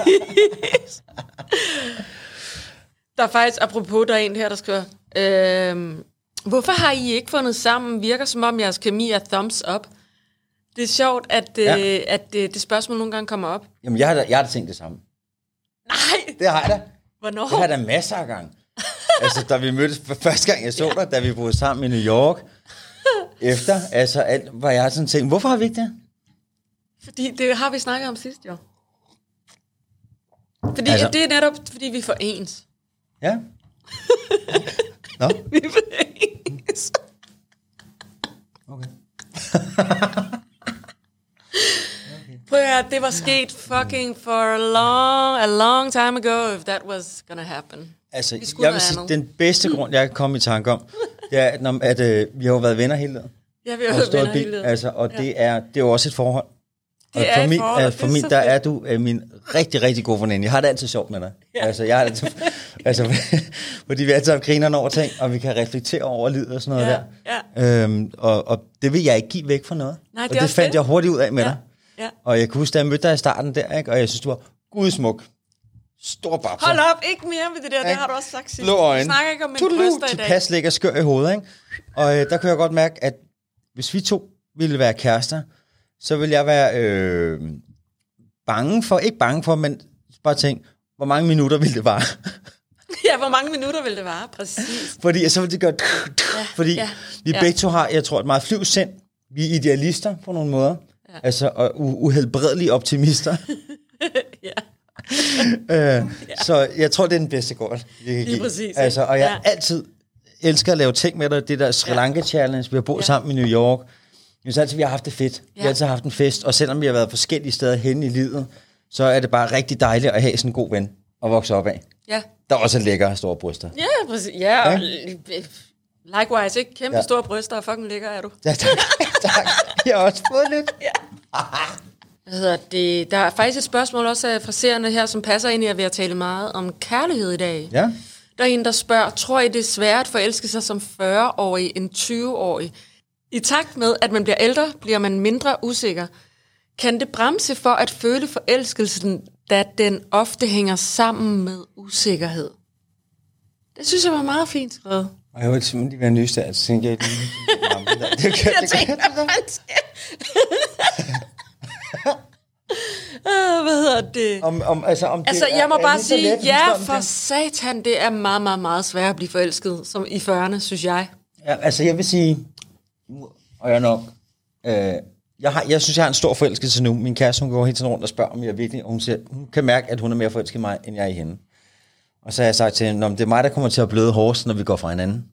der er faktisk, apropos, der er en her, der skriver, øhm, hvorfor har I ikke fundet sammen? Virker som om jeres kemi er thumbs up. Det er sjovt, at, ja. Ja. øh, at det, det spørgsmål nogle gange kommer op. Jamen, jeg har da, jeg har da tænkt det samme. Nej, Det har jeg da. Hvornår? Det har da masser af gang. altså, da vi mødtes første gang, jeg så dig, da vi boede sammen i New York, efter, altså, alt, var jeg sådan tænkt, hvorfor har vi ikke det? Fordi det har vi snakket om sidst, jo. Fordi Altså- det er netop, fordi vi er for ens. Ja. Nå, Vi for ens. okay. Prøv at høre, det var sket fucking for a long, a long time ago, if that was gonna happen. Altså, Vi jeg vil sige, andet. den bedste grund, jeg kan komme i tanke om, det er, at, når, at øh, vi har jo været venner hele tiden. Ja, vi har Og stået venner bil, hele tiden. altså, og det, er, det er jo også et forhold. Det og er for min, forhold, øh, og for min der er du øh, min rigtig, rigtig gode veninde. Jeg har det altid sjovt med dig. Ja. Altså, jeg har det, altså, fordi vi altid har grinerne over ting, og vi kan reflektere over livet og sådan noget Ja, der. Øhm, og, og det vil jeg ikke give væk for noget. Nej, det og det fandt det. jeg hurtigt ud af med Ja, dig. Ja. Og jeg kan huske, da jeg mødte dig i starten der, ikke? og jeg synes, du var gudsmuk. Stor babser. Hold op, ikke mere med det der, det har du også sagt sidst. Blå øjne. Snakker ikke om min Tudelu, bryster i dag. Tilpas lækker skør i hovedet, ikke? Og øh, der kunne jeg godt mærke, at hvis vi to ville være kærester, så ville jeg være øh, bange for, ikke bange for, men bare tænke, hvor mange minutter ville det vare? Ja, hvor mange minutter vil det vare? Præcis. fordi så ville det gøre... Ja, fordi ja, vi ja. begge to har, jeg tror, et meget flyvsind. Vi er idealister på nogle måder. Ja. Altså, og u- uhelbredelige optimister. Ja. øh, så jeg tror, det er den bedste gård, vi kan give. præcis? Altså, og jeg Ja. altid elsker at lave ting med dig. Det der Sri Lanka Challenge, vi har boet ja. sammen i New York. Jeg synes altid, vi har haft det fedt. Vi har Ja. altid haft en fest, og selvom vi har været forskellige steder hen i livet, så er det bare rigtig dejligt at have sådan en god ven at vokse op af. Ja, Der også er lækre store bryster. ja præcis. Ja, og likewise, ikke? Kæmpe Ja. ja. store bryster, og fucking lækker er du. Ja, tak. tak. Jeg har også fået lidt. Hvad hedder det? Der er faktisk et spørgsmål også af fraserende her, som passer ind i, at vi har talt meget om kærlighed i dag. Ja. Der er en, der spørger, tror I, det er sværere at forelske sig som 40-årig end 20-årig? I takt med, at man bliver ældre, bliver man mindre usikker. Kan det bremse for at føle forelskelsen, da den ofte hænger sammen med usikkerhed? Det synes jeg var meget fint skrevet. Og jeg ville simpelthen lige være nysgerrig, så tænkte jeg, det, det, det, det, Jeg tænkte, hvad Ah, Hvad hedder det? om, om, altså, om det Altså, er, jeg må er bare så sige, let, ja, for det. satan, det er meget, meget, meget svært at blive forelsket som i 40'erne, synes jeg. Ja, altså, jeg vil sige, og jeg er nok, øh, jeg, har, jeg synes, jeg har en stor forelskelse nu. Min kæreste, hun går hele tiden rundt og spørger, om jeg virkelig, og hun, siger, hun kan mærke, at hun er mere forelsket i mig, end jeg er i hende. Og så har jeg sagt til hende, "Nå, men det er mig, der kommer til at bløde hårdest, når vi går fra hinanden.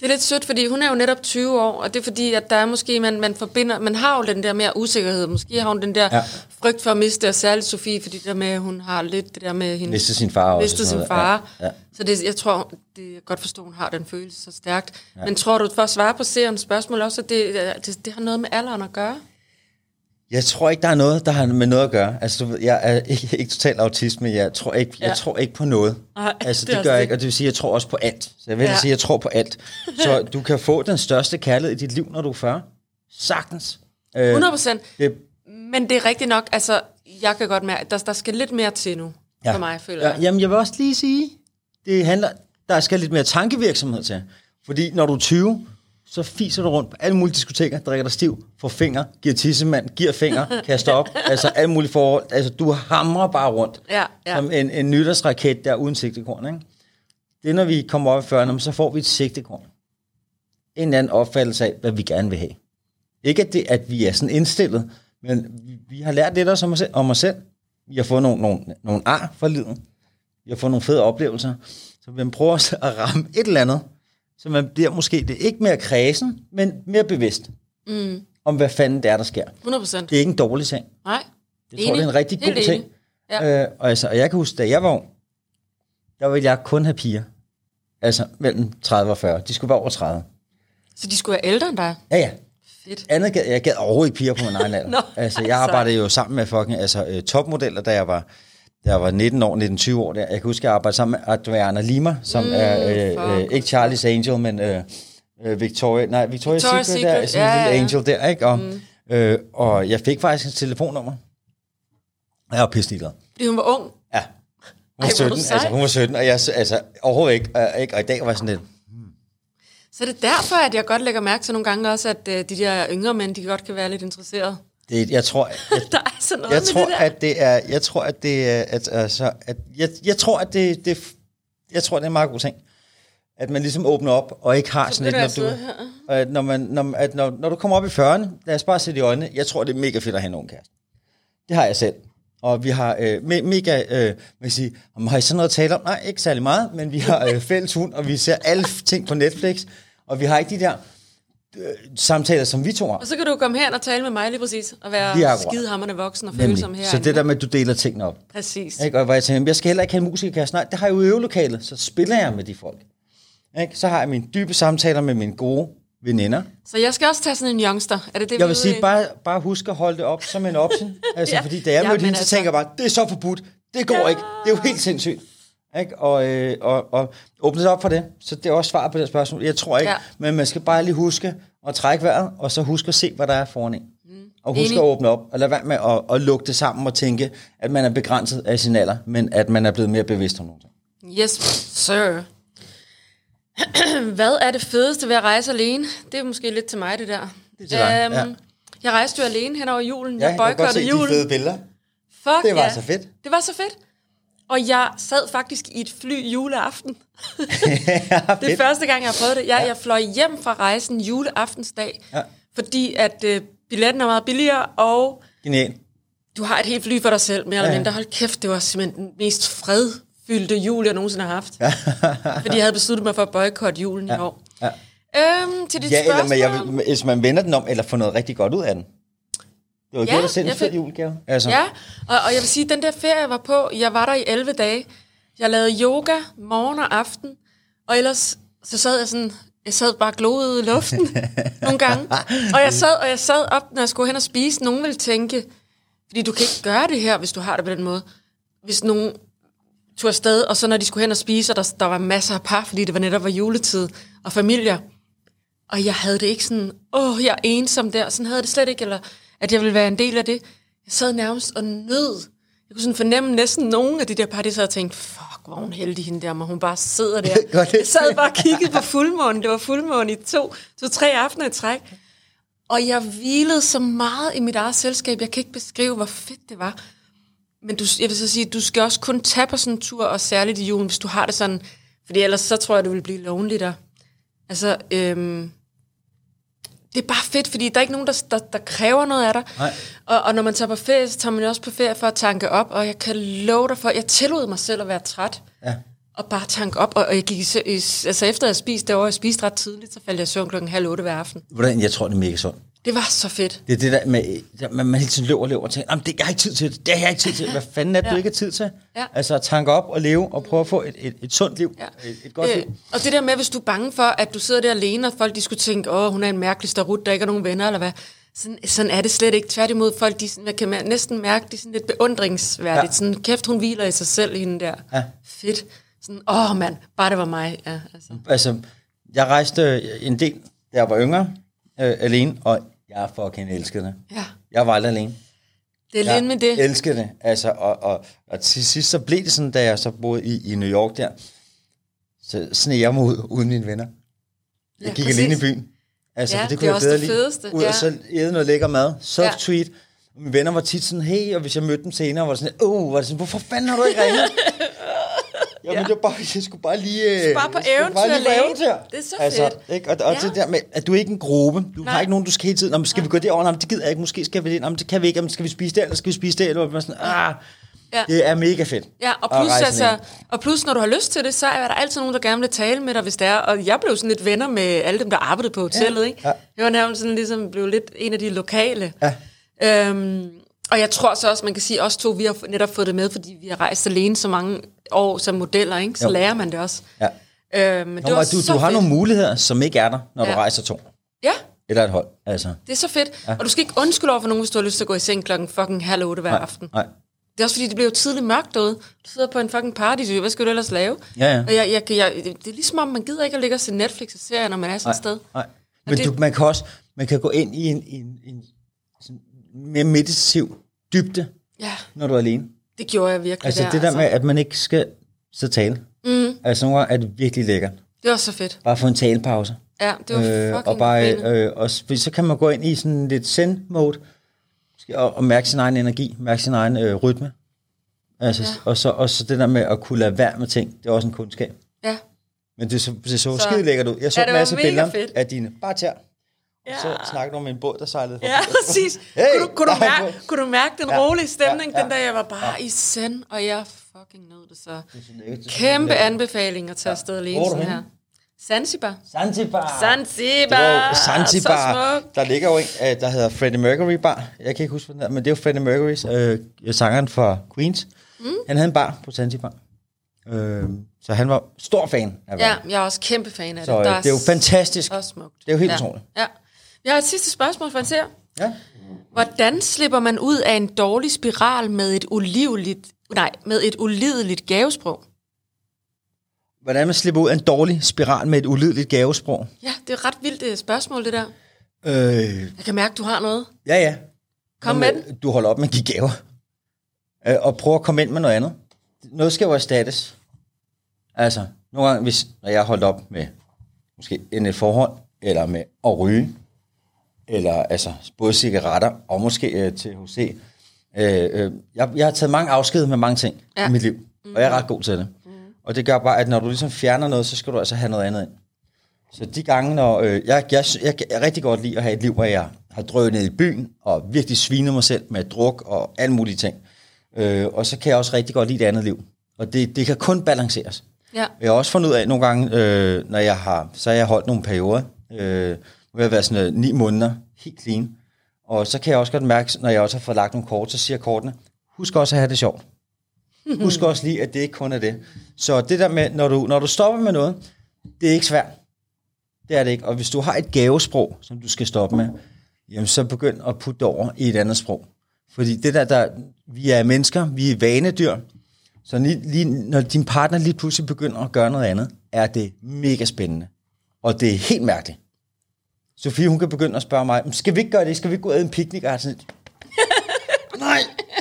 Det er lidt sødt, fordi hun er jo netop 20 år, og det er fordi, at der er måske, man, man forbinder, man har jo den der mere usikkerhed. Måske har hun den der Ja. frygt for at miste, og særligt Sofie, fordi der med, hun har lidt det der med hende. Miste sin far også og Miste sådan sin noget. far. Ja, ja. Så det, jeg tror, det jeg godt forstå, at hun har den følelse så stærkt. Ja. Men tror du, for at svare på seerens spørgsmål også, at det, det, det har noget med alderen at gøre? Jeg tror ikke, der er noget, der har med noget at gøre. Altså, jeg er ikke, ikke totalt autist, men jeg tror ikke, jeg Ja. tror ikke på noget. Nej, altså, det det, gør jeg ikke, og det vil sige, jeg tror også på alt. Så jeg vil ja. Ja. sige, jeg tror på alt. Så du kan få den største kærlighed i dit liv, når du er 40. Sagtens. Øh, 100 procent. det, Men det er rigtigt nok, altså, jeg kan godt mærke, at der, der skal lidt mere til nu, ja. for mig, føler ja, jeg. Jamen, jeg vil også lige sige, det handler, der skal lidt mere tankevirksomhed til. Fordi når du er 20, så fiser du rundt på alle mulige diskoteker, drikker dig stiv, får finger, giver tissemand, giver finger, kaster op, altså alle mulige forhold. Altså, du hamrer bare rundt. Ja, ja. Som en, en nytårsraket, der er uden sigtekorn, ikke? Det er, når vi kommer op i 40'erne, så får vi et sigtekorn. En eller anden opfattelse af, hvad vi gerne vil have. Ikke at, det, at vi er sådan indstillet, men vi, vi har lært lidt om os, selv, om os selv. Vi har fået nogle, nogle, nogle ar for livet. Vi har fået nogle fede oplevelser. Så vi prøver at ramme et eller andet, så man bliver måske det ikke mere kredsen, men mere bevidst mm. om, hvad fanden det er, der sker. 100 procent. Det er ikke en dårlig ting. Nej. Jeg tror, det er en rigtig god Helt ting. enig. Ja. Øh, og, altså, og jeg kan huske, da jeg var ung, der ville jeg kun have piger. Altså mellem 30 og 40. De skulle være over 30. Så de skulle være ældre end dig? Ja, ja. Fedt. Andet gad, jeg gad overhovedet ikke piger på min egen alder. Nå, altså, jeg arbejdede jo sammen med fucking altså, øh, topmodeller, da jeg var da jeg var 19 år, 19-20 år der. Jeg kan huske, at jeg arbejdede sammen med Adriana Lima, som mm, er øh, øh, ikke Charlie's Angel, men øh, øh, Victoria, nej, Victoria's Secret, Secret, der, sådan ja, en lille ja, angel der, ikke? Og, mm. øh, og jeg fik faktisk en telefonnummer. Jeg var pisse ligeglad. Fordi hun var ung. Ja. Hun var Ej, hvor er 17, du sej. altså hun var 17, og jeg altså overhovedet ikke, øh, ikke, og i dag var jeg sådan lidt, Så det er derfor, at jeg godt lægger mærke til nogle gange også, at de der yngre mænd, de godt kan være lidt interesserede. Det, jeg tror, jeg, Der er sådan noget jeg med tror, det der. at det er, jeg tror, at det er, at, altså, at jeg, jeg tror, at det, det, jeg tror, det er en meget god ting. At man ligesom åbner op, og ikke har sådan begynder lidt, jeg når du, at når, man, når, at når, når du kommer op i 40'erne, lad os bare sætte i øjnene, jeg tror, det er mega fedt at have en ung kæreste. Det har jeg selv. Og vi har øh, me, mega, øh, man sige, om har I sådan noget at tale om? Nej, ikke særlig meget, men vi har øh, fælles hund, og vi ser alle ting på Netflix, og vi har ikke de der samtaler, som vi to har. Og så kan du komme her og tale med mig lige præcis, og være akkurat. skidehammerende voksen og følsom her. Så det der med, at du deler tingene op. Præcis. Ikke? Og hvor jeg tænker, jeg skal heller ikke have en musikerkæreste. Nej, det har jeg jo i øvelokalet, så spiller jeg med de folk. Ikke? Så har jeg mine dybe samtaler med mine gode veninder. Så jeg skal også tage sådan en youngster. Er det det, Jeg vi vil sige, i? bare, bare husk at holde det op som en option. Altså, Ja. ja. fordi da jeg Ja, mødte men hende, så altså- tænker jeg bare, det er så forbudt. Det går Ja. ja. ikke. Det er jo helt sindssygt. Ikke? Og, øh, og, og åbne det op for det. Så det er også svar på det spørgsmål. Jeg tror ikke, Ja. men man skal bare lige huske at trække vejret, og så huske at se, hvad der er foran en. Mm. Og huske Enig. at åbne op, og lade være med at, at lukke det sammen og tænke, at man er begrænset af sin alder, men at man er blevet mere bevidst om nogle ting. Yes, sir. Hvad er det fedeste ved at rejse alene? Det er måske lidt til mig, det der. Det er til dig, ja. Jeg rejste jo alene hen over julen. Ja, jeg jeg kan godt se boykottede de julen. fede billeder. Fuck Det var ja. så fedt. Det var så fedt. Og jeg sad faktisk i et fly juleaften. det er første gang, jeg har prøvet det. Jeg, ja. jeg fløj hjem fra rejsen juleaftensdag, Ja. fordi at øh, billetten er meget billigere, og Genial. du har et helt fly for dig selv, mere eller Ja, ja. mindre. Hold kæft, det var simpelthen den mest fredfyldte jul, jeg nogensinde har haft. fordi jeg havde besluttet mig for at boykotte julen ja. i år. Ja. Øhm, til dit Ja, eller spørgsmål. men jeg hvis man vender den om, eller får noget rigtig godt ud af den. Det var Ja, ja, det selv en jeg fed julegave. Altså. Ja, og, og jeg vil sige, den der ferie, jeg var på, jeg var der i 11 dage. Jeg lavede yoga morgen og aften, og ellers så sad jeg sådan, jeg sad bare gloet ud i luften nogle gange. Og jeg sad, og jeg sad op, når jeg skulle hen og spise. Nogen ville tænke, fordi du kan ikke gøre det her, hvis du har det på den måde. Hvis nogen tog afsted, og så når de skulle hen og spise, og der, der var masser af par, fordi det var netop var juletid, og familier. Og jeg havde det ikke sådan, åh, jeg er ensom der. Sådan havde jeg det slet ikke, eller at jeg ville være en del af det. Jeg sad nærmest og nød. Jeg kunne sådan fornemme næsten nogen af de der par, de sad og tænkte, fuck, hvor er hun heldig hende der, må hun bare sidder der. Jeg sad bare og kiggede på fuldmånen. Det var fuldmåne i to, to, tre aftener i træk. Og jeg hvilede så meget i mit eget selskab. Jeg kan ikke beskrive, hvor fedt det var. Men du, jeg vil så sige, du skal også kun tage på sådan en tur, og særligt i julen, hvis du har det sådan. Fordi ellers så tror jeg, du vil blive lonely der. Altså, øhm, det er bare fedt, fordi der er ikke nogen, der, der, der kræver noget af dig. Nej. Og, og når man tager på ferie, så tager man jo også på ferie for at tanke op, og jeg kan love dig for, jeg tillod mig selv at være træt, Ja. og bare tanke op, og, og jeg gik altså efter jeg spiste, det var jeg spiste ret tidligt, så faldt jeg i søvn klokken halv otte hver aften. Hvordan, jeg tror, det er mega sundt. Det var så fedt. Det er det der med, at man, man hele tiden løber og løber og tænker, "Jamen, det, jeg har ikke tid til det, det har jeg ikke tid til. Hvad fanden er det, Ja. du ikke har tid til? Ja. Altså at tanke op og leve og prøve at få et, et, et sundt liv. Ja. Et, et godt Øh, liv. og det der med, hvis du er bange for, at du sidder der alene, og folk de skulle tænke, åh, hun er en mærkelig starut, der ikke er nogen venner, eller hvad. Sådan, sådan er det slet ikke. Tværtimod, folk de, sådan, man kan næsten mærke, det er sådan lidt beundringsværdigt. Ja. Sådan, kæft, hun hviler i sig selv, hende der. Ja. Fedt. Sådan, åh mand, bare det var mig. Ja, altså. Altså, jeg rejste en del, da jeg var yngre, øh, alene, og jeg fucking elskede det. ja. Jeg var aldrig alene. det er lidt med det. Jeg elskede det. Altså, og, og, og til sidst så blev det sådan, da jeg så boede i, i New York der, så sneg jeg mig ud uden mine venner. Jeg Ja, gik præcis. alene i byen. Altså, Ja, for det det kunne er jeg også bedre det lide. fedeste, Ud ja. og så æde noget lækker mad. Self-treat. Og Mine venner var tit sådan, hey, og hvis jeg mødte dem senere, var det sådan, åh, oh, var det sådan, hvorfor fanden har du ikke ringet? Jamen, Ja. det var bare, jeg skulle bare lige... øh, bare på skulle bare eventyr lige på eventyr. Det er så altså, fedt. Ikke? Og, og Ja. det der med, at du er ikke en gruppe. Du Nej. har ikke nogen, du skal hele tiden. Men skal vi gå derover? Nej, men det gider jeg ikke. Måske skal vi det. Men det kan vi ikke. Jamen, skal vi spise det, eller skal vi spise det? Eller man sådan, ah, Ja. det er mega fedt. Ja, og at plus, altså, og plus, når du har lyst til det, så er der altid nogen, der gerne vil tale med dig, hvis det er. Og jeg blev sådan lidt venner med alle dem, der arbejdede på hotellet, Ja, ikke? ja. Jeg var nærmest sådan ligesom, blev lidt en af de lokale. Ja. Øhm, og jeg tror så også, man kan sige, os to, vi har netop fået det med, fordi vi har rejst alene så mange år som modeller, ikke? Så Jo. lærer man det også. Ja. Øhm, men det Nå, var og du, du har fedt. nogle muligheder, som ikke er der, når du Ja. rejser to. Ja, Eller et hold. Altså. det er så fedt. Ja. Og du skal ikke undskylde over for nogen, hvis du har lyst til at gå i seng klokken fucking halv otte hver Nej, aften. nej. Det er også fordi, det bliver jo tidligt mørkt derude. Du sidder på en fucking party, så hvad skal du ellers lave? Ja, ja. Og jeg, jeg, jeg, det er ligesom om, man gider ikke at ligge og se Netflix og serier, når man er sådan et sted. Nej. Men det- du, man kan også man kan gå ind i en, en, en sådan mere meditativ dybde, Ja, når du er alene. Det gjorde jeg virkelig Altså der. det der med, at man ikke skal så tale. Mm, Altså nogle gange er det virkelig lækkert. det var så fedt. Bare få en talepause. Ja, det var Øh, fucking og bare, øh, og s- fordi så kan man gå ind i sådan lidt Måske- og, og mærke sin egen energi, mærke sin egen øh, rytme. Altså, Ja. og, så, og så det der med at kunne lade være med ting, det er også en kundskab. Ja. Men det så, det så, Så- skide lækkert ud. Jeg så Ja, en masse billeder fedt. af dine bare tær. Ja. Så snakkede du om en båd, der sejlede forbi. Ja, præcis. Hey, kunne, du, kunne, du der er mærke, kunne du mærke den Ja, rolige stemning, ja, ja. den der jeg var bare i send, og jeg fucking nød det så. Det er. Det er Kæmpe anbefaling at tage afsted alene er sådan her. Zanzibar. Zanzibar. Zanzibar. Det Zanzibar. Der ligger jo en, øh, der hedder Freddie Mercury Bar. Jeg kan ikke huske, hvad den hedder, men det er jo Freddie Mercurys, øh, sangeren for Queens. Mm. Han havde en bar på Zanzibar. Øh, så han var stor fan af Ja, verden. jeg er også kæmpe fan af Så det. øh, det er jo fantastisk. så smukt. Det er jo helt ja. utroligt. Ja. Jeg har et sidste spørgsmål for en ser. Ja. Hvordan slipper man ud af en dårlig spiral med et ulideligt, nej, med et ulideligt gavesprog? Hvordan man slipper ud af en dårlig spiral med et ulydeligt gavesprog. Ja, det er et ret vildt øh, spørgsmål, det der. Øh, Jeg kan mærke, du har noget. ja, ja. Kom Nå, med den. Du holder op med at give gaver. Øh, og prøv at komme ind med noget andet. Noget skal jo erstattes. Altså, nogle gange, hvis når jeg holdt op med måske en et forhold, eller med at ryge, eller altså både cigaretter og måske øh, THC. Øh, øh, jeg, jeg har taget mange afsked med mange ting Ja. i mit liv, og jeg er ret god til det. Mm. Og det gør bare, at når du ligesom fjerner noget, så skal du altså have noget andet ind. Så de gange, når øh, jeg, jeg, jeg, jeg rigtig godt lide at have et liv, hvor jeg har drønet i byen, og virkelig svinet mig selv med druk og alle mulige ting. Øh, og så kan jeg også rigtig godt lide det andet liv. Og det, det kan kun balanceres. Ja. Jeg har også fundet ud af nogle gange, øh, når jeg har, så har jeg holdt nogle perioder, øh, nu har jeg været sådan øh, ni måneder, helt clean. Og så kan jeg også godt mærke, når jeg også har fået lagt nogle kort, så siger kortene, husk også at have det sjovt. Husk også lige, at det ikke kun er det. Så det der med, når du, når du stopper med noget, det er ikke svært. Det er det ikke. Og hvis du har et gavesprog, som du skal stoppe med, jamen så begynd at putte det over i et andet sprog. Fordi det der, der vi er mennesker, vi er vanedyr, så lige, lige, når din partner lige pludselig begynder at gøre noget andet, er det mega spændende. Og det er helt mærkeligt. Sofie, hun kan begynde at spørge mig, "Men skal vi ikke gøre det? Skal vi ikke gå ud og en picnic? Og sådan, Nej,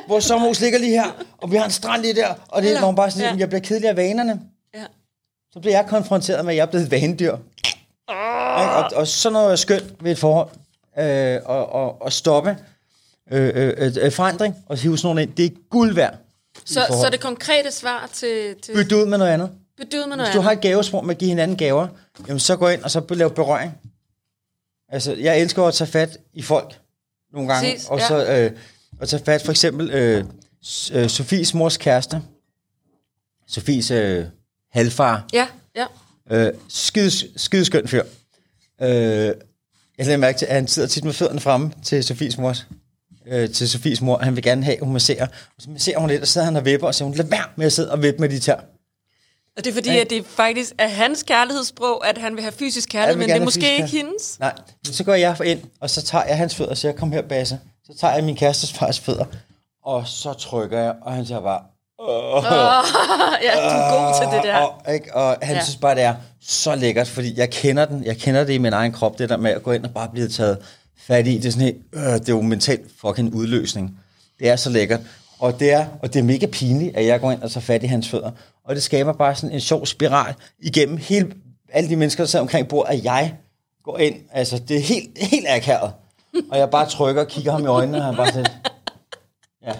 vores sommerhus ligger lige her, og vi har en strand lige der. Og det er, når hun bare sådan, ja. jeg bliver kedelig af vanerne. Ja. Så bliver jeg konfronteret med, at jeg er blevet vanedyr. Ikke? Og, og sådan noget er skønt ved et forhold. Øh, og, og, og stoppe øh, øh, øh, forandring og hive sådan nogle ind. Det er guld værd. Så, så det konkrete svar til, til Byt ud med noget andet. bytte ud med noget Hvis du har et gavesprog med at give hinanden gaver, jamen så gå ind og så lave berøring. Altså, jeg elsker at tage fat i folk nogle gange. Præcis, og ja. så øh, at tage fat for eksempel øh, øh, Sofies mors kæreste. Sofies øh, halvfar. Ja, ja. Øh, skide, skide skøn fyr. Øh, jeg lader mærke til, at han sidder tit med fødderne fremme til Sofies mors. Øh, til Sofies mor. Han vil gerne have, at hun masserer. Og så masserer hun lidt, og så sidder han og vipper, og siger hun, lad være med at sidde og vippe med de tær. Og det er fordi, Ja. at det faktisk er hans kærlighedssprog, at han vil have fysisk kærlighed, men det er måske ikke hendes. Nej, men så går jeg ind, og så tager jeg hans fødder og siger, kom her, Basse. Så tager jeg min kærestes fars fødder, og så trykker jeg, og han siger bare, ja, du er god til det der. Og, ikke? og han ja. synes bare, det er så lækkert, fordi jeg kender den, jeg kender det i min egen krop, det der med at gå ind og bare blive taget fat i, det er sådan helt, øh, det er jo mentalt fucking udløsning. Det er så lækkert. Og det er, og det er mega pinligt, at jeg går ind og tager fat i hans fødder. Og det skaber bare sådan en sjov spiral igennem hele, alle de mennesker, der sidder omkring bordet, at jeg går ind. Altså, det er helt, helt akavet. Og jeg bare trykker og kigger ham i øjnene, og han bare sådan, ja.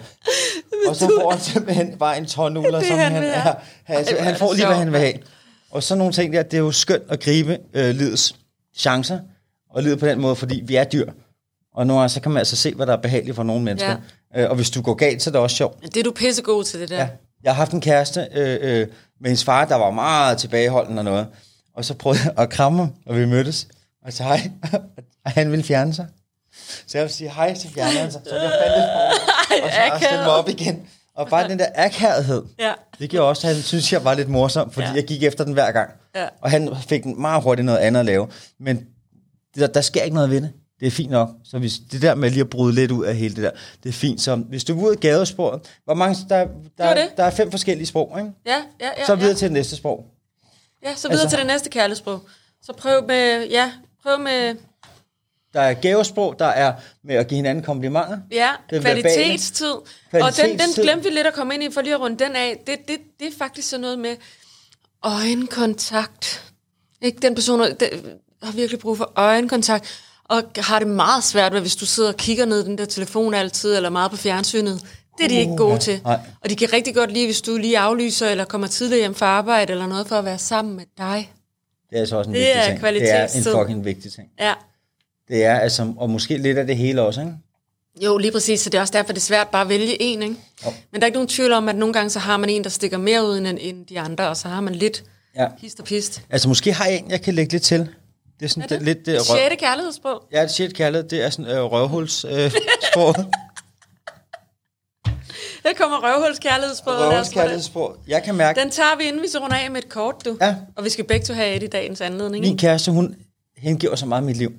Og så får han simpelthen bare en tårnuller, som han han, er, han, får lige, hvad han vil have. Og så nogle ting der, det er jo skønt at gribe øh, livets chancer, og livet på den måde, fordi vi er dyr. Og gange, så kan man altså se, hvad der er behageligt for nogle mennesker. Ja. Øh, og hvis du går galt, så er det også sjovt. Det er du pissegod til, det der. Ja. Jeg har haft en kæreste øh, øh, med hendes far, der var meget tilbageholden og noget. Og så prøvede jeg at kramme ham, og vi mødtes. Og så hej, og han ville fjerne sig. Så jeg vil sige hej, så fjerner han sig. Så jeg faldt lidt for, og så stille mig op igen. Og bare den der akavethed, Ja. det gjorde også, at han synes, jeg var lidt morsom, fordi ja. jeg gik efter den hver gang. Ja. Og han fik den meget hurtigt noget andet at lave. Men der, der sker ikke noget ved det. Det er fint nok. Så hvis det der med lige at bryde lidt ud af hele det der, det er fint. Så hvis du er ude af gadesporet, hvor mange, der, der, det. der er fem forskellige sprog, ikke? Ja, ja, ja. Så videre ja. til det næste sprog. Ja, så videre Altså- til det næste kærlighedssprog. Så prøv med, ja, prøv med, Der er gavesprog, der er med at give hinanden komplimenter. ja, verbale. kvalitetstid. Og den, den glemte vi lidt at komme ind i, for lige at runde den af. Det, det, det er faktisk sådan noget med øjenkontakt. Ikke? Den person der har virkelig brug for øjenkontakt, og har det meget svært ved, hvis du sidder og kigger ned i den der telefon altid, eller meget på fjernsynet. Det er de ikke gode til. nej. Og de kan rigtig godt lide, hvis du lige aflyser, eller kommer tidligere hjem fra arbejde, eller noget for at være sammen med dig. Det er altså også en Det vigtig er ting. Det er en fucking vigtig ting. Ja. Det er altså, og måske lidt af det hele også, ikke? Jo, lige præcis, så det er også derfor, det er svært bare at vælge en, ikke? Jo. Men der er ikke nogen tvivl om, at nogle gange så har man en, der stikker mere ud end, end de andre, og så har man lidt Ja. hist og pist. Altså måske har jeg en, jeg kan lægge lidt til. Det er sådan Er det? det? lidt det, røv... Sjette kærlighedsbog. Ja, det shit kærlighed, det er sådan øh, røvhuls øh. Der kommer røvhulskærlighedsbog. lad os røvhuls få kærlighedssprog. Jeg kan mærke, Den tager vi, inden vi så runder af med et kort, du. Ja. Og vi skal begge to have et i dagens anledning. min kæreste, hun hengiver så meget mit liv.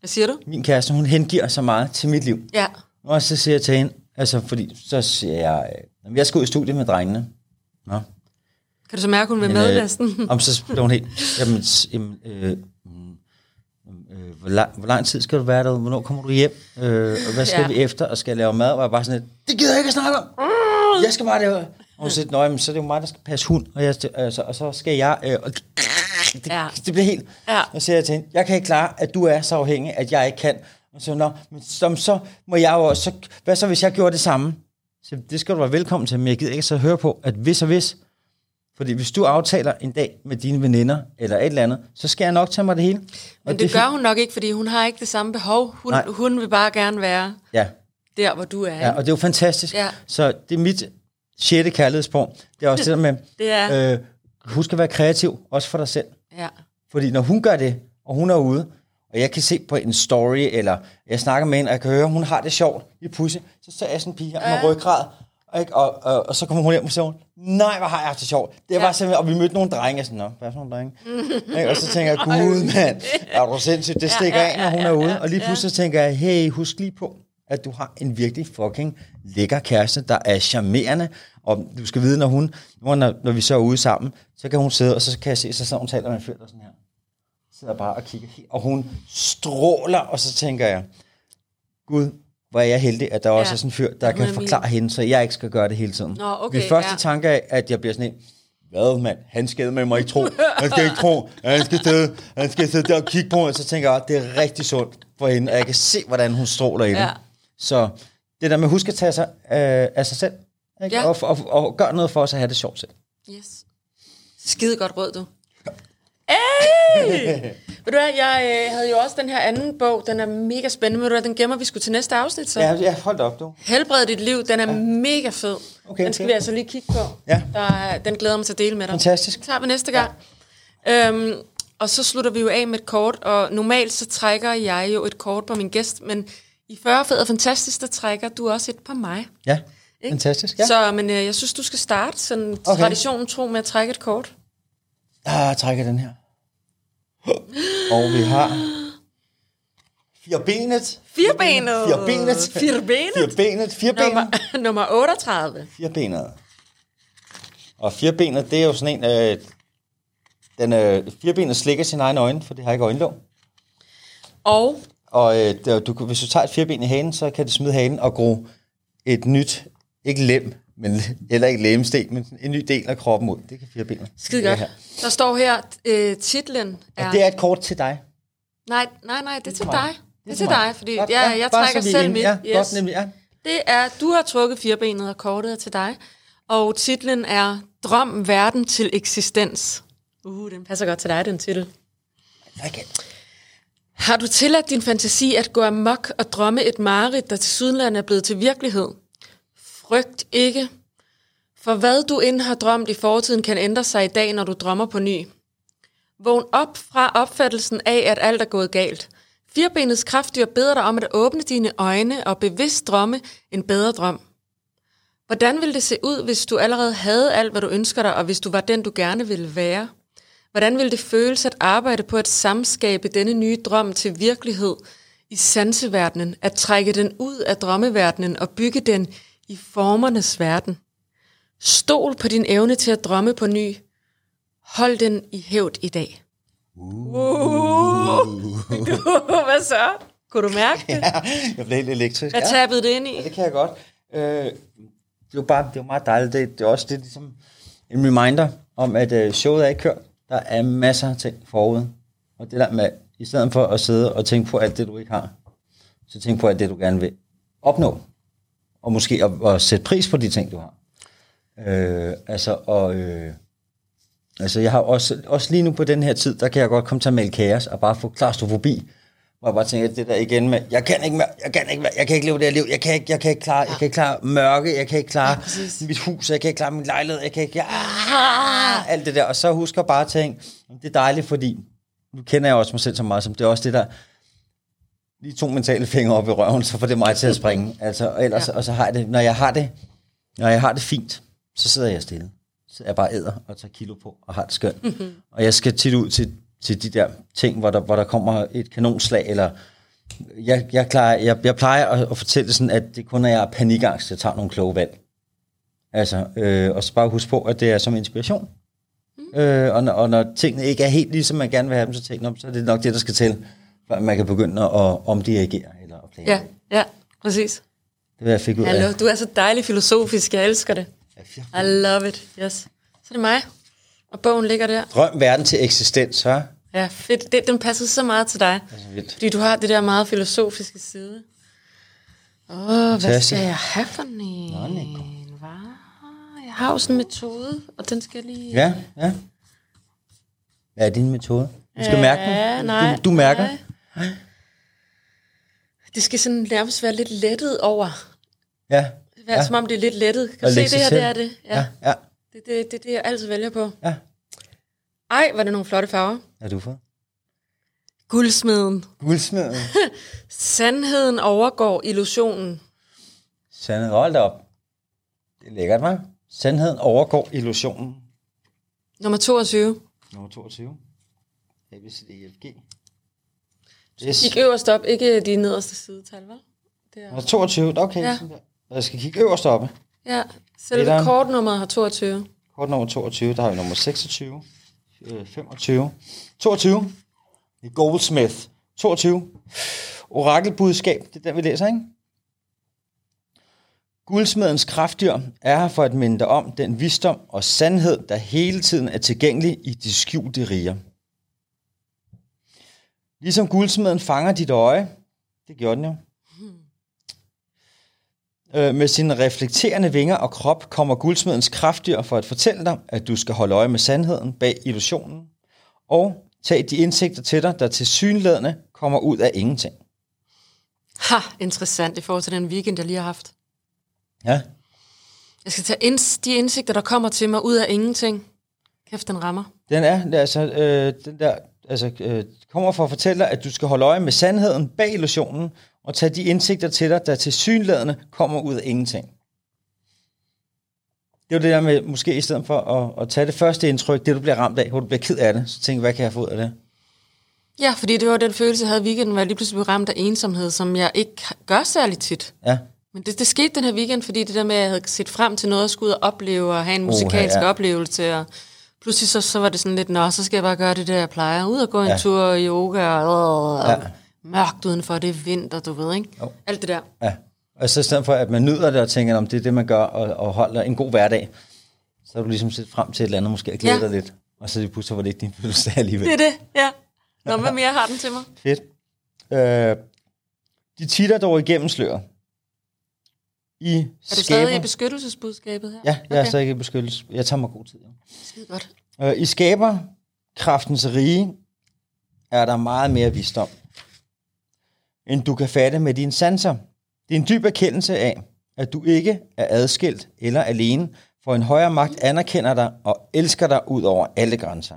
Hvad siger du? Min kæreste, hun hengiver så meget til mit liv. Ja. Og så siger jeg til hende, altså fordi, så siger jeg, øh, "Jamen, jeg skal ud i studiet med drengene. Nå. Kan du så mærke, hun vil med øh, næsten? Om så blev hun helt, jamen, jamen øh, øh, hvor, lang, hvor lang tid skal du være der? Hvornår kommer du hjem? Øh, og hvad skal Ja. vi efter? Og skal jeg lave mad? Og jeg bare sådan lidt, det gider jeg ikke at snakke om. Jeg skal bare lave. Og hun "Nå, jamen, så er det jo mig, der skal passe hund. Og, jeg, altså, og så skal jeg... Øh, og det, Ja. det bliver helt... Ja. Og så siger jeg til hende, jeg kan ikke klare, at du er så afhængig, at jeg ikke kan. Og så, Nå, men så, så må jeg jo også... Så, hvad så, hvis jeg gjorde det samme? Så det skal du være velkommen til, men jeg gider ikke så høre på, at hvis og hvis... Fordi hvis du aftaler en dag med dine veninder, eller et eller andet, så skal jeg nok tage mig det hele. Men og det er gør hun nok ikke, fordi hun har ikke det samme behov. Hun, Nej. hun vil bare gerne være Ja, der, hvor du er. ja, og det er jo fantastisk. Ja. Så det er mit sjette kærlighedssprog. Det er også det der med, Det er- øh, husk at være kreativ, også for dig selv. ja. Fordi når hun gør det, og hun er ude, og jeg kan se på en story, eller jeg snakker med hende, og jeg kan høre, hun har det sjovt i pusse, så ser jeg sådan en pige her med ryggrad, og, ikke? Og, og, og, så kommer hun hjem og siger, nej, hvor har jeg haft det sjovt. Det var Ja. simpelthen, og vi mødte nogle drenge, og sådan, nå, hvad er for nogle drenge? Ikke? og så tænker jeg, gud mand, er du sindssygt, det stikker ja, af, når hun er ude. Og lige pludselig tænker jeg, hey, husk lige på, at du har en virkelig fucking lækker kæreste, der er charmerende, og du skal vide, når hun, når, når vi så er ude sammen, så kan hun sidde, og så kan jeg se, så sidder hun taler med en fyr, der sådan her sidder bare og kigger og hun stråler, og så tænker jeg, Gud, hvor er jeg heldig, at der også Ja. er sådan en fyr, der kan er forklare hende, så jeg ikke skal gøre det hele tiden. Nå, okay, Min første ja. tanke er, at jeg bliver sådan en, hvad mand, han skal med mig ikke tro, han skal ikke tro, han skal sidde, han skal sidde der og kigge på mig, så tænker jeg, det er rigtig sundt for hende, og jeg kan se, hvordan hun stråler i det. Ja. Så det der med at huske at tage sig øh, af sig selv, ikke? Ja. Og, og, og, og gøre noget for os at have det sjovt selv. Yes. Skide godt råd, du. Hey! Ved du hvad, jeg øh, havde jo også den her anden bog, den er mega spændende, ved du hvad, den gemmer vi skulle til næste afsnit, så. Ja, ja hold op, du. Helbred dit liv, den er ja. mega fed. Okay, den skal okay. vi altså lige kigge på. Ja. Der er, den glæder mig til at dele med dig. Fantastisk. Den tager vi næste gang. Ja. Øhm, og så slutter vi jo af med et kort, og normalt så trækker jeg jo et kort på min gæst, men i 40 fed og fantastisk, der trækker du også et på mig. Ja, Ikke? fantastisk. Ja. Så men, øh, jeg synes, du skal starte sådan Okay. traditionen tro med at trække et kort. Ah, jeg trækker den her. Og vi har Firbenet. Firbenet. Firbenet. Firbenet. Firbenet. Firbenet. Nummer, nummer 38. Firbenet. Og firbenet, det er jo sådan en... Øh, den, øh, firbenet slikker sine egne øjne, for det har ikke øjenlåg. Og Og øh, du, hvis du tager et firben i hanen, så kan det smide hanen og gro et nyt, ikke lem, men, eller ikke lemstek, men en ny del af kroppen ud. Det kan firbenet. skide Det godt. Der står her, øh, titlen er... Og det er et kort til dig. Nej, nej, nej, det er til dig. Det er til dig, fordi Godt, jeg, jeg bare trækker er selv enige. mit. Ja, yes. godt nemlig, ja. Det er, du har trukket firbenet, og kortet er til dig. Og titlen er Drøm verden til eksistens. Uh, den passer godt til dig, den titel. Okay. Har du tilladt din fantasi at gå amok og drømme et mareridt, der til sydenland er blevet til virkelighed? Frygt ikke. For hvad du end har drømt i fortiden, kan ændre sig i dag, når du drømmer på ny. Vågn op fra opfattelsen af, at alt er gået galt. Firbenets kraftdyr beder dig om at åbne dine øjne og bevidst drømme en bedre drøm. Hvordan ville det se ud, hvis du allerede havde alt, hvad du ønsker dig, og hvis du var den, du gerne ville være? Hvordan ville det føles at arbejde på at samskabe denne nye drøm til virkelighed i sanseverdenen, at trække den ud af drømmeverdenen og bygge den i formernes verden. Stol på din evne til at drømme på ny. Hold den i hævd i dag. Uh. Hvad så? Kunne du mærke det? Ja, jeg blev helt elektrisk. Jeg ja. tabbede det ind i. Ja, det kan jeg godt. Øh, det er jo bare, det jo meget dejligt. Det, det er også det, er ligesom en reminder om, at øh, showet er ikke kørt. Der er masser af ting forud. Og det der med, i stedet for at sidde og tænke på alt det, du ikke har, så tænk på alt det, du gerne vil opnå. Og måske at, at sætte pris på de ting, du har. Øh, altså, og, øh, altså, jeg har også, også lige nu på den her tid, der kan jeg godt komme til at male kaos og bare få klaustrofobi. Hvor jeg bare tænker, det der igen med, jeg kan ikke mere, jeg kan ikke jeg kan ikke leve det her liv, jeg kan ikke, jeg kan ikke klare, jeg kan ikke klare mørke, jeg kan ikke klare ja, mit hus, jeg kan ikke klare min lejlighed, jeg kan ikke, jeg, ah, alt det der. Og så husker bare tænke, det er dejligt, fordi nu kender jeg også mig selv så meget, som det er også det der, lige to mentale fingre op i røven, så får det mig til at springe. Altså, og, ellers, ja. og så har jeg det, når jeg har det, når jeg har det fint, så sidder jeg stille. Så jeg bare æder og tager kilo på og har det skønt. Mm-hmm. Og jeg skal tit ud til, til de der ting, hvor der, hvor der kommer et kanonslag, eller jeg, jeg, klarer, jeg, jeg plejer at, at fortælle sådan, at det kun er jeg panikangst, jeg tager nogle kloge valg. Altså, øh, og så bare husk på, at det er som inspiration. Mm. Øh, og, når, og når tingene ikke er helt ligesom man gerne vil have dem, så tænker så er det nok det, der skal til, for man kan begynde at omdirigere eller at planlægge. Ja, ja, præcis. Det var jeg fik ud af. Hallo, du er så dejlig filosofisk, jeg elsker det. I love it, yes. Så er det mig, og bogen ligger der. Drøm verden til eksistens, hva'? Ja, fedt. Det, den passer så meget til dig. Er vildt. Fordi du har det der meget filosofiske side. Åh, oh, hvad skal jeg have for en? Nå? Jeg har jo sådan en metode, og den skal lige... Ja, ja. Hvad er din metode? Du skal mærke Ja, den. nej, du, du mærker. nej. Det skal sådan nærmest være lidt lettet over. Ja. Være, ja. Som om det er lidt lettet. Kan du se, det her, det er det. Ja. Ja, ja. Det er det, det, det, jeg altid vælger på. ja. Ej, var det nogle flotte farver. Har du fået? Guldsmeden. Guldsmeden. Sandheden overgår illusionen. Sandheden, hold op. Det er lækkert, hva'? Sandheden overgår illusionen. Nummer 22. Nummer 22. A, B, C, D, E, F, G. Yes. Kig øverst op, ikke de nederste sidetal, vel? Det er, Nummer 22, okay. Ja. Jeg skal kigge øverst oppe. ja, selve Etteren. kortnummeret har 22. Kort nummer 22, der har vi nummer 26, øh, 25, 22. Det er Goldsmith. 22. Orakelbudskab, det er den, vi læser, ikke? Guldsmedens kraftdyr er her for at minde dig om den visdom og sandhed, der hele tiden er tilgængelig i de skjulte riger. Ligesom guldsmeden fanger dit øje, det gjorde den jo, Øh, med sine reflekterende vinger og krop kommer guldsmedens kraftdyr for at fortælle dig, at du skal holde øje med sandheden bag illusionen, og tag de indsigter til dig, der til synlædende kommer ud af ingenting. Ha, interessant i forhold til den weekend, jeg lige har haft. Ja, Jeg skal tage inds- de indsigter, der kommer til mig ud af ingenting. Kæft, den rammer. den er altså, øh, den der, altså, øh, kommer for at fortælle dig, at du skal holde øje med sandheden bag illusionen, og tage de indsigter til dig, der til synlædende kommer ud af ingenting. Det er jo det der med, måske i stedet for at, at tage det første indtryk, det du bliver ramt af, hvor du bliver ked af det, så tænk, hvad kan jeg få ud af det? Ja, fordi det var den følelse, jeg havde i weekenden, hvor jeg lige pludselig blev ramt af ensomhed, som jeg ikke gør særlig tit. Ja, Men det, det skete den her weekend, fordi det der med, at jeg havde set frem til noget, at skulle ud og opleve, og have en musikalsk ja. oplevelse, og pludselig så, så var det sådan lidt, nå, så skal jeg bare gøre det der, jeg plejer. Ud og gå en Ja. tur og yoga, og, og Ja. mørkt udenfor, det er vinter, du ved, ikke? Jo. Alt det der. Ja, og så i stedet for, at man nyder det og tænker, om det er det, man gør, og, og holder en god hverdag, så har du ligesom set frem til et eller andet, måske glæder Ja. dig lidt, og så pludselig var det ikke din fødselsdag alligevel. Det er det, ja. Nå, hvad mere har den til mig? Fedt. Øh, de titter dog igennem sløret. I Er du stadig i beskyttelsesbudskabet her? Ja, jeg er Okay. stadig i beskyttelse. Jeg tager mig god tid. Ja. Skide godt. Øh, I skaberkraftens rige er der meget mere visdom, end du kan fatte med dine sanser. Det er en dyb erkendelse af, at du ikke er adskilt eller alene, for en højere magt anerkender dig og elsker dig ud over alle grænser.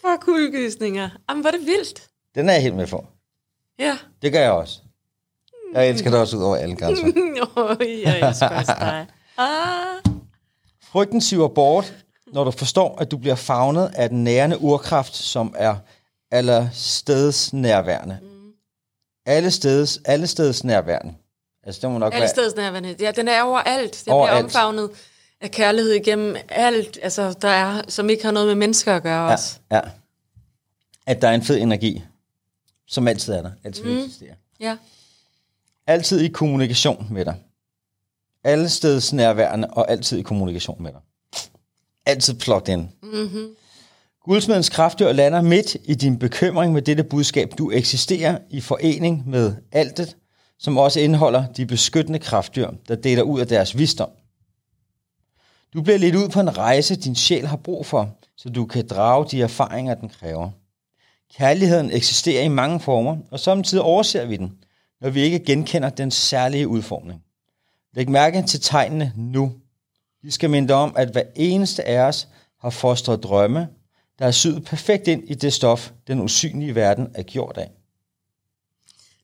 For kuldegysninger. Jamen, var det vildt. Den er jeg helt med for. Ja. Det gør jeg også. Jeg elsker dig også ud over alle grænser. Åh, jeg elsker også dig. Ah. Frygten siver bort, når du forstår, at du bliver fagnet af den nærende urkraft, som er allersteds nærværende. alle steds, alle steds nærværende. Altså, det må nok Alle være... steds nærværende. Ja, den er overalt. Den Overalt. bliver omfavnet af kærlighed igennem alt, altså, der er, som ikke har noget med mennesker at gøre Ja, også. ja. At der er en fed energi, som altid er der. Altid mm. eksisterer. Ja. Altid i kommunikation med dig. Alle steds nærværende og altid i kommunikation med dig. Altid plugged in. Mm-hmm. Guldsmedens kraftdyr lander midt i din bekymring med dette budskab. Du eksisterer i forening med altet, som også indeholder de beskyttende kraftdyr, der deler ud af deres visdom. Du bliver lidt ud på en rejse, din sjæl har brug for, så du kan drage de erfaringer, den kræver. Kærligheden eksisterer i mange former, og samtidig overser vi den, når vi ikke genkender den særlige udformning. Læg mærke til tegnene nu. De skal minde om, at hver eneste af os har fostret drømme, der er syet perfekt ind i det stof, den usynlige verden er gjort af.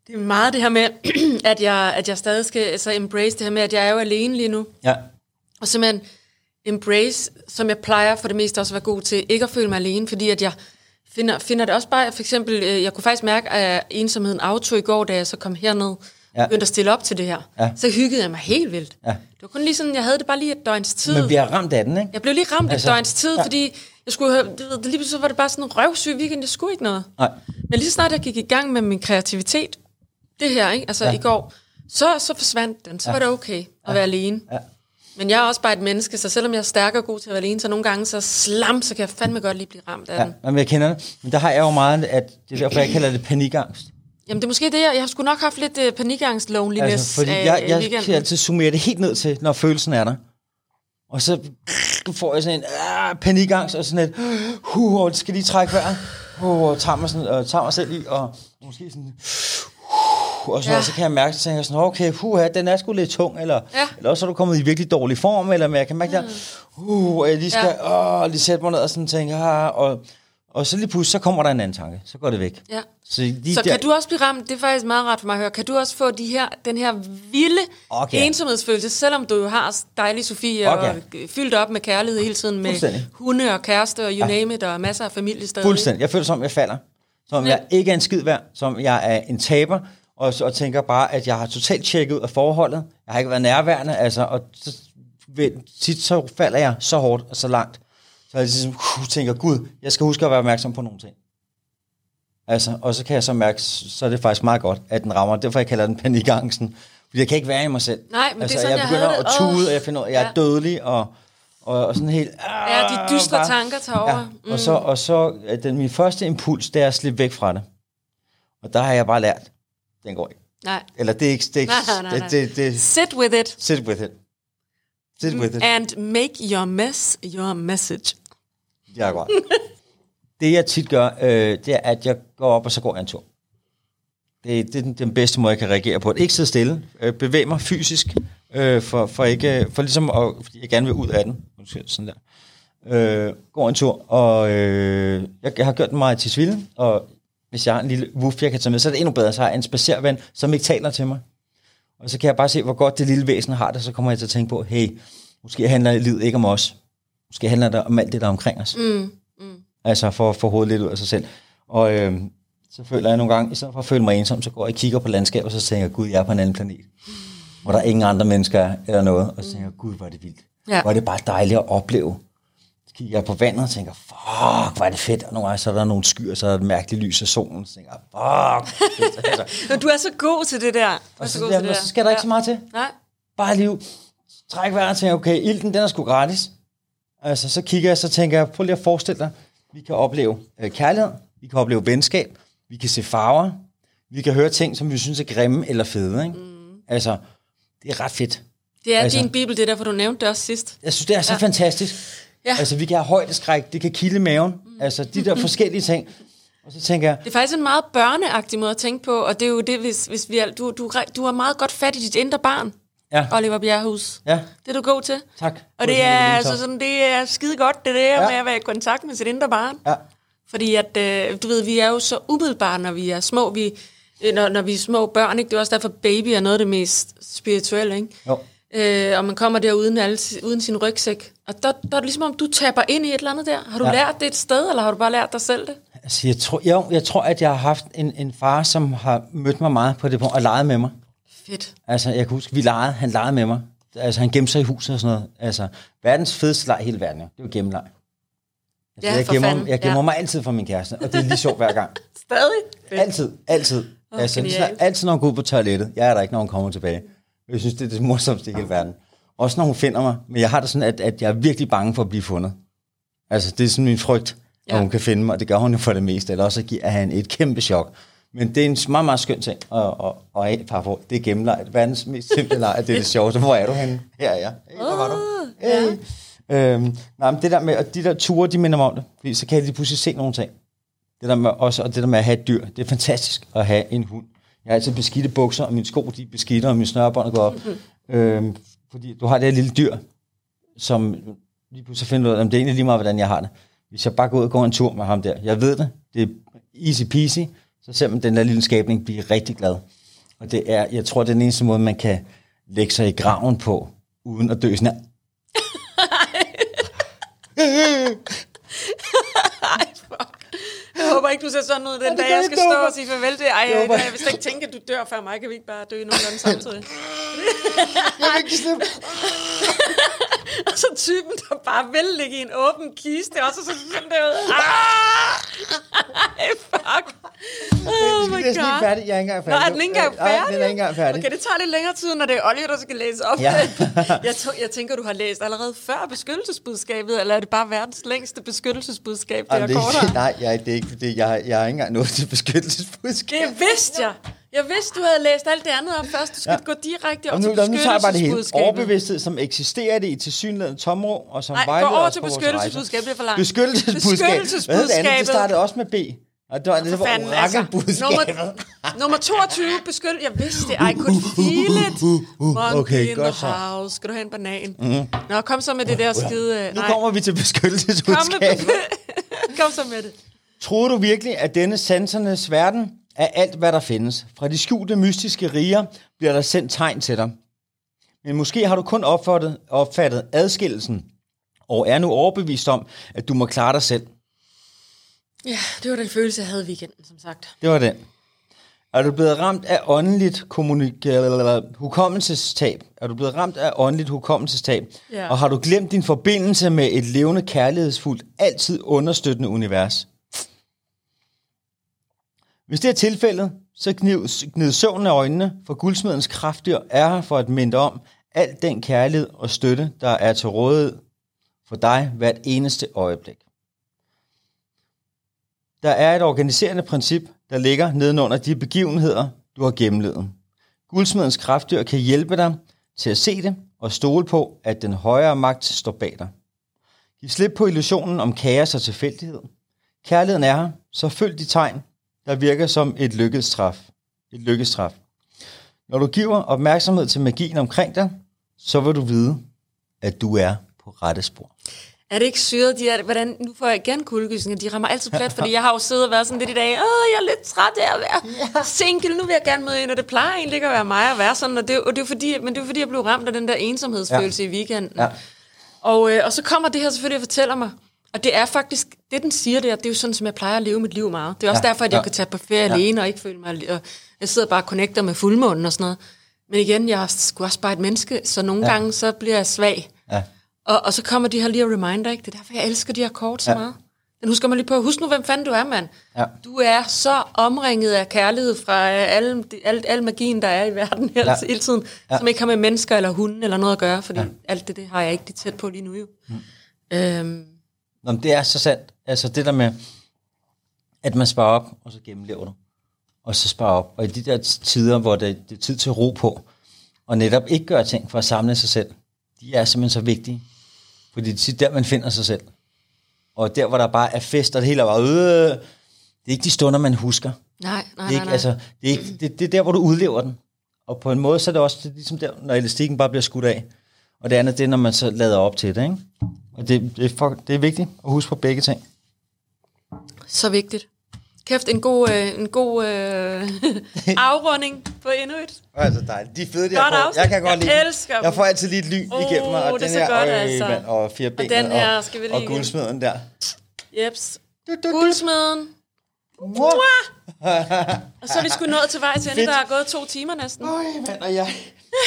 Det er meget det her med, at jeg, at jeg stadig skal altså, embrace det her med, at jeg er jo alene lige nu. Ja, Og simpelthen embrace, som jeg plejer for det meste også at være god til, ikke at føle mig alene, fordi at jeg finder, finder det også bare, for eksempel, øh, jeg kunne faktisk mærke, at ensomheden auto i går, da jeg så kom herned, Ja. begyndte at stille op til det her. Ja. Så hyggede jeg mig helt vildt. Ja. Det var kun lige sådan, jeg havde det bare lige et døgns tid. men vi har ramt af den, ikke? Jeg blev lige ramt Altså, et døgns tid, ja. fordi jeg skulle have, det, lige pludselig var det bare sådan en røvsyg weekend, jeg skulle ikke noget. Nej. Men lige så snart jeg gik i gang med min kreativitet, det her, ikke? altså ja. i går, så, så forsvandt den. Så ja. var det okay at ja. være alene. Ja. Men jeg er også bare et menneske, så selvom jeg er stærk og god til at være alene, så nogle gange så slam, så kan jeg fandme godt lige blive ramt af Ja, den. men jeg kender det. Men der har jeg jo meget, at det er derfor, jeg kalder det panikangst. Jamen det er måske det, jeg, jeg har sgu nok haft lidt uh, panikangst loneliness Altså, fordi af, jeg, af jeg weekenden. kan altid summere det helt ned til, når følelsen er der. Og så får jeg sådan en ah, panikangst, og sådan et, huh, og skal lige trække vejret, uh, og tager mig, sådan, og tager mig selv i, og måske sådan, uh, og så, ja. Ja. så kan jeg mærke, så tænker jeg sådan, okay, huh, den er sgu lidt tung, eller, Ja. eller også er du kommet i virkelig dårlig form, eller men jeg kan mærke, der, uh, og jeg lige skal ja. åh, lige sætte mig ned og sådan tænke, ah, og, og så lige pludselig, så kommer der en anden tanke, så går det væk. Ja. Så, lige Så der, kan du også blive ramt, det er faktisk meget rart for mig at høre, kan du også få de her, den her vilde Okay. ensomhedsfølelse, selvom du jo har dejlig Sofie Okay. og fyldt op med kærlighed hele tiden med hunde og kæreste og you name it, og masser af familie stadig. Fuldstændig. Jeg føler som, om jeg falder. Som om Ja. jeg ikke er en skid værd. Som jeg er en taber. Og, og tænker bare, at jeg har totalt tjekket ud af forholdet. Jeg har ikke været nærværende. Altså, og så, ved- tit så falder jeg så hårdt og så langt. Så jeg ligesom, uh, tænker, gud, jeg skal huske at være opmærksom på nogle ting. Altså, og så kan jeg så mærke, så er det faktisk meget godt, at den rammer. Derfor jeg kalder den panikangsten. Fordi jeg kan ikke være i mig selv. Nej, men det er altså, sådan, jeg jeg begynder havde at tude, og jeg finder ud at jeg er Ja. dødelig, og, og, og sådan helt... Ja, de dystre bare- tanker tager over. Ja, Mm. og så, og så er den, min første impuls, det er at slippe væk fra det. Og der har jeg bare lært, den går ikke. Nej. Eller det er ikke, det er ikke, Nej, nej, nej. Det, det, det, Sit with it sit with it. Sit with it. and make your mess your message. Ja, godt. det jeg tit gør, øh, det er, at jeg går op, og så går jeg en tur. Det, det er den, den bedste måde, jeg kan reagere på. Ikke sidde stille. Øh, bevæge mig fysisk, øh, for, for, ikke, for ligesom at, fordi jeg gerne vil ud af den. Måske Sådan der. Øh, går en tur, og øh, jeg, jeg har gjort den meget til Svilde, og hvis jeg har en lille wuff, jeg kan tage med, så er det endnu bedre, så har jeg en spacerven, som ikke taler til mig. Og så kan jeg bare se, hvor godt det lille væsen har det, så kommer jeg til at tænke på, hey, måske handler livet ikke om os. Måske handler det om alt det, der er omkring os. Mm. Mm. Altså for at få hovedet lidt ud af sig selv. Og øh, så føler jeg nogle gange, i stedet for at føle mig ensom, så går jeg og kigger på landskabet, og så tænker jeg, gud, jeg er på en anden planet. Hvor der ingen andre mennesker er, eller noget. Og så tænker jeg, gud, hvor er det vildt. Ja. Hvor er det bare dejligt at opleve. Så kigger jeg på vandet og tænker, fuck, hvor er det fedt. Og nogle gange så er der nogle skyer, så er der et mærkeligt lys af solen. Så tænker jeg, fuck. altså, du er så god til det der. Du og, så, god jamen, så skal der ikke så meget til. Nej. Bare lige træk vejret og tænker, okay, ilten den er sgu gratis. Altså, så kigger jeg, så tænker jeg, prøv lige at forestille dig, vi kan opleve øh, kærlighed, vi kan opleve venskab, vi kan se farver, vi kan høre ting, som vi synes er grimme eller fede. Ikke? Mm. Altså, det er ret fedt. Det er Altså- din bibel, det er derfor, du nævnte det også sidst. Jeg synes, det er så ja. Ja. fantastisk. Ja. Altså, vi kan have højdeskræk, det kan kilde maven, mm. altså de der forskellige ting. Og så tænker jeg, Det er faktisk en meget børneagtig måde at tænke på, og det er jo det, hvis, hvis vi er, du, du, du har meget godt fat i dit indre barn, ja, Oliver Bjerrehus. ja, Det er du god til. tak. Og det er, altså sådan, det er skide godt, det der Ja. med at være i kontakt med sit indre barn. Ja, Fordi at, øh, du ved, vi er jo så umiddelbare, når vi er små. Vi, øh, når, når vi er små børn, ikke? det er også derfor, baby er noget af det mest spirituelle. Ikke? jo. Øh, og man kommer der uden, alle, uden sin rygsæk. Og der, der er det ligesom om, du taber ind i et eller andet der. Har du Ja. lært det et sted, eller har du bare lært dig selv det? Altså, jeg, tror, jo, jeg tror, at jeg har haft en, en far, som har mødt mig meget på det punkt, og leget med mig. Fedt. Altså, jeg kan huske, vi legede, han legede med mig. Altså, han gemte sig i huset og sådan noget. Altså, verdens fedeste leg i hele verden, jo. det var gemmeleg. Altså, Ja, jeg gemmer, fanden. jeg gemmer Ja. mig altid for min kæreste, og det er lige sjovt hver gang. Stadig? Altid, altid. Åh, altså, genialt. altid når hun går ud på toilettet. Jeg er der ikke, når hun kommer tilbage. Jeg synes, det er det morsomste i hele verden. Også når hun finder mig. Men jeg har det sådan, at, at jeg er virkelig bange for at blive fundet. Altså, det er sådan min frygt, ja. Ja. at hun kan finde mig. Det gør hun jo for det meste. Eller også giver han et kæmpe chok. Men det er en meget, meget skøn ting at, at, at have par. Det er gennemleg. Verdens mest simple leg, det er det sjoveste. Hvor er du henne? Her er jeg. Hey, hvor var du? Hey. Øhm, nej, men det der med, og de der ture, de minder mig om det. Fordi så kan jeg lige pludselig se nogle ting. Det der med også, og det der med at have et dyr, det er fantastisk at have en hund. Jeg har altid beskidte bukser, og mine sko de er beskidte, og mine snørebånd går op. øhm, fordi du har det her lille dyr, som lige pludselig finder ud af, at det er egentlig lige meget, hvordan jeg har det. Hvis jeg bare går ud og går en tur med ham der, jeg ved det, det er easy peasy, så ser man den der lille skabning blive rigtig glad. Og det er, jeg tror, det er den eneste måde, man kan lægge sig i graven på, uden at dø sådan her. Ej, fuck. Jeg håber ikke, du ser sådan ud den det dag, jeg skal stå og sige farvel til. Ej, Jeg jeg, vil slet ikke tænke, at du dør før mig. Kan vi ikke bare dø nogenlunde samtidig? Jeg vil ikke slippe. og så typen, der bare vil ligge i en åben kiste, og så så sådan der ud. Ah! Ej, fuck. Oh my Det er god. ikke færdig. Jeg er ikke engang Nå, færdig. er den ikke engang Nej, færdig? den er ikke engang færdig. Okay, det tager lidt længere tid, når det er Ollie, der skal læse op. Ja. jeg, tror, jeg tænker, du har læst allerede før beskyttelsesbudskabet, eller er det bare verdens længste beskyttelsesbudskab, det er Jamen, er kortere? nej, jeg, det er ikke det. Jeg, jeg har ikke engang nået til beskyttelsesbudskab. Det vidste jeg. Jeg vidste, du havde læst alt det andet op først. Du skal Ja. gå direkte op nu, til nu tager jeg bare det hele. beskyttelsesbudskabet. Overbevidsthed, som eksisterer det i tilsyneladende tomrum, og som Nej, gå vejleder over os til beskyttelsesbudskabet, det er for langt. Beskyttelsesbudskab. Hvad hed det andet? Det Beskyttelsesbudskabet. startede også med B. Og det var, det var Fanden, altså. Nummer, nummer 22, beskyld. Jeg vidste det. I could feel it. Monkey okay, in godt the så. house. Skal du have en banan? Mm. Nå, kom så med det der skide... øh, Nu kommer vi til kom, beskyttelsesbudskabet. med, kom så med det. Troede du virkelig, at denne sansernes verden er alt, hvad der findes? Fra de skjulte, mystiske riger bliver der sendt tegn til dig. Men måske har du kun opfattet, opfattet adskillelsen, og er nu overbevist om, at du må klare dig selv. Ja, det var den følelse, jeg havde i weekenden, som sagt. Det var den. Er du blevet ramt af åndeligt kommunik- hukommelsestab? Er du blevet ramt af åndeligt hukommelsestab? Ja. Og har du glemt din forbindelse med et levende, kærlighedsfuldt, altid understøttende univers? Hvis det er tilfældet, så gnid søvnen af øjnene, for guldsmedens kraftdyr er her for at minde om al den kærlighed og støtte, der er til rådighed for dig hvert eneste øjeblik. Der er et organiserende princip, der ligger nedenunder de begivenheder, du har gennemlevet. Guldsmedens kraftdyr kan hjælpe dig til at se det og stole på, at den højere magt står bag dig. Giv slip på illusionen om kaos og tilfældighed. Kærligheden er her, så følg de tegn, der virker som et lykkestraf. Et lykkestraf. Når du giver opmærksomhed til magien omkring dig, så vil du vide, at du er på rette spor. Er det ikke syret, de er, hvordan, nu får jeg igen kuldegysninger, de rammer altid plet, fordi jeg har jo siddet og været sådan lidt i dag, åh, jeg er lidt træt af at være single, nu vil jeg gerne møde en, og det plejer egentlig ikke at være mig at være sådan, og det, og det er fordi, men det er fordi, jeg blev ramt af den der ensomhedsfølelse ja. i weekenden. Ja. Og, øh, og så kommer det her selvfølgelig og fortæller mig, og det er faktisk, det den siger der, det er jo sådan, som jeg plejer at leve mit liv meget. Det er også Ja, derfor, at jeg ja. kan tage på ferie ja. alene og ikke føle mig, og jeg sidder bare og connecter med fuldmånen og sådan noget. Men igen, jeg er sgu også bare et menneske, så nogle Ja. gange, så bliver jeg svag. Ja. Og, og så kommer de her lige reminder, ikke? Det er derfor, jeg elsker de her kort så Ja. meget. Den husker man lige på. Husk nu, hvem fanden du er, mand. Ja. Du er så omringet af kærlighed fra øh, alle, al, al magien, der er i verden hele, Ja. hele tiden, Ja. ja. som ikke har med mennesker eller hunde eller noget at gøre, fordi ja. alt det, det har jeg ikke det tæt på lige nu jo. Mm. Øhm, Nå, men det er så sandt. Altså det der med, at man sparer op, og så gennemlever du. Og så sparer op. Og i de der tider, hvor det, det er tid til ro på, og netop ikke gøre ting for at samle sig selv, de er simpelthen så vigtige. Fordi det er tit der, man finder sig selv. Og der, hvor der bare er fest, og det hele er bare, øh, det er ikke de stunder, man husker. nej, nej, Det er, ikke, nej, nej. altså, det, er ikke, det, det er der, hvor du udlever den. Og på en måde, så er det også det er ligesom der, når elastikken bare bliver skudt af. Og det andet, det er, når man så lader op til det. Ikke? Og det, det, er for, det er vigtigt at huske på begge ting. Så vigtigt. Kæft, en god, øh, en god øh, afrunding på endnu et. Altså dejligt. De er fede, de Godt afsnit. Jeg kan godt Jeg lide dem. elsker Jeg dem. får altid lige et lyn Åh, igennem mig. Og det er den så her, godt, øj, altså. mand, og fire ben. den her og, skal vi og lige- guldsmeden der. Jeps. Guldsmeden. Mwah. Og så er vi sgu nået til vej til ende. Fedt. Der er gået to timer næsten. Øj, mand, og jeg,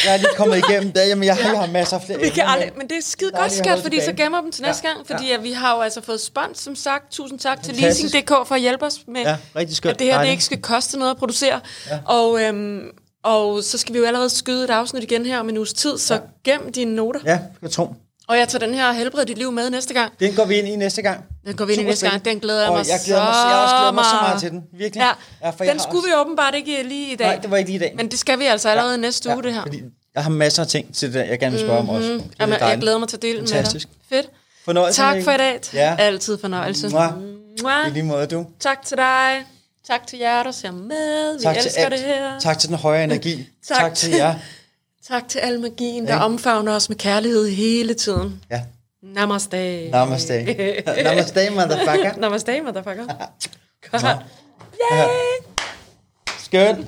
jeg er lige kommet igennem det. Jamen, jeg, jeg har masser af flere Vi kan aldrig, men det er skide godt, skat, fordi så gemmer dem til næste Ja, gang. Fordi at vi har jo altså fået spons, som sagt. Tusind tak til Fantastisk. Leasing.dk for at hjælpe os med, Ja, rigtig skønt. at det her det ikke skal koste noget at producere. Ja. Og, øhm, og så skal vi jo allerede skyde et afsnit igen her om en uges tid, så ja. gem dine noter. Ja, jeg tror. Og jeg tager den her helbred dit liv med næste gang. Den går vi ind i næste gang. Den går vi ind i næste gang. Den glæder jeg Og mig, jeg glæder mig, så jeg også glæder mig så meget. til den. Virkelig. Ja, Ja, for den skulle også- vi åbenbart ikke lige i dag. Nej, det var ikke lige i dag. Men det skal vi altså allerede ja. næste uge, det her. Fordi jeg har masser af ting til det, jeg gerne vil spørge om også. Det er Jamen, jeg glæder mig til at dele den med dig. Fantastisk. Fedt. Fornøjelse, Tak for i dag. Ja. Altid fornøjelse. Mwah. Mwah. I lige måde, du. Tak til dig. Tak til jer, der ser med. Vi Tak elsker det her. Tak til den høje energi. Tak. tak til jer. Tak til al magien, der Ja. omfavner os med kærlighed hele tiden. Ja. Namaste. Namaste. Namaste, motherfucker. Namaste, motherfucker. Godt. Skønt.